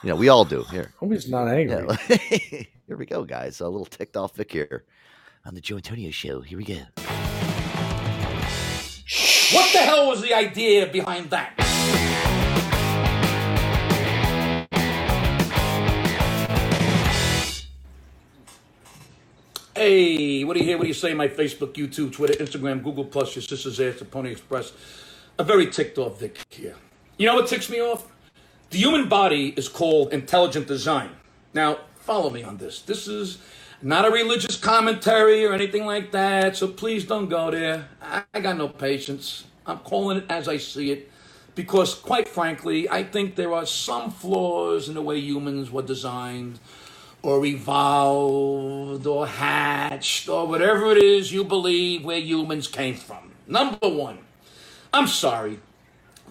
You know, we all do. Here, Hope he's not angry. yeah. here we go, guys. A little ticked off Vic here on the Joe Antonio Show. Here we go. What the hell was the idea behind that? Hey, what do you hear? What do you say? My Facebook, YouTube, Twitter, Instagram, Google Plus, your sister's ass, the Pony Express. A very ticked off Vic here. You know what ticks me off? The human body is called intelligent design. Now, follow me on this. This is not a religious commentary or anything like that, so please don't go there. I, got no patience. I'm calling it as I see it because, quite frankly, I think there are some flaws in the way humans were designed or evolved or hatched or whatever it is you believe where humans came from. Number one, I'm sorry,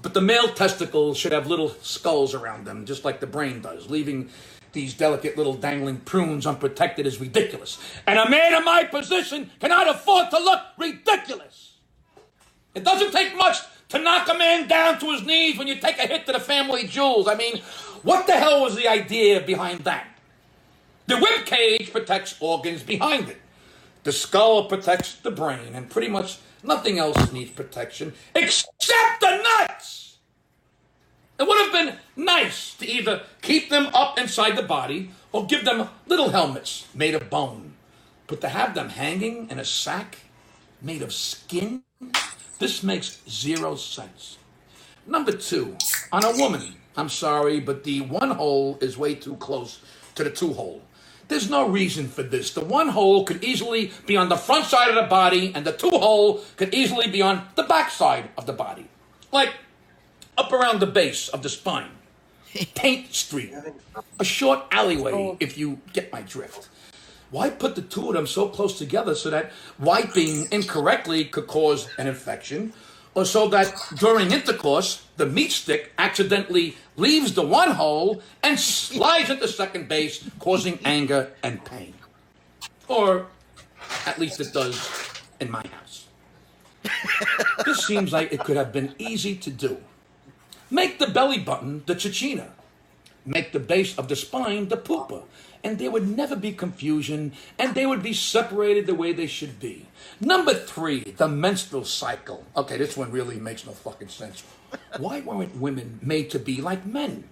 but the male testicles should have little skulls around them, just like the brain does. Leaving these delicate little dangling prunes unprotected is ridiculous. And a man in my position cannot afford to look ridiculous. It doesn't take much to knock a man down to his knees when you take a hit to the family jewels. I mean, what the hell was the idea behind that? The rib cage protects organs behind it. The skull protects the brain, and pretty much nothing else needs protection except the nuts. It would have been nice to either keep them up inside the body or give them little helmets made of bone. But to have them hanging in a sack made of skin, this makes zero sense. Number two, on a woman, I'm sorry, but the one hole is way too close to the two hole. There's no reason for this. The one hole could easily be on the front side of the body, and the two hole could easily be on the back side of the body. Like up around the base of the spine. Paint Street. A short alleyway, oh. if you get my drift. Why put the two of them so close together so that wiping incorrectly could cause an infection? Or so that during intercourse, the meat stick accidentally leaves the one hole and slides into second base, causing anger and pain. Or at least it does in my house. this seems like it could have been easy to do. Make the belly button the chichina. make the base of the spine the pupa. And there would never be confusion, and they would be separated the way they should be. Number three, the menstrual cycle. Okay, this one really makes no fucking sense. Why weren't women made to be like men?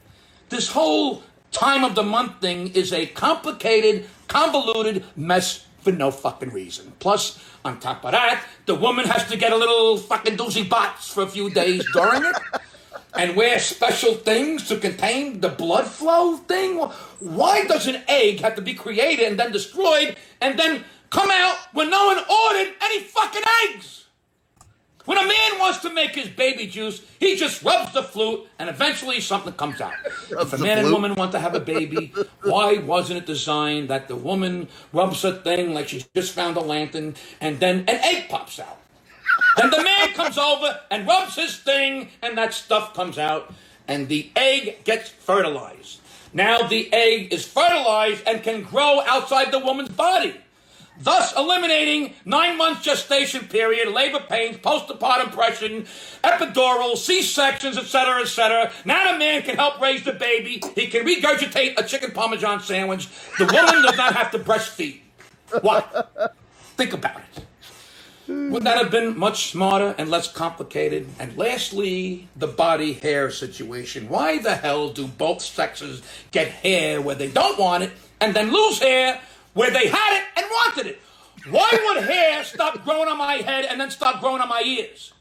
This whole time of the month thing is a complicated, convoluted mess for no fucking reason. Plus, on top of that, the woman has to get a little fucking doozy bots for a few days during it. And wear special things to contain the blood flow thing? Why does an egg have to be created and then destroyed and then come out when no one ordered any fucking eggs? When a man wants to make his baby juice, he just rubs the flute and eventually something comes out. if a man and woman want to have a baby, why wasn't it designed that the woman rubs a thing like she just found a lantern and then an egg pops out? Then the man comes over and rubs his thing, and that stuff comes out, and the egg gets fertilized. Now the egg is fertilized and can grow outside the woman's body, thus eliminating nine months gestation period, labor pains, postpartum depression, epidural, C sections, etc., etc. Now the man can help raise the baby. He can regurgitate a chicken parmesan sandwich. The woman does not have to breastfeed. What? Think about it. Wouldn't that have been much smarter and less complicated? And lastly, the body hair situation. Why the hell do both sexes get hair where they don't want it and then lose hair where they had it and wanted it? Why would hair stop growing on my head and then stop growing on my ears?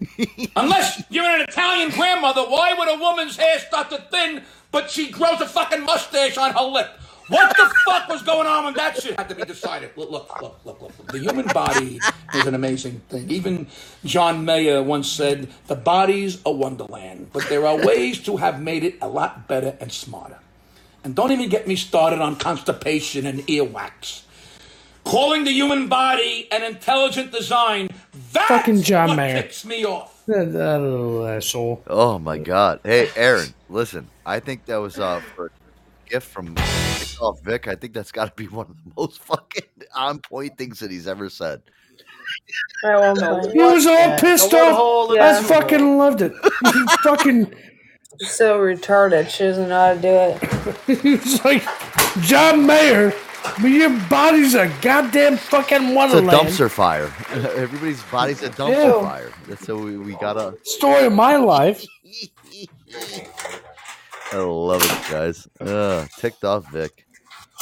Unless you're an Italian grandmother, why would a woman's hair start to thin but she grows a fucking mustache on her lip? What the fuck was going on when that shit had to be decided? Look, look, look, look, look. The human body is an amazing thing. Even John Mayer once said, the body's a wonderland, but there are ways to have made it a lot better and smarter. And don't even get me started on constipation and earwax. Calling the human body an intelligent design, that's Fucking John what Mayer. ticks me off. That, that little asshole. Oh my god. Hey, Aaron, listen. I think that was uh for a gift from off Vic. I think that's got to be one of the most fucking on point things that he's ever said. He was all pissed off. I fucking loved it. He fucking. So retarded. She doesn't know how to do it. He's like John Mayer, but your body's a goddamn fucking wonderland. It's a wonderland. dumpster fire. Everybody's body's a dumpster Ew. fire. That's so we, we gotta. Story of my life. I love it, guys. Uh, ticked off Vic.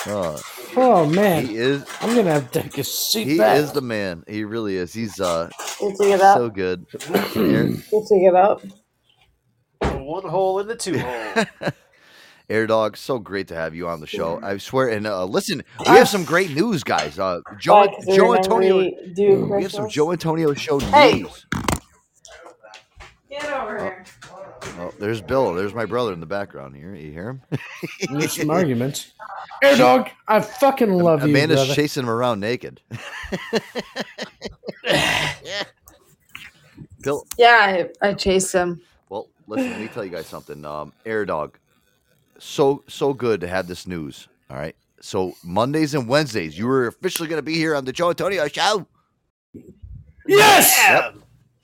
Uh, Oh man, he is. I'm gonna have to take a seat He back. is the man. He really is. He's uh We'll take it up. so good. We'll take it up. One hole in the two hole. Air Dog, so great to have you on the show. I swear. And uh, listen, we have some great news, guys. Uh, Joe, Why, 'cause Joe Antonio, we do we have some Joe Antonio show Hey. news. Get over here. Oh, there's Bill. There's my brother in the background here. You hear him? There's some arguments. Air dog, I fucking love you, Amanda's brother. chasing him around naked. Bill, Yeah, I, I chased him. Well, listen, let me tell you guys something. Um, Air Dog, so so good to have this news. All right, so Mondays and Wednesdays, you were officially going to be here on the Joe Antonio Show. Yes. Yeah.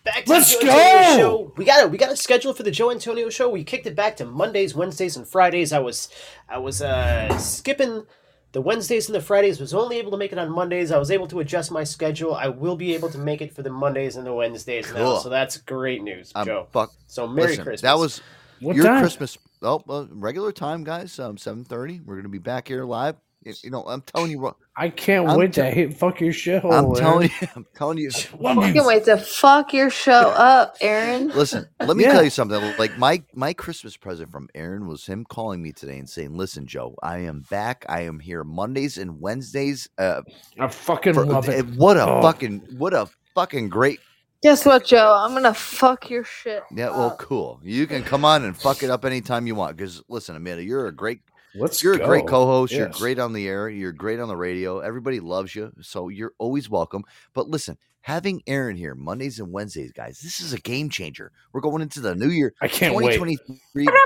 Back to Let's the Joe Antonio go! Show. We got it. We got a schedule for the Joe Antonio show. We kicked it back to Mondays, Wednesdays, and Fridays. I was, I was uh, skipping the Wednesdays and the Fridays. Was only able to make it on Mondays. I was able to adjust my schedule. I will be able to make it for the Mondays and the Wednesdays now. Cool. So that's great news, I'm Joe. fuck. So Merry listen, Christmas. That was What your time? Christmas. Oh, well, regular time, guys. Um, seven thirty. We're going to be back here live. You, you know, I'm telling you what. I can't I'm wait te- to hit fuck your shithole. I'm Aaron. telling you. I'm telling you. I can't wait to fuck your show up, Aaron. Listen, let me Yeah. tell you something. Like my my Christmas present from Aaron was him calling me today and saying, "Listen, Joe, I am back. I am here Mondays and Wednesdays. Uh, I fucking for- love it. What a Oh. fucking what a fucking great. Guess what, Joe? I'm gonna fuck your shit. Yeah, well, cool. You can come on and fuck it up anytime you want. Because listen, Amanda, you're a great. Let's You're a great co-host. You're great on the air. You're great on the radio. Everybody loves you, so you're always welcome. But listen, having Aaron here Mondays and Wednesdays, guys, this is a game changer. We're going into the new year. I can't wait. 2023.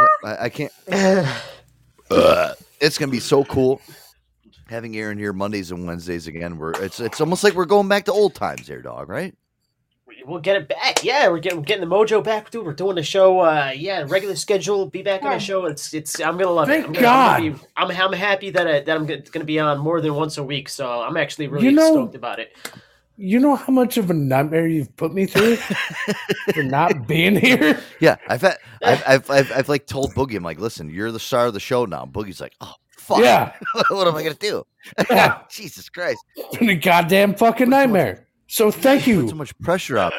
Yeah, I, I can't. Uh, it's gonna be so cool having Aaron here Mondays and Wednesdays again. We're it's it's almost like we're going back to old times, there, dog. Right? We'll get it back. Yeah, we're getting we're getting the mojo back, dude. We're doing the show. Uh, yeah, regular schedule. Be back on the show. It's it's. I'm gonna love Thank it. I'm, gonna, I'm, gonna God. be, I'm I'm happy that I, that I'm gonna gonna be on more than once a week. So I'm actually really You know- stoked about it. You know how much of a nightmare you've put me through for not being here. Yeah, I've had, I've, I've, I've, I've like told Boogie, I'm like, listen, you're the star of the show now. Boogie's like, oh fuck, Yeah. what am I gonna do? Jesus Christ, It's been a goddamn fucking nightmare. So thank you. so much pressure up.